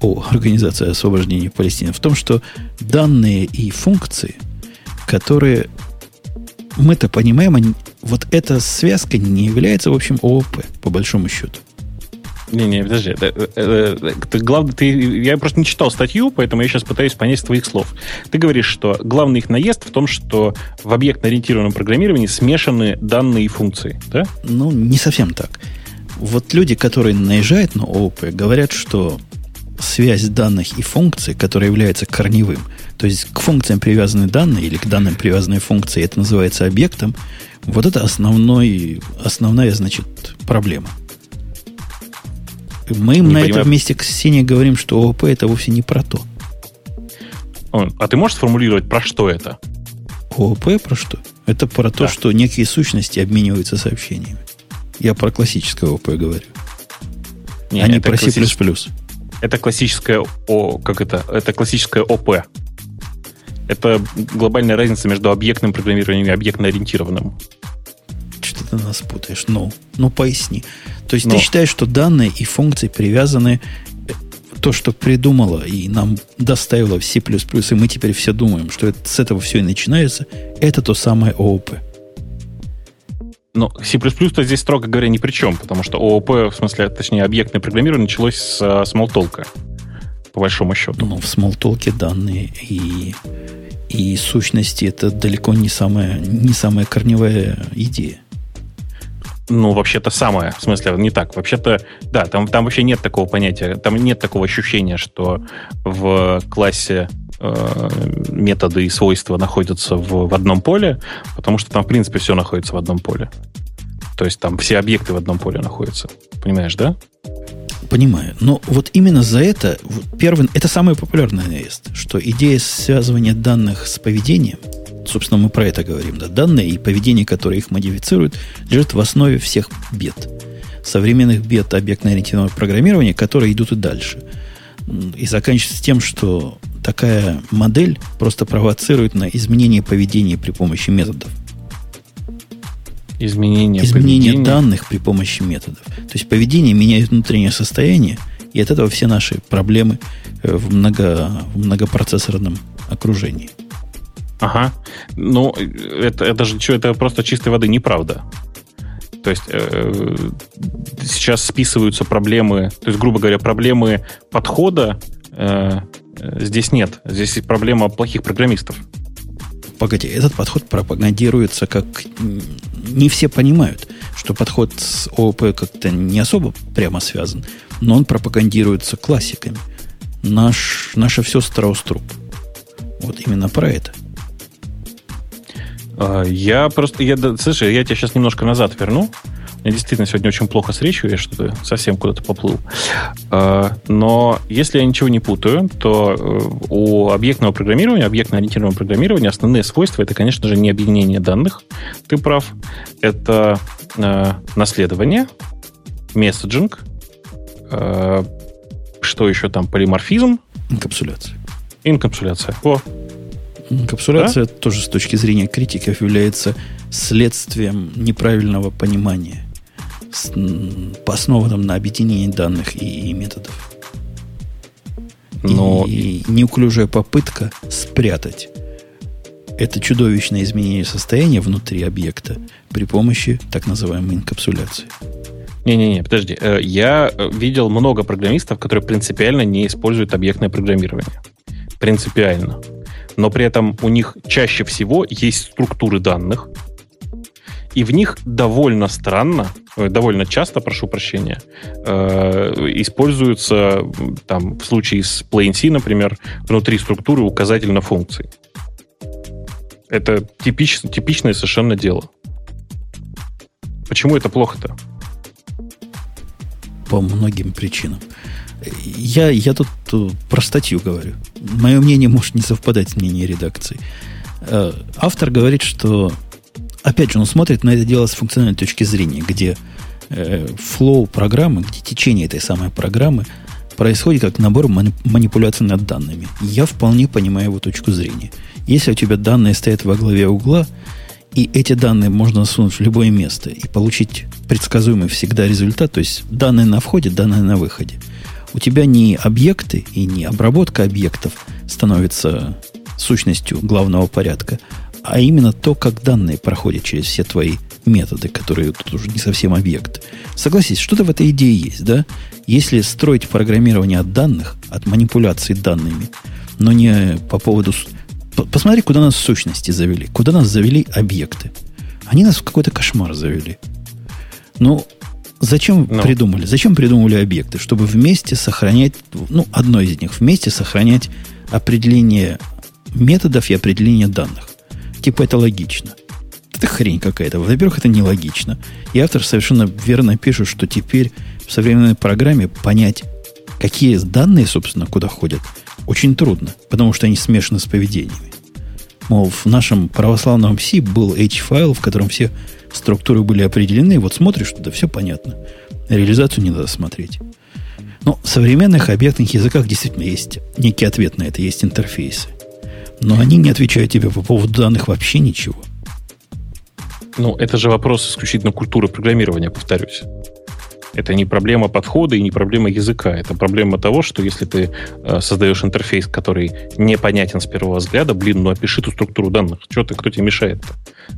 о Организации освобождения Палестины, в том, что данные и функции, которые мы-то понимаем, они, вот эта связка не является, в общем, ООП, по большому счету. Не-не, подожди. Э, э, э, Ты, главное, ты, я просто не читал статью, поэтому я сейчас пытаюсь понять твоих слов. Ты говоришь, что главный их наезд в том, что в объектно-ориентированном программировании смешаны данные и функции, да? Ну, не совсем так. Вот люди, которые наезжают на ООП, говорят, что связь данных и функций, которая является корневым, то есть к функциям привязаны данные или к данным привязанные функции, это называется объектом, вот это основной, основная, значит, проблема. Мы Не на понимаю. этом месте к Сене говорим, что ООП это вовсе не про то. А ты можешь сформулировать, про что это? ООП про что? Это про то, Да. что некие сущности обмениваются сообщениями. Я про классическое ООП говорю, Не, а не про C++. классич- Это классическое О, как это? Это классическое ОП. Это глобальная разница между объектным программированием и объектно-ориентированным. Что ты нас путаешь? Ну, ну поясни. То есть Но. ты считаешь, что данные и функции привязаны э, то, что придумала и нам доставила в C++, и мы теперь все думаем, что это, с этого все и начинается, это то самое ООП. Но C++-то здесь, строго говоря, ни при чем, потому что ООП, в смысле, точнее, объектное программирование началось с смолтолка, по большому счету. Ну, в смолтолке данные и, и сущности это далеко не самая, не самая корневая идея. Ну, вообще-то самое, в смысле, не так. Вообще-то, да, там, там вообще нет такого понятия, там нет такого ощущения, что в классе э, методы и свойства находятся в, в одном поле, потому что там, в принципе, все находится в одном поле. То есть там все объекты в одном поле находятся. Понимаешь, да? Понимаю. Но вот именно за это, первый, это самый популярный наезд, что идея связывания данных с поведением, собственно, мы про это говорим, да, данные и поведение, которые их модифицируют, лежит в основе всех бед. Современных бед объектно-ориентированного программирования, которые идут и дальше. И заканчивается тем, что такая модель просто провоцирует на изменение поведения при помощи методов. Изменение, изменение поведения. данных при помощи методов. То есть поведение меняет внутреннее состояние, и от этого все наши проблемы э, в, много, в многопроцессорном окружении. Ага. Ну, это, это же что, это просто чистой воды неправда. То есть э, сейчас списываются проблемы, то есть, грубо говоря, проблемы подхода э, э, здесь нет. Здесь проблема плохих программистов. Погоди, этот подход пропагандируется как... Не все понимают, что подход с ООП как-то не особо прямо связан, но он пропагандируется классиками. Наш, наше все страус-труп. Вот именно про это. А, Я просто, я, слушай, я тебя сейчас немножко назад верну. Меня действительно сегодня очень плохо с речью, я что-то совсем куда-то поплыл. А, но если я ничего не путаю, то э, у объектного программирования, объектно-ориентированного программирования основные свойства это, конечно же, не объединение данных, ты прав. Это э, наследование, месседжинг, э, что еще там, полиморфизм. Инкапсуляция. Инкапсуляция. О, Инкапсуляция да? тоже с точки зрения критиков является следствием неправильного понимания, основанным на объединении данных и, и методов. Но... И неуклюжая попытка спрятать это чудовищное изменение состояния внутри объекта при помощи так называемой инкапсуляции. Не-не-не, подожди. Э, я э, видел много программистов, которые принципиально не используют объектное программирование. Принципиально. Но при этом у них чаще всего есть структуры данных, и в них довольно странно, довольно часто, прошу прощения, используются там в случае с Plain C, например, внутри структуры указательно функций. Это типич, типичное совершенно дело. Почему это плохо-то? По многим причинам. Я, я тут про статью говорю. Мое мнение может не совпадать с мнением редакции. Э, автор говорит, что опять же, он смотрит на это дело с функциональной точки зрения, где э, флоу программы, где течение этой самой программы происходит как набор манипуляций над данными. Я вполне понимаю его точку зрения. Если у тебя данные стоят во главе угла, и эти данные можно сунуть в любое место и получить предсказуемый всегда результат, то есть данные на входе, данные на выходе, у тебя не объекты и не обработка объектов становится сущностью главного порядка, а именно то, как данные проходят через все твои методы, которые тут уже не совсем объекты. Согласись, что-то в этой идее есть, да? Если строить программирование от данных, от манипуляций данными, но не по поводу Посмотри, куда нас сущности завели. Куда нас завели объекты. Они нас в какой-то кошмар завели. Ну, зачем. Ну. придумали? Зачем придумали объекты? Чтобы вместе сохранять, ну, одно из них, вместе сохранять определение методов и определение данных. Типа это логично. Это хрень какая-то. Во-первых, это нелогично. И автор совершенно верно пишет, что теперь в современной программе понять, какие данные, собственно, куда ходят, очень трудно, потому что они смешаны с поведениями. Мол, в нашем православном C был H-файл, в котором все структуры были определены. Вот смотришь туда, все понятно. Реализацию не надо смотреть. Но в современных объектных языках действительно есть некий ответ на это, есть интерфейсы. Но они не отвечают тебе по поводу данных вообще ничего. Ну, это же вопрос исключительно культуры программирования, повторюсь. Это не проблема подхода и не проблема языка. Это проблема того, что если ты э, создаешь интерфейс, который непонятен с первого взгляда, блин, ну опиши ту структуру данных. Что ты, кто тебе мешает-то?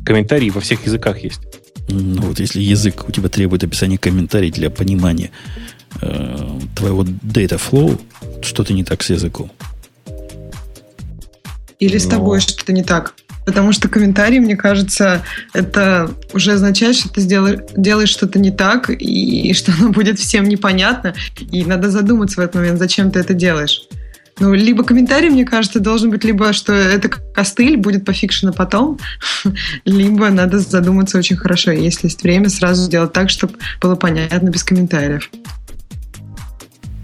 Комментарии во всех языках есть. Ну вот если язык у тебя требует описания комментариев для понимания э, твоего data flow, что-то не так с языком. Или с Но... тобой что-то не так. Потому что комментарий, мне кажется, это уже означает, что ты сделаешь, делаешь что-то не так, и, и что оно будет всем непонятно. И надо задуматься в этот момент, зачем ты это делаешь. Ну, либо комментарий, мне кажется, должен быть либо, что это костыль, будет пофикшено потом, либо надо задуматься очень хорошо, если есть время, сразу сделать так, чтобы было понятно без комментариев.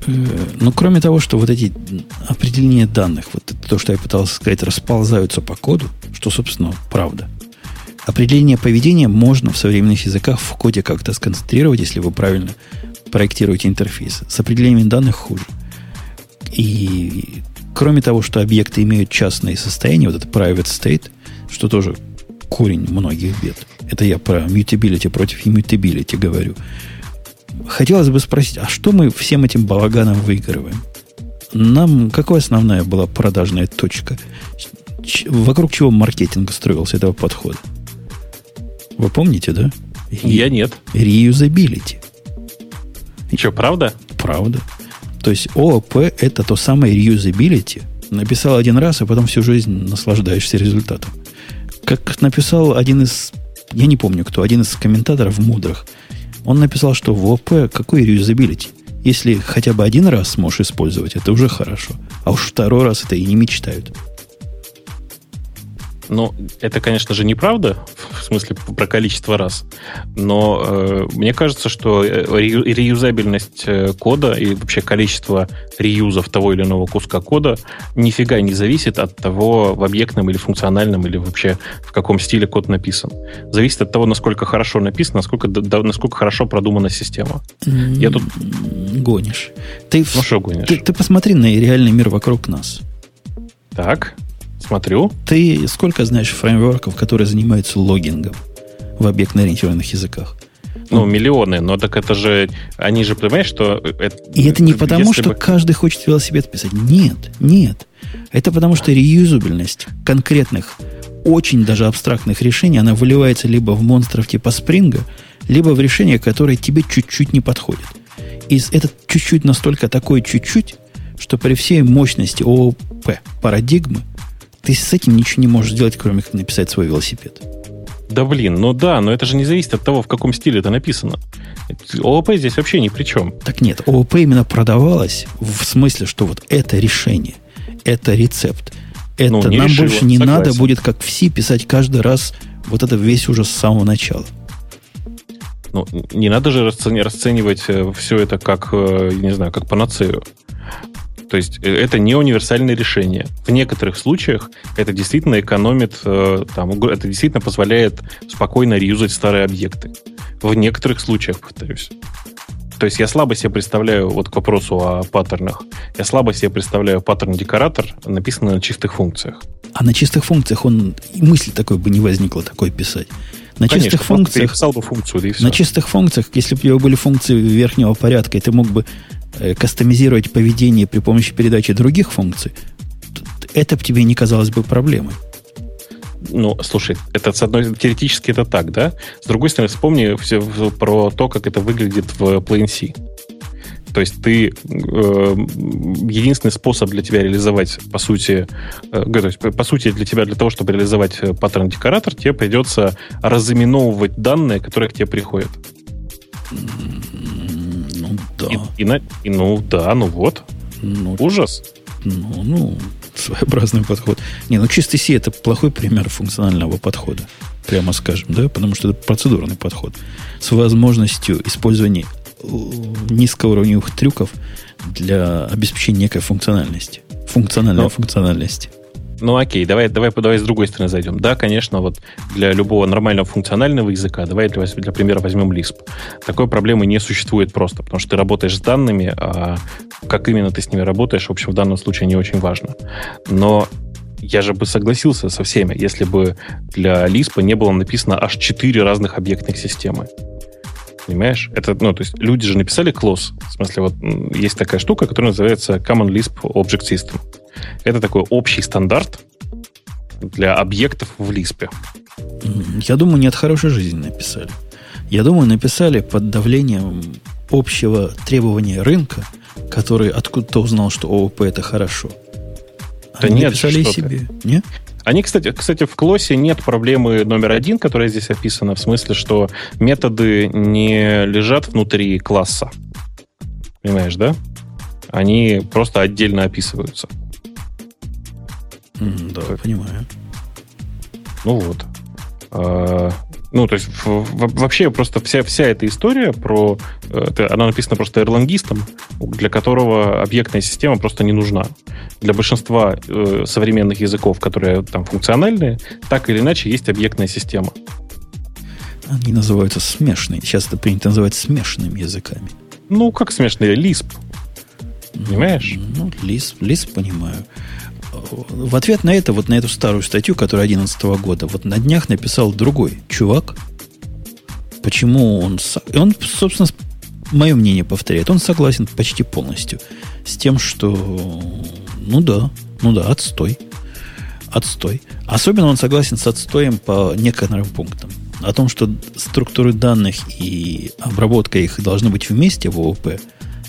Э, ну, кроме того, что вот эти определения данных, вот то, что я пытался сказать, расползаются по коду, что, собственно, правда. Определение поведения можно в современных языках в коде как-то сконцентрировать, если вы правильно проектируете интерфейс. С определением данных хуже. И кроме того, что объекты имеют частные состояния, вот это private state, что тоже корень многих бед. Это я про mutability против immutability говорю хотелось бы спросить, а что мы всем этим балаганом выигрываем? Нам какая основная была продажная точка? Вокруг чего маркетинг строился этого подхода? Вы помните, да? Я нет. Reusability. Что, правда? Правда. То есть ООП это то самое reusability. Написал один раз, а потом всю жизнь наслаждаешься результатом. Как написал один из, я не помню кто, один из комментаторов мудрых – он написал, что в ОП какой реюзабилити? Если хотя бы один раз сможешь использовать, это уже хорошо. А уж второй раз это и не мечтают. Ну, это, конечно же, неправда в смысле про количество раз. Но э, мне кажется, что э, ре, реюзабельность э, кода и вообще количество реюзов того или иного куска кода нифига не зависит от того, в объектном или функциональном, или вообще в каком стиле код написан. Зависит от того, насколько хорошо написано, насколько, да, насколько хорошо продумана система. Я тут... Гонишь. Ты, ну что гонишь? Ты, ты посмотри на реальный мир вокруг нас. Так. Смотрю. Ты сколько знаешь фреймворков, которые занимаются логингом в объектно-ориентированных языках? Ну, миллионы, но так это же... Они же, понимаешь, что... Это, И это не потому, что бы... каждый хочет велосипед писать. Нет, нет. Это потому, что реюзабельность конкретных, очень даже абстрактных решений, она выливается либо в монстров типа Спринга, либо в решения, которые тебе чуть-чуть не подходят. И этот чуть-чуть настолько такой чуть-чуть, что при всей мощности ООП парадигмы – ты с этим ничего не можешь сделать, кроме как написать свой велосипед. Да блин, ну да, но это же не зависит от того, в каком стиле это написано. ООП здесь вообще ни при чем. Так нет, ООП именно продавалось в смысле, что вот это решение, это рецепт. Это ну, нам решила, больше не согласен. надо будет, как в C, писать каждый раз вот это весь уже с самого начала. Ну, не надо же расценивать э, все это как, э, не знаю, как панацею. То есть э, это не универсальное решение. В некоторых случаях это действительно экономит, э, там, это действительно позволяет спокойно реюзать старые объекты. В некоторых случаях, повторюсь. То есть я слабо себе представляю, вот к вопросу о паттернах, я слабо себе представляю паттерн-декоратор, написанный на чистых функциях. А на чистых функциях он мысли такой бы не возникло такой писать. На Конечно, чистых функциях, писал бы функцию, да и все. на чистых функциях, если бы у тебя были функции верхнего порядка, и ты мог бы кастомизировать поведение при помощи передачи других функций, это бы тебе не казалось бы проблемой. Ну, слушай, это с одной теоретически это так, да? С другой стороны, вспомни все про то, как это выглядит в Plain C. То есть ты э, единственный способ для тебя реализовать, по сути, э, то есть, по сути, для тебя, для того, чтобы реализовать э, паттерн-декоратор, тебе придется разыменовывать данные, которые к тебе приходят. Ну да. И, и, и, ну да, ну вот. Ну, Ужас. Ну, ну, своеобразный подход. Не, ну чистый C это плохой пример функционального подхода. Прямо скажем, да? Потому что это процедурный подход. С возможностью использования низкоуровневых трюков для обеспечения некой функциональности. Функциональной Но, функциональности. Ну окей, давай, давай, давай с другой стороны зайдем. Да, конечно, вот для любого нормального функционального языка, давай для, для примера возьмем Lisp. Такой проблемы не существует просто, потому что ты работаешь с данными, а как именно ты с ними работаешь, в общем, в данном случае не очень важно. Но я же бы согласился со всеми, если бы для Lisp не было написано аж четыре разных объектных системы. Понимаешь? Это, ну, то есть люди же написали класс. В смысле, вот есть такая штука, которая называется Common Lisp Object System. Это такой общий стандарт для объектов в Lisp. Я думаю, не от хорошей жизни написали. Я думаю, написали под давлением общего требования рынка, который откуда-то узнал, что ООП это хорошо. Да Они нет, написали себе. Нет? Они, кстати, кстати, в клоссе нет проблемы номер один, которая здесь описана, в смысле, что методы не лежат внутри класса. Понимаешь, да? Они просто отдельно описываются. Mm, да, так. понимаю. Ну вот. А, ну, то есть вообще просто вся, вся эта история про... Это, она написана просто эрлангистом, для которого объектная система просто не нужна. Для большинства э, современных языков, которые там функциональные, так или иначе есть объектная система. Они называются смешные. Сейчас это принято называть смешанными языками. Ну, как смешные? Lisp. Понимаешь? Ну, Lisp, Lisp понимаю в ответ на это, вот на эту старую статью, которая 2011 года, вот на днях написал другой чувак. Почему он... Он, собственно, мое мнение повторяет. Он согласен почти полностью с тем, что... Ну да, ну да, отстой. Отстой. Особенно он согласен с отстоем по некоторым пунктам. О том, что структуры данных и обработка их должны быть вместе в ООП,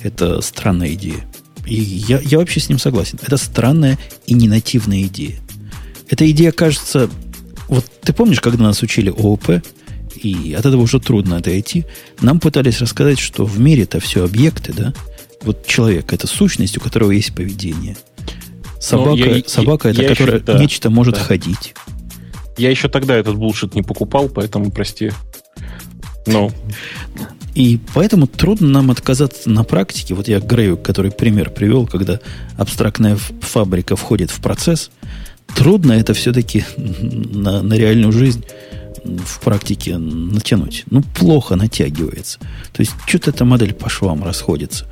это странная идея. И я, я вообще с ним согласен. Это странная и ненативная идея. Эта идея кажется... Вот ты помнишь, когда нас учили ООП, и от этого уже трудно отойти, нам пытались рассказать, что в мире это все объекты, да? Вот человек – это сущность, у которого есть поведение. Собака, я, собака я, это, я которая еще, да, нечто может да. ходить. Я еще тогда этот булшит не покупал, поэтому прости. Ну. И поэтому трудно нам отказаться на практике. Вот я Грею, который пример привел, когда абстрактная фабрика входит в процесс, трудно это все-таки на, на реальную жизнь в практике натянуть. Ну, плохо натягивается. То есть, что-то эта модель по швам расходится.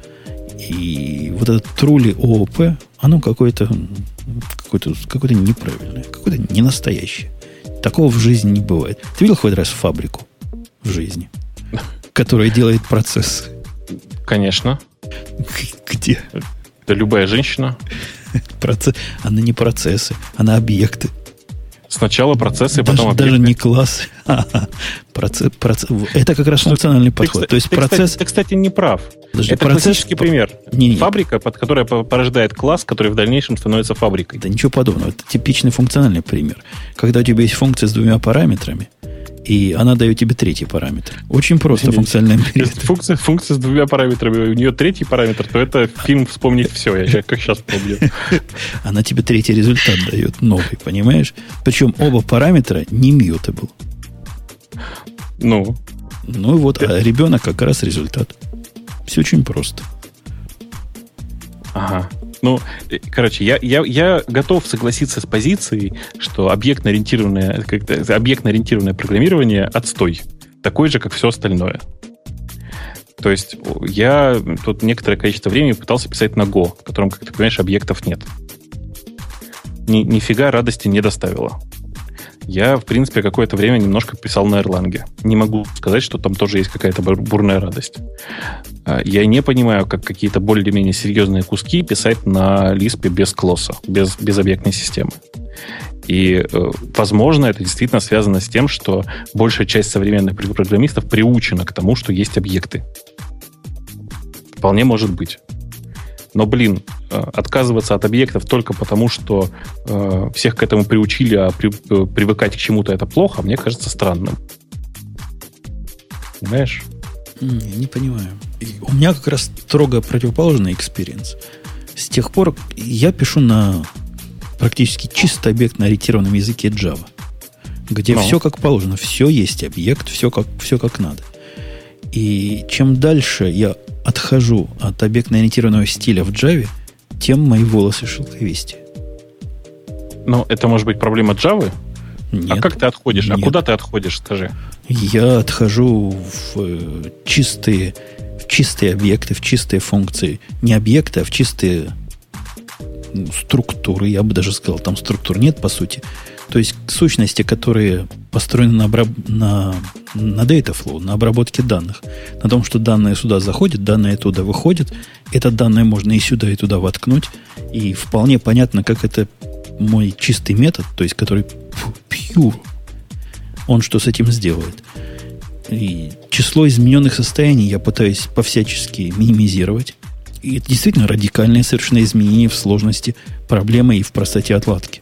И вот этот трули ООП, оно какое-то какое-то какое неправильное, какое-то ненастоящее. Такого в жизни не бывает. Ты видел хоть раз фабрику в жизни, которая делает процесс? Конечно. Где? Да любая женщина. Процесс. Она не процессы, она объекты. Сначала процессы, даже, потом объекты. Даже не класс. процесс, процесс. Это как раз функциональный подход. Ты, То есть ты, процесс... Кстати, ты, кстати, не прав. Подожди, это процесс... классический пример. Не, не. Фабрика, под которая порождает класс, который в дальнейшем становится фабрикой. Да ничего подобного. Это типичный функциональный пример. Когда у тебя есть функция с двумя параметрами, и она дает тебе третий параметр. Очень просто функциональный Если функция, функция с двумя параметрами, у нее третий параметр, то это фильм «Вспомнить все». Я как сейчас помню. Она тебе третий результат дает, новый, понимаешь? Причем оба параметра не mutable. Ну? Ну и вот, а ребенок как раз результат. Все очень просто. Ага. Ну, короче, я, я, я готов согласиться с позицией, что объектно-ориентированное, объектно-ориентированное программирование отстой. Такой же, как все остальное. То есть я тут некоторое количество времени пытался писать на Go, в котором, как ты понимаешь, объектов нет. Ни, нифига радости не доставило. Я, в принципе, какое-то время немножко писал на Erlang. Не могу сказать, что там тоже есть какая-то бурная радость. А, я не понимаю, как какие-то более-менее серьезные куски писать на Lisp без клосса, без, без объектной системы. И, э, возможно, это действительно связано с тем, что большая часть современных программистов приучена к тому, что есть объекты. Вполне может быть. Но, блин, э, отказываться от объектов только потому, что э, всех к этому приучили, а при, э, привыкать к чему-то это плохо, мне кажется странным. Понимаешь? Не, не понимаю. И у меня как раз строго противоположный experience. С тех пор я пишу на практически чисто объектно-ориентированном языке Java, где Но. все как положено, все есть объект, все как, все как надо. И чем дальше я отхожу от объектно-ориентированного стиля в Java, тем мои волосы шелковистее. Ну, это может быть проблема Java? Нет. А как ты отходишь? Нет. А куда ты отходишь, скажи? Я отхожу в э, чистые, в чистые объекты, в чистые функции. Не объекты, а в чистые ну, структуры. Я бы даже сказал, там структур нет, по сути. То есть сущности, которые построены на, обраб... на, на data flow, на обработке данных. На том, что данные сюда заходят, данные туда выходят. Это данные можно и сюда, и туда воткнуть. И вполне понятно, как это мой чистый метод, то есть который pure, он что с этим сделает. И число измененных состояний я пытаюсь по-всячески минимизировать. И это действительно радикальное совершенно изменение в сложности проблемы и в простоте отладки.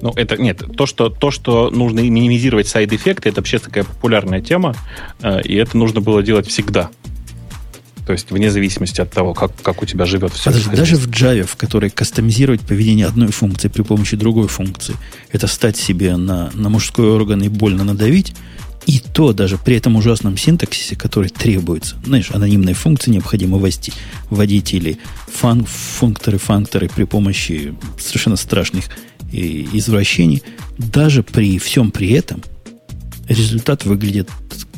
Ну, это нет, то, что, то, что нужно минимизировать сайд-эффекты, это вообще такая популярная тема, э, и это нужно было делать всегда. То есть вне зависимости от того, как, как у тебя живет все. Подожди, даже в Java, в которой кастомизировать поведение одной функции при помощи другой функции, это стать себе на, на мужской орган и больно надавить, и то даже при этом ужасном синтаксисе, который требуется, знаешь, анонимные функции необходимо ввести, вводить или фан, функторы, функторы при помощи совершенно страшных и извращений, даже при всем при этом результат выглядит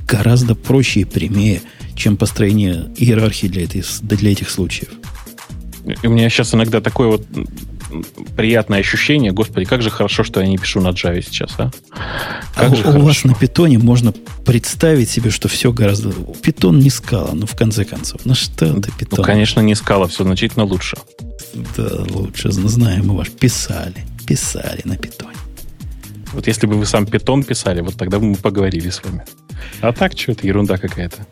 гораздо проще и прямее, чем построение иерархии для, этой, для этих случаев. И у меня сейчас иногда такое вот приятное ощущение, господи, как же хорошо, что я не пишу на Java сейчас, а? Как а же у хорошо. вас на питоне можно представить себе, что все гораздо... Питон не скала, ну, в конце концов. Ну, что это питон? Ну, конечно, не скала, все значительно лучше. Да, лучше, знаем мы ваш. Писали, писали на питоне. Вот если бы вы сам питон писали, вот тогда бы мы поговорили с вами. А так, что это ерунда какая-то.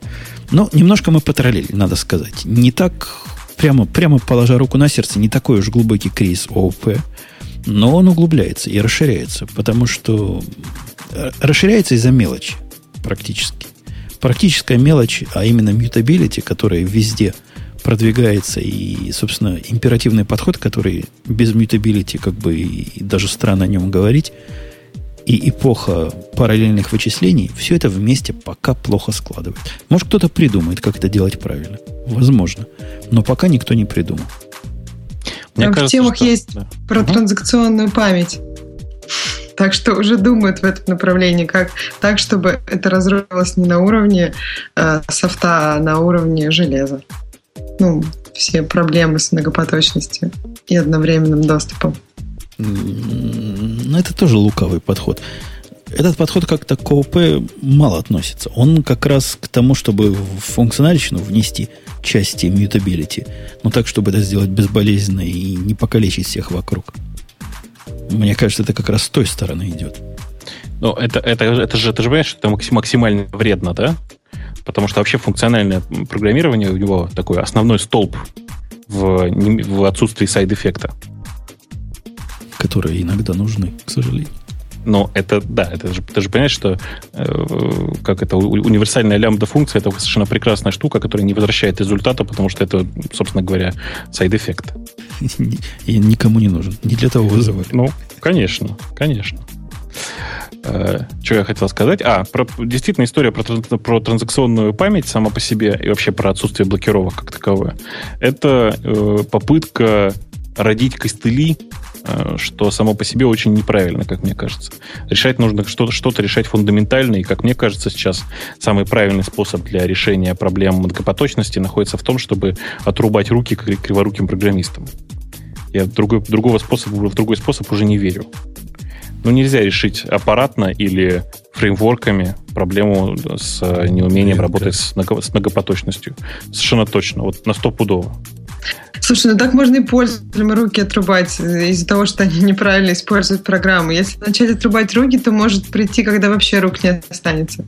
Ну, немножко мы потроллили, надо сказать. Не так, прямо, прямо положа руку на сердце, не такой уж глубокий кризис ООП, но он углубляется и расширяется, потому что э, расширяется из-за мелочи практически. Практическая мелочь, а именно мютабилити, которая везде продвигается, и, собственно, императивный подход, который без мютабилити, как бы, и даже странно о нем говорить, и эпоха параллельных вычислений, все это вместе пока плохо складывает. Может, кто-то придумает, как это делать правильно. Возможно. Но пока никто не придумал. Мне Там кажется, в темах что... есть да. про угу. транзакционную память. Так что уже думают в этом направлении, как так, чтобы это разрывалось не на уровне э, софта, а на уровне железа. Ну, все проблемы с многопоточностью и одновременным доступом. Ну, это тоже лукавый подход. Этот подход как-то к ООП мало относится. Он как раз к тому, чтобы в функциональщину внести части mutability, но так, чтобы это сделать безболезненно и не покалечить всех вокруг. Мне кажется, это как раз с той стороны идет. Ну, это, это, это же, ты же понимаешь, что это максимально вредно, да? Потому что вообще функциональное программирование у него такой основной столб в, в отсутствии side effect а которые иногда нужны, к сожалению. Но это, да, это же, ты же понимаешь, что э, как это универсальная лямбда-функция, это совершенно прекрасная штука, которая не возвращает результата, потому что это, собственно говоря, side effect. И никому не нужен. Не для того вызывали. Ну, конечно, конечно. Э, что я хотел сказать? А, про, действительно, история про, про транзакционную память сама по себе и вообще про отсутствие блокировок как таковое. Это э, попытка родить костыли Э, что само по себе очень неправильно, как мне кажется. Решать нужно что-то, что-то решать фундаментально, и, как мне кажется, сейчас самый правильный способ для решения проблем многопоточности находится в том, чтобы отрубать руки криворуким программистам. Я другой, другого способа, в другой способ уже не верю. Ну, нельзя решить аппаратно или фреймворками проблему с неумением работать с, много, с многопоточностью. Совершенно точно, вот на стопудово. Слушай, ну так можно и пользователям руки отрубать из-за того, что они неправильно используют программу. Если начать отрубать руки, то может прийти, когда вообще рук не останется.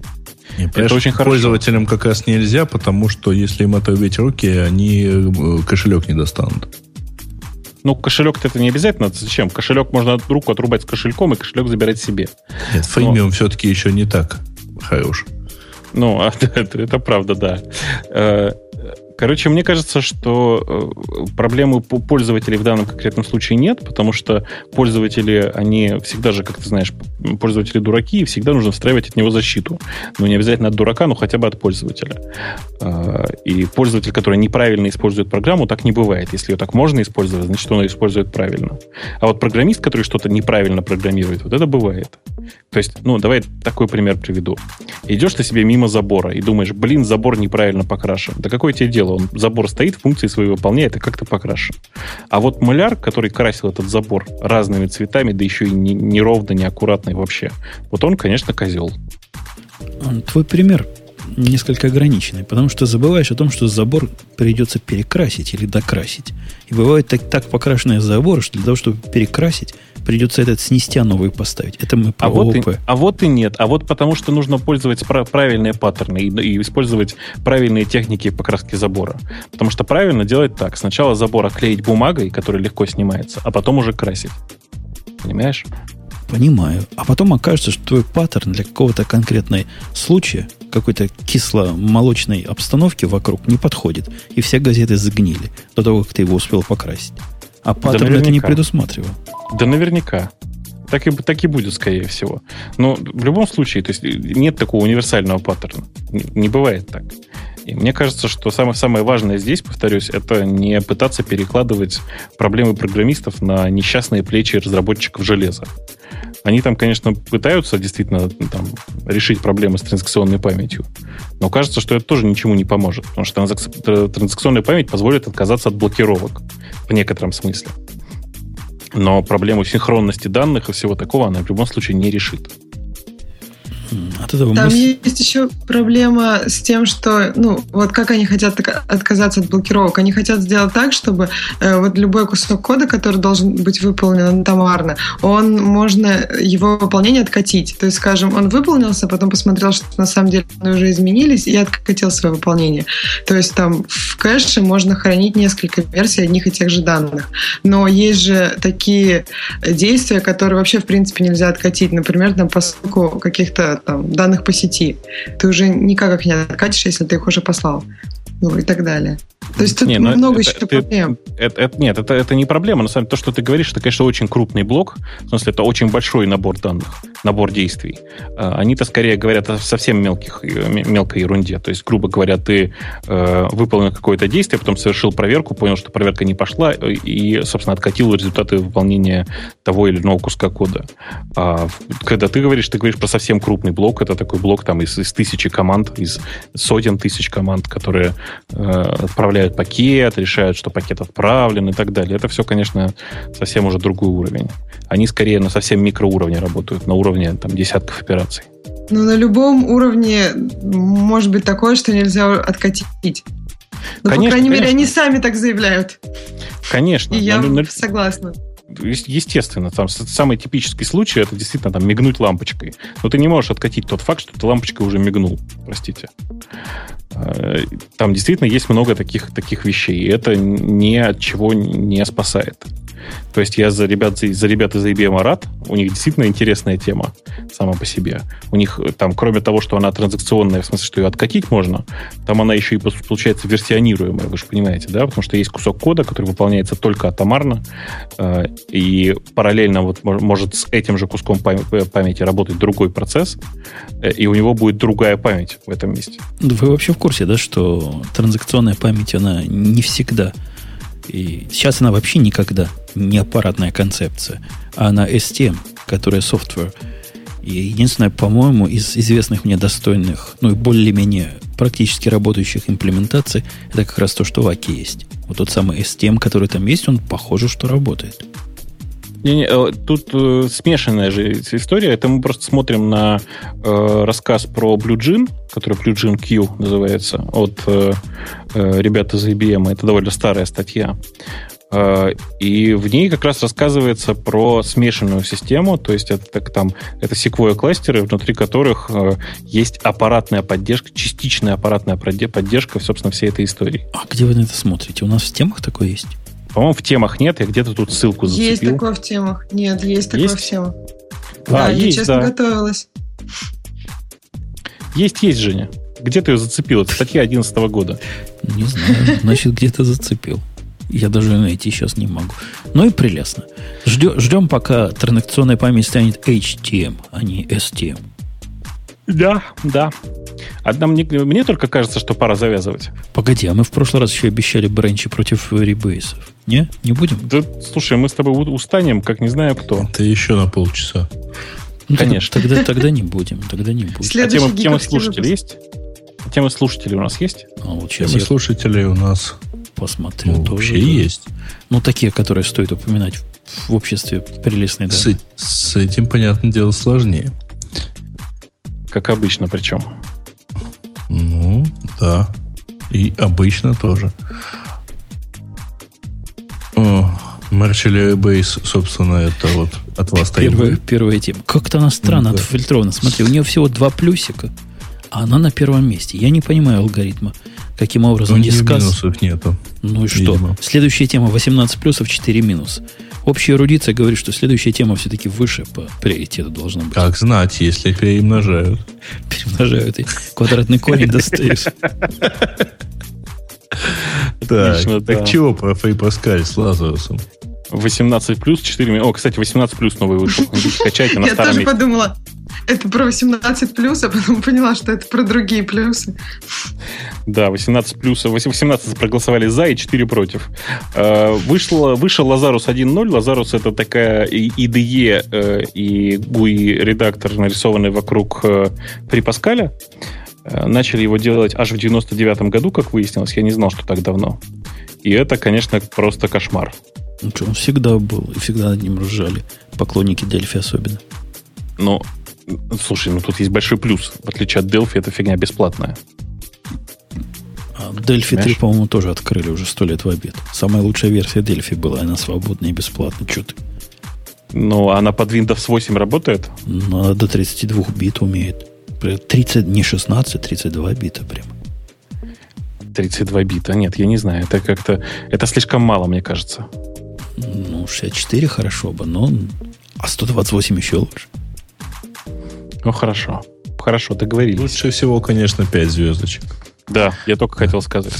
Не, это очень хорошо. Пользователям как раз нельзя, потому что если им отрубить руки, они э, кошелек не достанут. Ну, кошелек-то это не обязательно. Зачем? Кошелек можно руку отрубать с кошельком, и кошелек забирать себе. Нет, фреймиум Но... все-таки еще не так хорош. Ну, это, это правда, да. Короче, мне кажется, что э, проблемы пользователей в данном конкретном случае нет, потому что пользователи, они всегда же, как ты знаешь, пользователи дураки, и всегда нужно встраивать от него защиту. Ну, не обязательно от дурака, но хотя бы от пользователя. А, и пользователь, который неправильно использует программу, так не бывает. Если ее так можно использовать, значит, он ее использует правильно. А вот программист, который что-то неправильно программирует, вот это бывает. То есть, ну, давай такой пример приведу. Идешь ты себе мимо забора и думаешь, блин, забор неправильно покрашен. Да какое тебе дело? Он, забор стоит, функции свои выполняет и как-то покрашен. А вот маляр, который красил этот забор разными цветами, да еще и не, неровно, неаккуратно и вообще, вот он, конечно, козел. Твой пример несколько ограниченный, потому что забываешь о том, что забор придется перекрасить или докрасить. И бывает так, так покрашенные заборы, что для того, чтобы перекрасить, придется этот снести, а новый поставить. Это мы по а вот, и, а вот и нет. А вот потому что нужно пользоваться правильные паттерны и, и использовать правильные техники покраски забора. Потому что правильно делать так. Сначала забор оклеить бумагой, которая легко снимается, а потом уже красить. Понимаешь? Понимаю. А потом окажется, что твой паттерн для какого-то конкретного случая, какой-то кисло-молочной обстановки вокруг не подходит. И все газеты загнили до того, как ты его успел покрасить. А паттерн да это не предусматривал. Да наверняка. Так и, так и будет, скорее всего. Но в любом случае, то есть нет такого универсального паттерна. Не, не бывает так. И мне кажется, что самое, самое важное здесь, повторюсь, это не пытаться перекладывать проблемы программистов на несчастные плечи разработчиков железа. Они там, конечно, пытаются действительно там, решить проблемы с транзакционной памятью, но кажется, что это тоже ничему не поможет, потому что транзакционная память позволит отказаться от блокировок в некотором смысле. Но проблему синхронности данных и всего такого она в любом случае не решит. От этого Там мысль... есть еще проблема с тем, что, ну, вот как они хотят отказаться от блокировок. Они хотят сделать так, чтобы э, вот любой кусок кода, который должен быть выполнен томарно, он можно его выполнение откатить. То есть, скажем, он выполнился, потом посмотрел, что на самом деле уже изменились, и откатил свое выполнение. То есть там в кэше можно хранить несколько версий одних и тех же данных. Но есть же такие действия, которые вообще в принципе нельзя откатить. Например, там посылку каких-то там, данных по сети. Ты уже никак их не откатишь, если ты их уже послал. Ну и так далее. То есть тут не, ну, много это, еще это, проблем. Это, это, нет, это, это не проблема. На самом деле, то, что ты говоришь, это, конечно, очень крупный блок. В смысле, это очень большой набор данных, набор действий. А, они-то скорее говорят о совсем мелких, мелкой ерунде. То есть, грубо говоря, ты э, выполнил какое-то действие, потом совершил проверку, понял, что проверка не пошла, и, собственно, откатил результаты выполнения того или иного куска кода. А когда ты говоришь, ты говоришь про совсем крупный блок. Это такой блок там из, из тысячи команд, из сотен тысяч команд, которые э, отправляют пакет, решают, что пакет отправлен и так далее. Это все, конечно, совсем уже другой уровень. Они скорее на совсем микроуровне работают, на уровне там, десятков операций. Ну, на любом уровне может быть такое, что нельзя откатить. Ну, конечно, по крайней конечно. мере, они сами так заявляют. Конечно. И я но, согласна естественно, там самый типический случай это действительно там мигнуть лампочкой. Но ты не можешь откатить тот факт, что ты лампочкой уже мигнул, простите. Э, там действительно есть много таких, таких вещей, и это ни от чего не спасает. То есть я за ребят, за ребят из IBM рад. У них действительно интересная тема сама по себе. У них там, кроме того, что она транзакционная, в смысле, что ее откатить можно, там она еще и получается версионируемая, вы же понимаете, да? Потому что есть кусок кода, который выполняется только атомарно, э, и параллельно вот может с этим же куском памяти работать другой процесс, э, и у него будет другая память в этом месте. Вы вообще в курсе, да, что транзакционная память, она не всегда и сейчас она вообще никогда не аппаратная концепция, а она STM, которая software. И единственное, по-моему, из известных мне достойных, ну и более-менее практически работающих имплементаций, это как раз то, что в Аке есть. Вот тот самый STM, который там есть, он похоже, что работает. Не, не, э, тут э, смешанная же история. Это мы просто смотрим на э, рассказ про Blue Gin, который Blue Gin Q называется, от э, э ребят из IBM. Это довольно старая статья. Э, и в ней как раз рассказывается про смешанную систему, то есть это так там это секвоя кластеры, внутри которых э, есть аппаратная поддержка, частичная аппаратная поддержка, собственно, всей этой истории. А где вы на это смотрите? У нас в темах такое есть? По-моему, в темах нет, я где-то тут ссылку зацепил. Есть такое в темах. Нет, есть такое есть? в темах. А, да, есть, я честно да. готовилась. Есть, есть, Женя. Где ты ее зацепил? Это статья 2011 года. Не знаю. Значит, где-то зацепил. Я даже найти сейчас не могу. Ну и прелестно. Ждем, ждем пока транзакционная память станет HTM, а не STM. Да, да. Одна мне, мне только кажется, что пора завязывать. Погоди, а мы в прошлый раз еще обещали бренчи против ребейсов. Не? Не будем? Да, слушай, мы с тобой устанем, как не знаю кто. Это еще на полчаса. Ну, Конечно. Тогда, тогда не будем. Тогда не будем. А тема, тема слушателей есть? Темы слушателей у нас есть? А вот сейчас Темы я слушателей у нас посмотрю. Ну, тоже, вообще да. есть. Ну, такие, которые стоит упоминать в обществе прелестной да. С, с этим, понятное дело, сложнее. Как обычно причем. Да. И обычно тоже. О, Marshall Base, собственно, это вот от вас первая, первая тема. Как-то она странно да. отфильтрована. Смотри, у нее всего два плюсика, а она на первом месте. Я не понимаю алгоритма. Каким образом ну, дискас... минусов нету. Ну и что? Видимо. Следующая тема 18 плюсов, 4 минус. Общая эрудиция говорит, что следующая тема все-таки выше по приоритету должна быть. Как знать, если перемножают. Перемножают и квадратный корень достаешь. Так, так чего про Паскаль с Лазарусом? 18 плюс 4 О, кстати, 18 плюс новый вышел. Качайте на Я тоже подумала, это про 18 плюс, а потом поняла, что это про другие плюсы. Да, 18 плюс, 18 проголосовали за и 4 против. Э, вышло, вышел Лазарус 1.0. Лазарус это такая IDE э, и GUI редактор, нарисованный вокруг при э, Паскаля. Начали его делать аж в 99 году, как выяснилось. Я не знал, что так давно. И это, конечно, просто кошмар. Ну что, он всегда был, и всегда над ним ржали. Поклонники Дельфи особенно. Но Слушай, ну тут есть большой плюс. В отличие от Delphi, эта фигня бесплатная. А Delphi 3, по-моему, тоже открыли уже сто лет в обед. Самая лучшая версия Delphi была, она свободная и бесплатная. Что ты? Ну, она под Windows 8 работает? Ну, она до 32 бит умеет. 30, не 16, 32 бита прямо. 32 бита? Нет, я не знаю. Это как-то... Это слишком мало, мне кажется. Ну, 64 хорошо бы, но... А 128 еще лучше. Ну, хорошо. Хорошо, договорились. Лучше всего, конечно, 5 звездочек. Да, я только хотел сказать.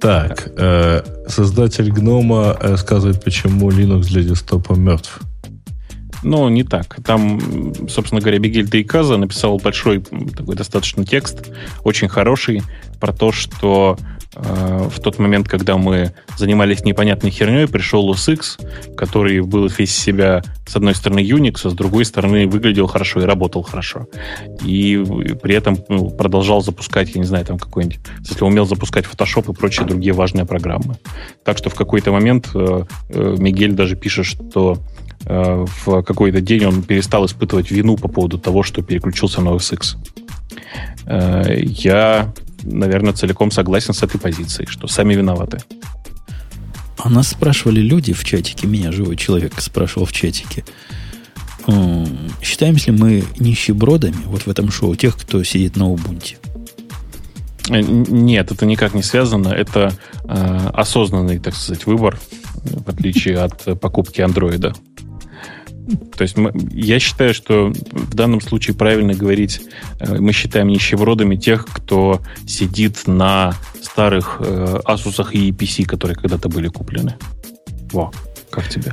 Так, э, создатель гнома рассказывает, почему Linux для десктопа мертв. Ну, не так. Там, собственно говоря, Бигель Дейказа написал большой такой достаточно текст, очень хороший, про то, что в тот момент, когда мы занимались непонятной херней, пришел OS который был весь себя, с одной стороны, Unix, а с другой стороны, выглядел хорошо и работал хорошо. И при этом ну, продолжал запускать, я не знаю, там какой-нибудь... Если умел запускать Photoshop и прочие другие важные программы. Так что в какой-то момент э, э, Мигель даже пишет, что Э, в какой-то день он перестал испытывать вину по поводу того, что переключился на OS X. Э, я, наверное, целиком согласен с этой позицией, что сами виноваты. А нас спрашивали люди в чатике, меня живой человек спрашивал в чатике, считаемся ли мы нищебродами вот в этом шоу тех, кто сидит на Убунте? Э, нет, это никак не связано. Это э, осознанный, так сказать, выбор, в отличие от покупки андроида. То есть мы, я считаю, что в данном случае правильно говорить, э, мы считаем нищебродами тех, кто сидит на старых э, Asus и EPC, которые когда-то были куплены. Во, как тебе?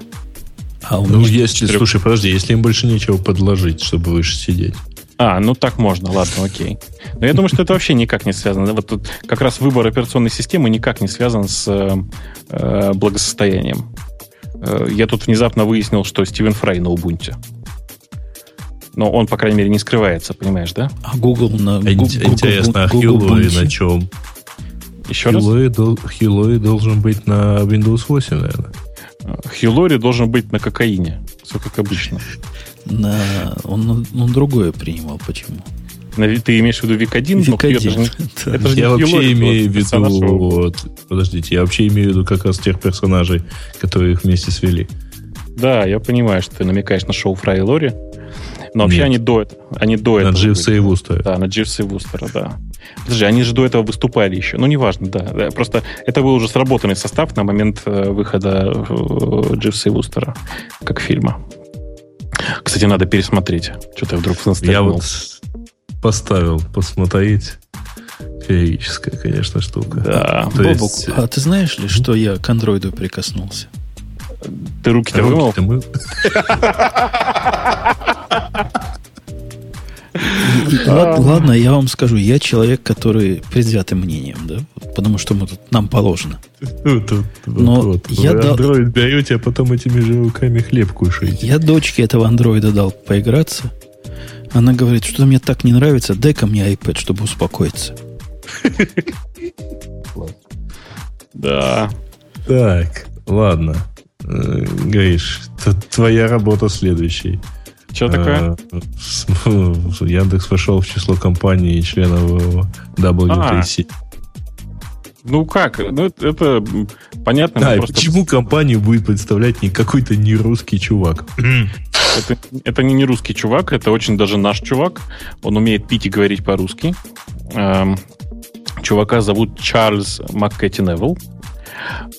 А у ну, если, 4... слушай, подожди, если им больше нечего подложить, чтобы выше сидеть. А, ну так можно, ладно, окей. Но я думаю, что это вообще никак не связано. Вот тут как раз выбор операционной системы никак не связан с э, благосостоянием. Э, я тут внезапно выяснил, что Стивен Фрай на Ubuntu. Но он, по крайней мере, не скрывается, понимаешь, да? А Google на... Google, Интересно, а Хьюлой на чем? Еще Хьюлой раз? Дол, Хьюлой должен быть на Windows 8, наверное. Хьюлори должен быть на кокаине. Все как обычно. На... Он, он другое принимал. Почему? Ты имеешь в виду Вик-1? Вик-1. Это же я вообще имею в виду... Вот, подождите, я вообще имею в виду как раз тех персонажей, которые их вместе свели. Да, я понимаю, что ты намекаешь на шоу Фрай и Лори. Но вообще Нет. они до, они до на этого... На Дживса и Вустера. Да, на Дживса и Вустера, да. Подожди, они же до этого выступали еще. Ну, неважно, да. да. Просто это был уже сработанный состав на момент э, выхода э, Дживса и Вустера как фильма. Кстати, надо пересмотреть. Что-то я вдруг Я вот поставил посмотреть. Феерическая, конечно, штука. Да. То Бобук, есть... а ты знаешь ли, что я к андроиду прикоснулся? Ты руки-то вымыл? Руки мыл? Ладно, я вам скажу, я человек, который предвзятым мнением, да, потому что мы тут нам положено. Но я дал... Android берете, а потом этими же руками хлеб кушаете. Я дочке этого андроида дал поиграться, она говорит, что мне так не нравится, дай-ка мне iPad, чтобы успокоиться. Да. Так, ладно. Э, Гриш, твоя работа следующей. Что такое? Э, Яндекс вошел в число компаний и членов WTC. А, ну как? Ну, это, это понятно. Да, просто... почему компанию будет представлять не какой-то не русский чувак? Это, это не, не русский чувак, это очень даже наш чувак. Он умеет пить и говорить по-русски. Эм, чувака зовут Чарльз Маккетти Невилл.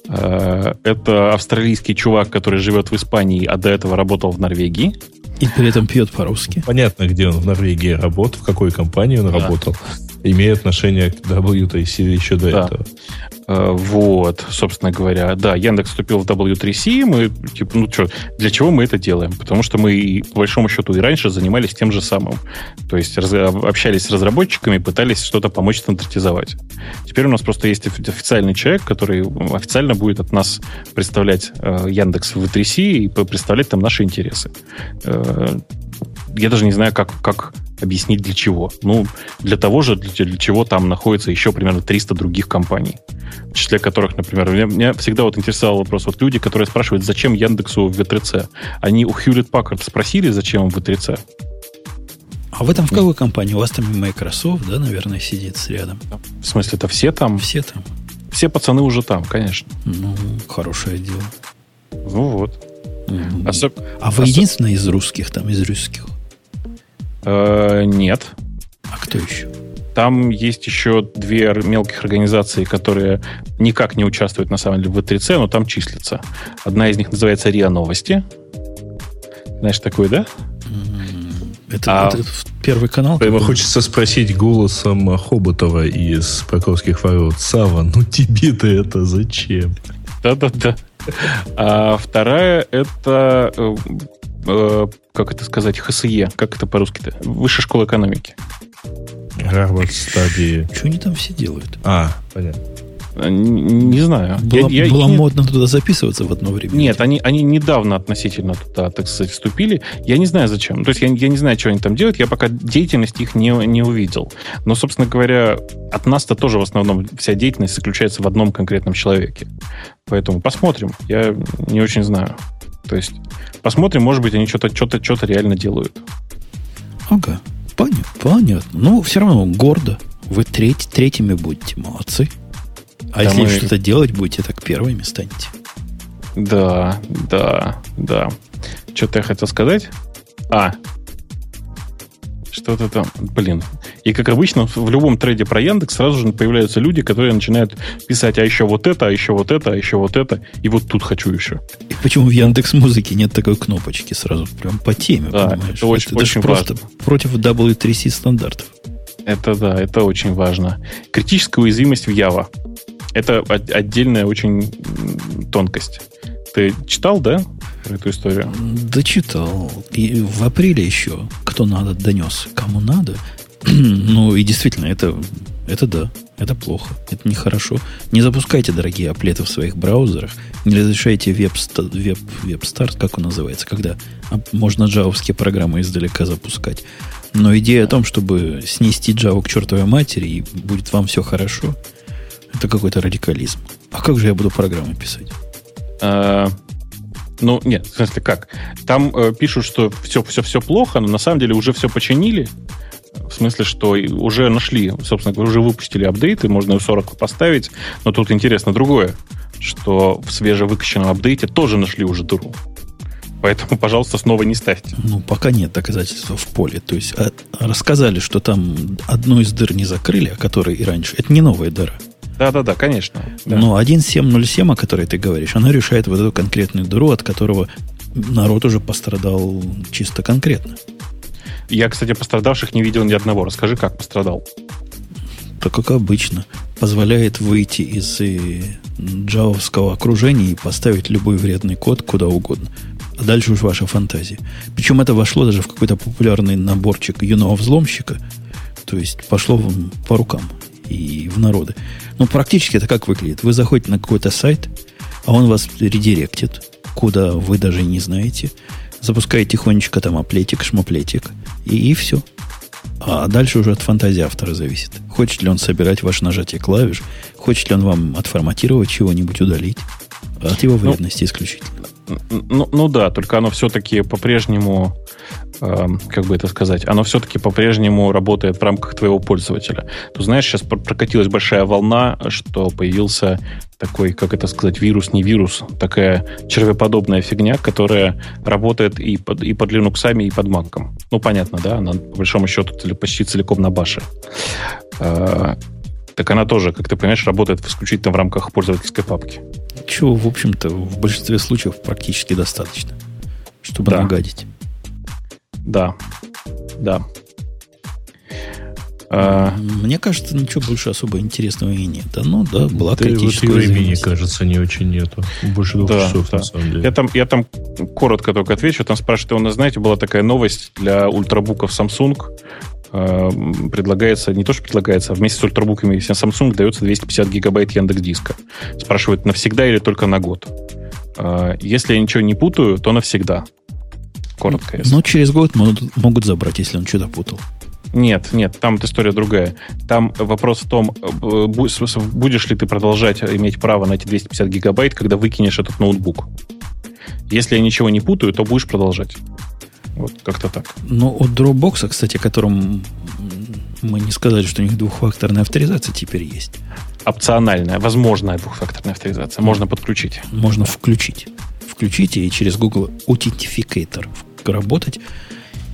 Э, это австралийский чувак, который живет в Испании, а до этого работал в Норвегии. И при этом пьет по-русски. Понятно, где он в Норвегии работал, в какой компании он да. работал имеет отношение к WTC еще до да. этого. Э, вот, собственно говоря, да, Яндекс вступил в W3C, мы, типа, ну что, для чего мы это делаем? Потому что мы, по большому счету, и раньше занимались тем же самым. То есть раз, общались с разработчиками, пытались что-то помочь стандартизовать. Теперь у нас просто есть официальный человек, который официально будет от нас представлять э, Яндекс в V3C и представлять там наши интересы. Э, я даже не знаю, как, как объяснить для чего. Ну, для того же, для, для чего там находится еще примерно 300 других компаний, в числе которых, например, меня, меня всегда вот интересовал вопрос, вот люди, которые спрашивают, зачем Яндексу в V3C, они у Hewlett Packard спросили, зачем им V3C? А в этом в какой компании? У вас там и Microsoft, да, наверное, сидит рядом? В смысле, это все там? Все там. Все пацаны уже там, конечно. Ну, хорошее дело. Ну вот. Mm-hmm. Особ... А вы Особ... единственный из русских там, из русских? Э, нет. А кто еще? Там есть еще две мелких организации, которые никак не участвуют на самом деле в V3C, но там числятся. Одна из них называется РИА Новости. Знаешь такое, да? Это, а... это Первый канал. Прямо хочется спросить голосом Хоботова из Покровских ворот. Сава, ну тебе-то это зачем? Да-да-да. А вторая это э, э, как это сказать, ХСЕ, как это по-русски-то? Высшая школа экономики. Гарвард стадии. Что они там все делают? А, понятно. Не, не знаю. Было, я, было я, модно туда записываться в одно время. Нет, они, они недавно относительно туда, так сказать, вступили. Я не знаю зачем. То есть я, я не знаю, что они там делают. Я пока деятельность их не, не увидел. Но, собственно говоря, от нас-то тоже в основном вся деятельность заключается в одном конкретном человеке. Поэтому посмотрим. Я не очень знаю. То есть посмотрим, может быть, они что-то что что реально делают. Ага, понятно. понятно. Но все равно гордо. Вы треть, третьими будете. Молодцы. А да если мы... что-то делать будете, так первыми станете. Да, да, да. Что-то я хотел сказать. А, что-то там, блин. И как обычно, в любом трейде про Яндекс сразу же появляются люди, которые начинают писать, а еще вот это, а еще вот это, а еще вот это, и вот тут хочу еще. И почему в Яндекс Музыке нет такой кнопочки сразу, прям по теме, да, понимаешь? Это очень, это, очень важно. просто против W3C стандартов. Это да, это очень важно. Критическая уязвимость в Java. Это отдельная очень тонкость. Ты читал, да, эту историю? Да читал. И в апреле еще кто надо донес. Кому надо. ну и действительно, это, это да. Это плохо. Это нехорошо. Не запускайте, дорогие аплеты в своих браузерах. Не разрешайте веб, веб, веб-старт, как он называется, когда можно джавовские программы издалека запускать. Но идея о том, чтобы снести Java к чертовой матери, и будет вам все хорошо, это какой-то радикализм. А как же я буду программы писать? А, ну, нет, в смысле, как? Там э, пишут, что все, все, все плохо, но на самом деле уже все починили. В смысле, что уже нашли, собственно говоря, уже выпустили апдейты, можно и 40 поставить. Но тут интересно другое, что в свежевыкачанном апдейте тоже нашли уже дыру. Поэтому, пожалуйста, снова не ставьте. Ну, пока нет доказательств в поле. То есть а, рассказали, что там одну из дыр не закрыли, а которой и раньше. Это не новая дыра. Да-да-да, конечно. Да. Но 1.7.0.7, о которой ты говоришь, она решает вот эту конкретную дыру, от которого народ уже пострадал чисто конкретно. Я, кстати, пострадавших не видел ни одного. Расскажи, как пострадал. Так как обычно. Позволяет выйти из э, джавовского окружения и поставить любой вредный код куда угодно. А дальше уж ваша фантазия. Причем это вошло даже в какой-то популярный наборчик юного взломщика. То есть пошло по рукам и в народы. Но практически это как выглядит? Вы заходите на какой-то сайт, а он вас редиректит, куда вы даже не знаете. Запускаете тихонечко там аплетик, шмаплетик, и, и все. А дальше уже от фантазии автора зависит. Хочет ли он собирать ваше нажатие клавиш, хочет ли он вам отформатировать чего-нибудь, удалить. От его ну, вредности ну, исключительно. Ну, ну да, только оно все-таки по-прежнему Эм, как бы это сказать, оно все-таки по-прежнему работает в рамках твоего пользователя. Ты знаешь, сейчас прокатилась большая волна, что появился такой, как это сказать, вирус, не вирус, такая червеподобная фигня, которая работает и под, и под Linux, и под Mac. Ну, понятно, да, она по большому счету почти целиком на баше. Так она тоже, как ты понимаешь, работает исключительно в рамках пользовательской папки. Чего, в общем-то, в большинстве случаев практически достаточно, чтобы да. нагадить. Да. Да. А... Мне кажется, ничего больше особо интересного и нет. Ну да, была да критическая вот времени, кажется, не очень нету. Больше двух да, часов, да. на самом деле. Я там, я там коротко только отвечу. Там спрашивают, у нас, знаете, была такая новость для ультрабуков Samsung. Э, предлагается, не то, что предлагается, а вместе с ультрабуками Samsung дается 250 гигабайт Яндекс Диска. Спрашивают, навсегда или только на год? Э, если я ничего не путаю, то навсегда. Коротко. Если. Но через год могут, могут забрать, если он что-то путал. Нет, нет, там история другая. Там вопрос в том, э, будешь ли ты продолжать иметь право на эти 250 гигабайт, когда выкинешь этот ноутбук. Если я ничего не путаю, то будешь продолжать. Вот как-то так. Ну, от Dropbox, кстати, которым мы не сказали, что у них двухфакторная авторизация теперь есть. Опциональная, возможная двухфакторная авторизация. Можно подключить. Можно включить. Включите и через Google Authenticator работать.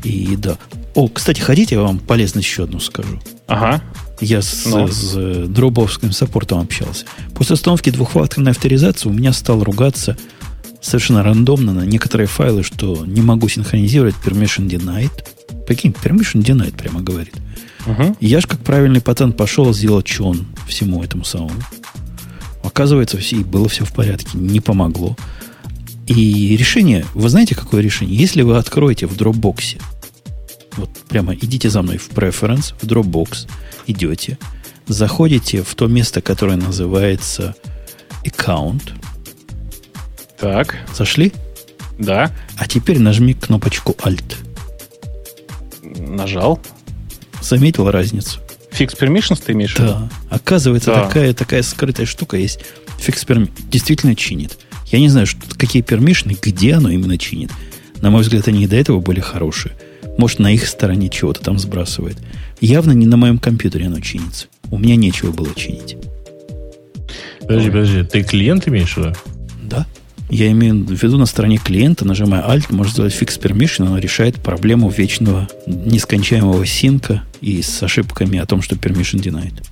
И да. О, кстати, хотите, я вам полезность еще одну скажу. Ага. Я с, ну. с дробовским саппортом общался. После установки двухфакторной авторизации у меня стал ругаться совершенно рандомно на некоторые файлы, что не могу синхронизировать permission denied. Прикинь, permission denied прямо говорит. Угу. Я ж как правильный пацан пошел, сделал чон всему этому самому. Оказывается, все, было все в порядке, не помогло. И решение, вы знаете, какое решение? Если вы откроете в Dropbox, вот прямо идите за мной в Preference, в Dropbox, идете, заходите в то место, которое называется Account. Так, Зашли? да, А теперь нажми кнопочку Alt. нажал. Заметил разницу? Fix permissions ты имеешь? Да. Оказывается, Да. такая, такая скрытая штука есть. Фикс перми действительно чинит. Я не знаю, что, какие пермишны, где оно именно чинит. На мой взгляд, они и до этого были хорошие. Может, на их стороне чего-то там сбрасывает. Явно не на моем компьютере оно чинится. У меня нечего было чинить. Подожди, подожди, ты клиент имеешь в виду? Да. Я имею в виду на стороне клиента, нажимая Alt, можно сделать фикс permission, оно решает проблему вечного нескончаемого синка и с ошибками о том, что permission denied.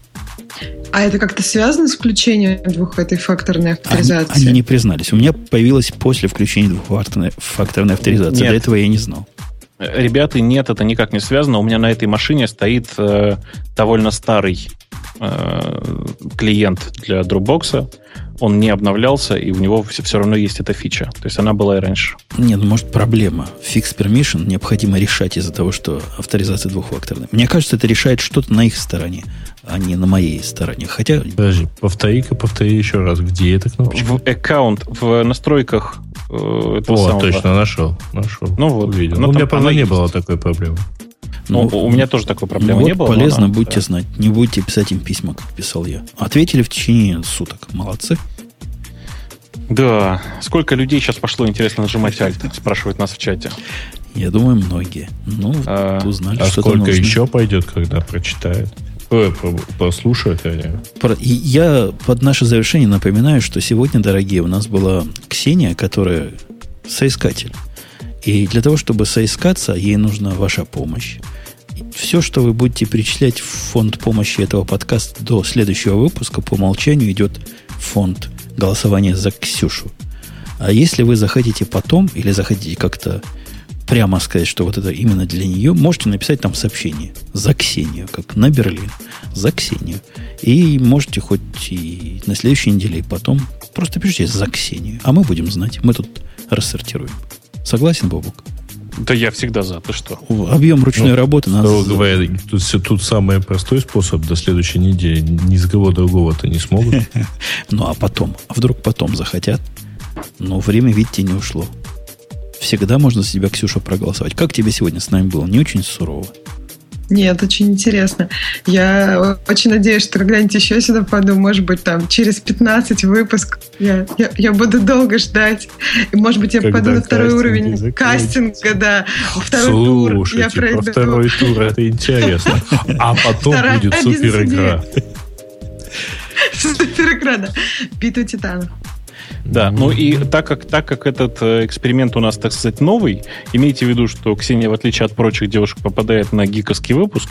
А это как-то связано с включением двух этой факторной Они, авторизации? они не признались. У меня появилось после включения двухфакторной факторной авторизации. Нет. До этого я не знал. Ребята, нет, это никак не связано. У меня на этой машине стоит э, довольно старый клиент для Dropbox. Он не обновлялся, и у него все, равно есть эта фича. То есть она была и раньше. Нет, ну, может, проблема. Fix permission необходимо решать из-за того, что авторизация двухфакторная. Мне кажется, это решает что-то на их стороне, а не на моей стороне. Хотя, Подожди, повтори-ка, повтори еще раз, где эта кнопочка? В аккаунт, в настройках э, этого О, самого. точно, нашел. Нашел. Ну вот, Увидел. ну у меня, правда, не есть. было такой проблемы. Ну, у меня тоже такой проблемы ну, не вот было. но полезно, она- будьте да. знать. Не будете писать им письма, как писал я. Ответили в течение суток. Молодцы. Да. Сколько людей сейчас пошло, интересно, нажимать Alt? Спрашивают нас в чате. Я думаю, многие. Ну, А, узнали, А что сколько еще пойдет, когда прочитает? Ой, по- послушает, вернее. Про- и Я под наше завершение напоминаю, что сегодня, дорогие, у нас была Ксения, которая соискатель. И для того, чтобы соискаться, ей нужна ваша помощь. Все, что вы будете перечислять в фонд помощи этого подкаста до следующего выпуска, по умолчанию идет фонд голосования за Ксюшу. А если вы захотите потом, или захотите как-то прямо сказать, что вот это именно для нее, можете написать там сообщение за Ксению, как на Берлин, за Ксению. И можете хоть и на следующей неделе, и потом просто пишите за Ксению. А мы будем знать, мы тут рассортируем. Согласен, Бобук? Да я всегда за. Ты что? Объем ручной Ну, работы нас... Кого говорят, тут, тут самый простой способ до следующей недели. Ни с кого другого-то не смогут. Ну, а потом? А вдруг потом захотят? Но время, видите, не ушло. Всегда можно за тебя, Ксюша, проголосовать. Как тебе сегодня с нами было? Не очень сурово. Нет, очень интересно. Я очень надеюсь, что когда-нибудь еще сюда пойду, может быть, там через 15 выпусков. Я, я, я буду долго ждать. И, может быть, я Когда пойду на второй уровень кастинга, да. Второй тур я Слушайте, про второй тур это интересно. А потом Вторая будет супер игра. Супер игра, да. Битва титанов. Да, ну и так как, так как этот э, эксперимент у нас, так сказать, новый, имейте в виду, что Ксения, в отличие от прочих девушек, попадает на гиковский выпуск.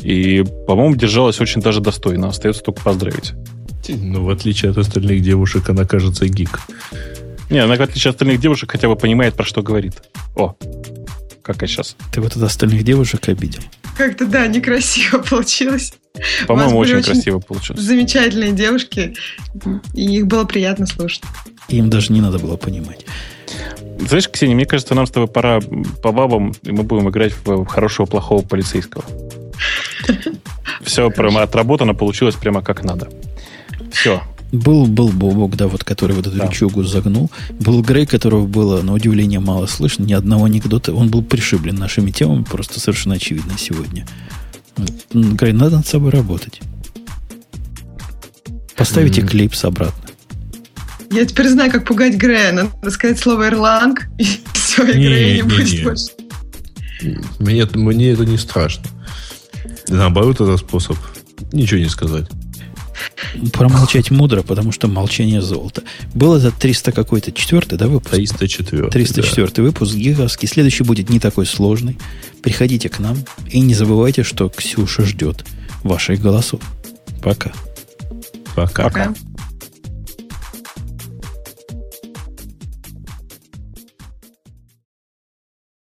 И, по-моему, держалась очень даже достойно. Остается только поздравить. Ну, в отличие от остальных девушек, она кажется гик. Не, она, в отличие от остальных девушек, хотя бы понимает, про что говорит. О, какая сейчас. Ты вот от остальных девушек обидел. Как-то, да, некрасиво получилось. По-моему, очень очень красиво получилось. Замечательные девушки. И их было приятно слушать. Им даже не надо было понимать. Знаешь, Ксения, мне кажется, нам с тобой пора по бабам, и мы будем играть в хорошего, плохого полицейского. Все прямо отработано, получилось прямо как надо. Все. Был, был Бобок, да, вот который вот эту Да. речугу загнул. Был Грей, которого было, на удивление, мало слышно. Ни одного анекдота. Он был пришиблен нашими темами, просто совершенно очевидно сегодня. Грей, надо над собой работать. Поставите Мгм. клипс обратно. Я теперь знаю, как пугать Грея. Надо сказать слово «Эрланг», и все, и Не, Грея не не, будет не. больше. Мне, мне это не страшно. Наоборот, это способ ничего не сказать. Промолчать мудро, потому что молчание золото. Был это 300 какой-то, четвертый, да, выпуск? 304. 304 выпуск гиговский. Следующий будет не такой сложный. Приходите к нам и не забывайте, что Ксюша ждет ваших голосов. Пока. Пока. Пока.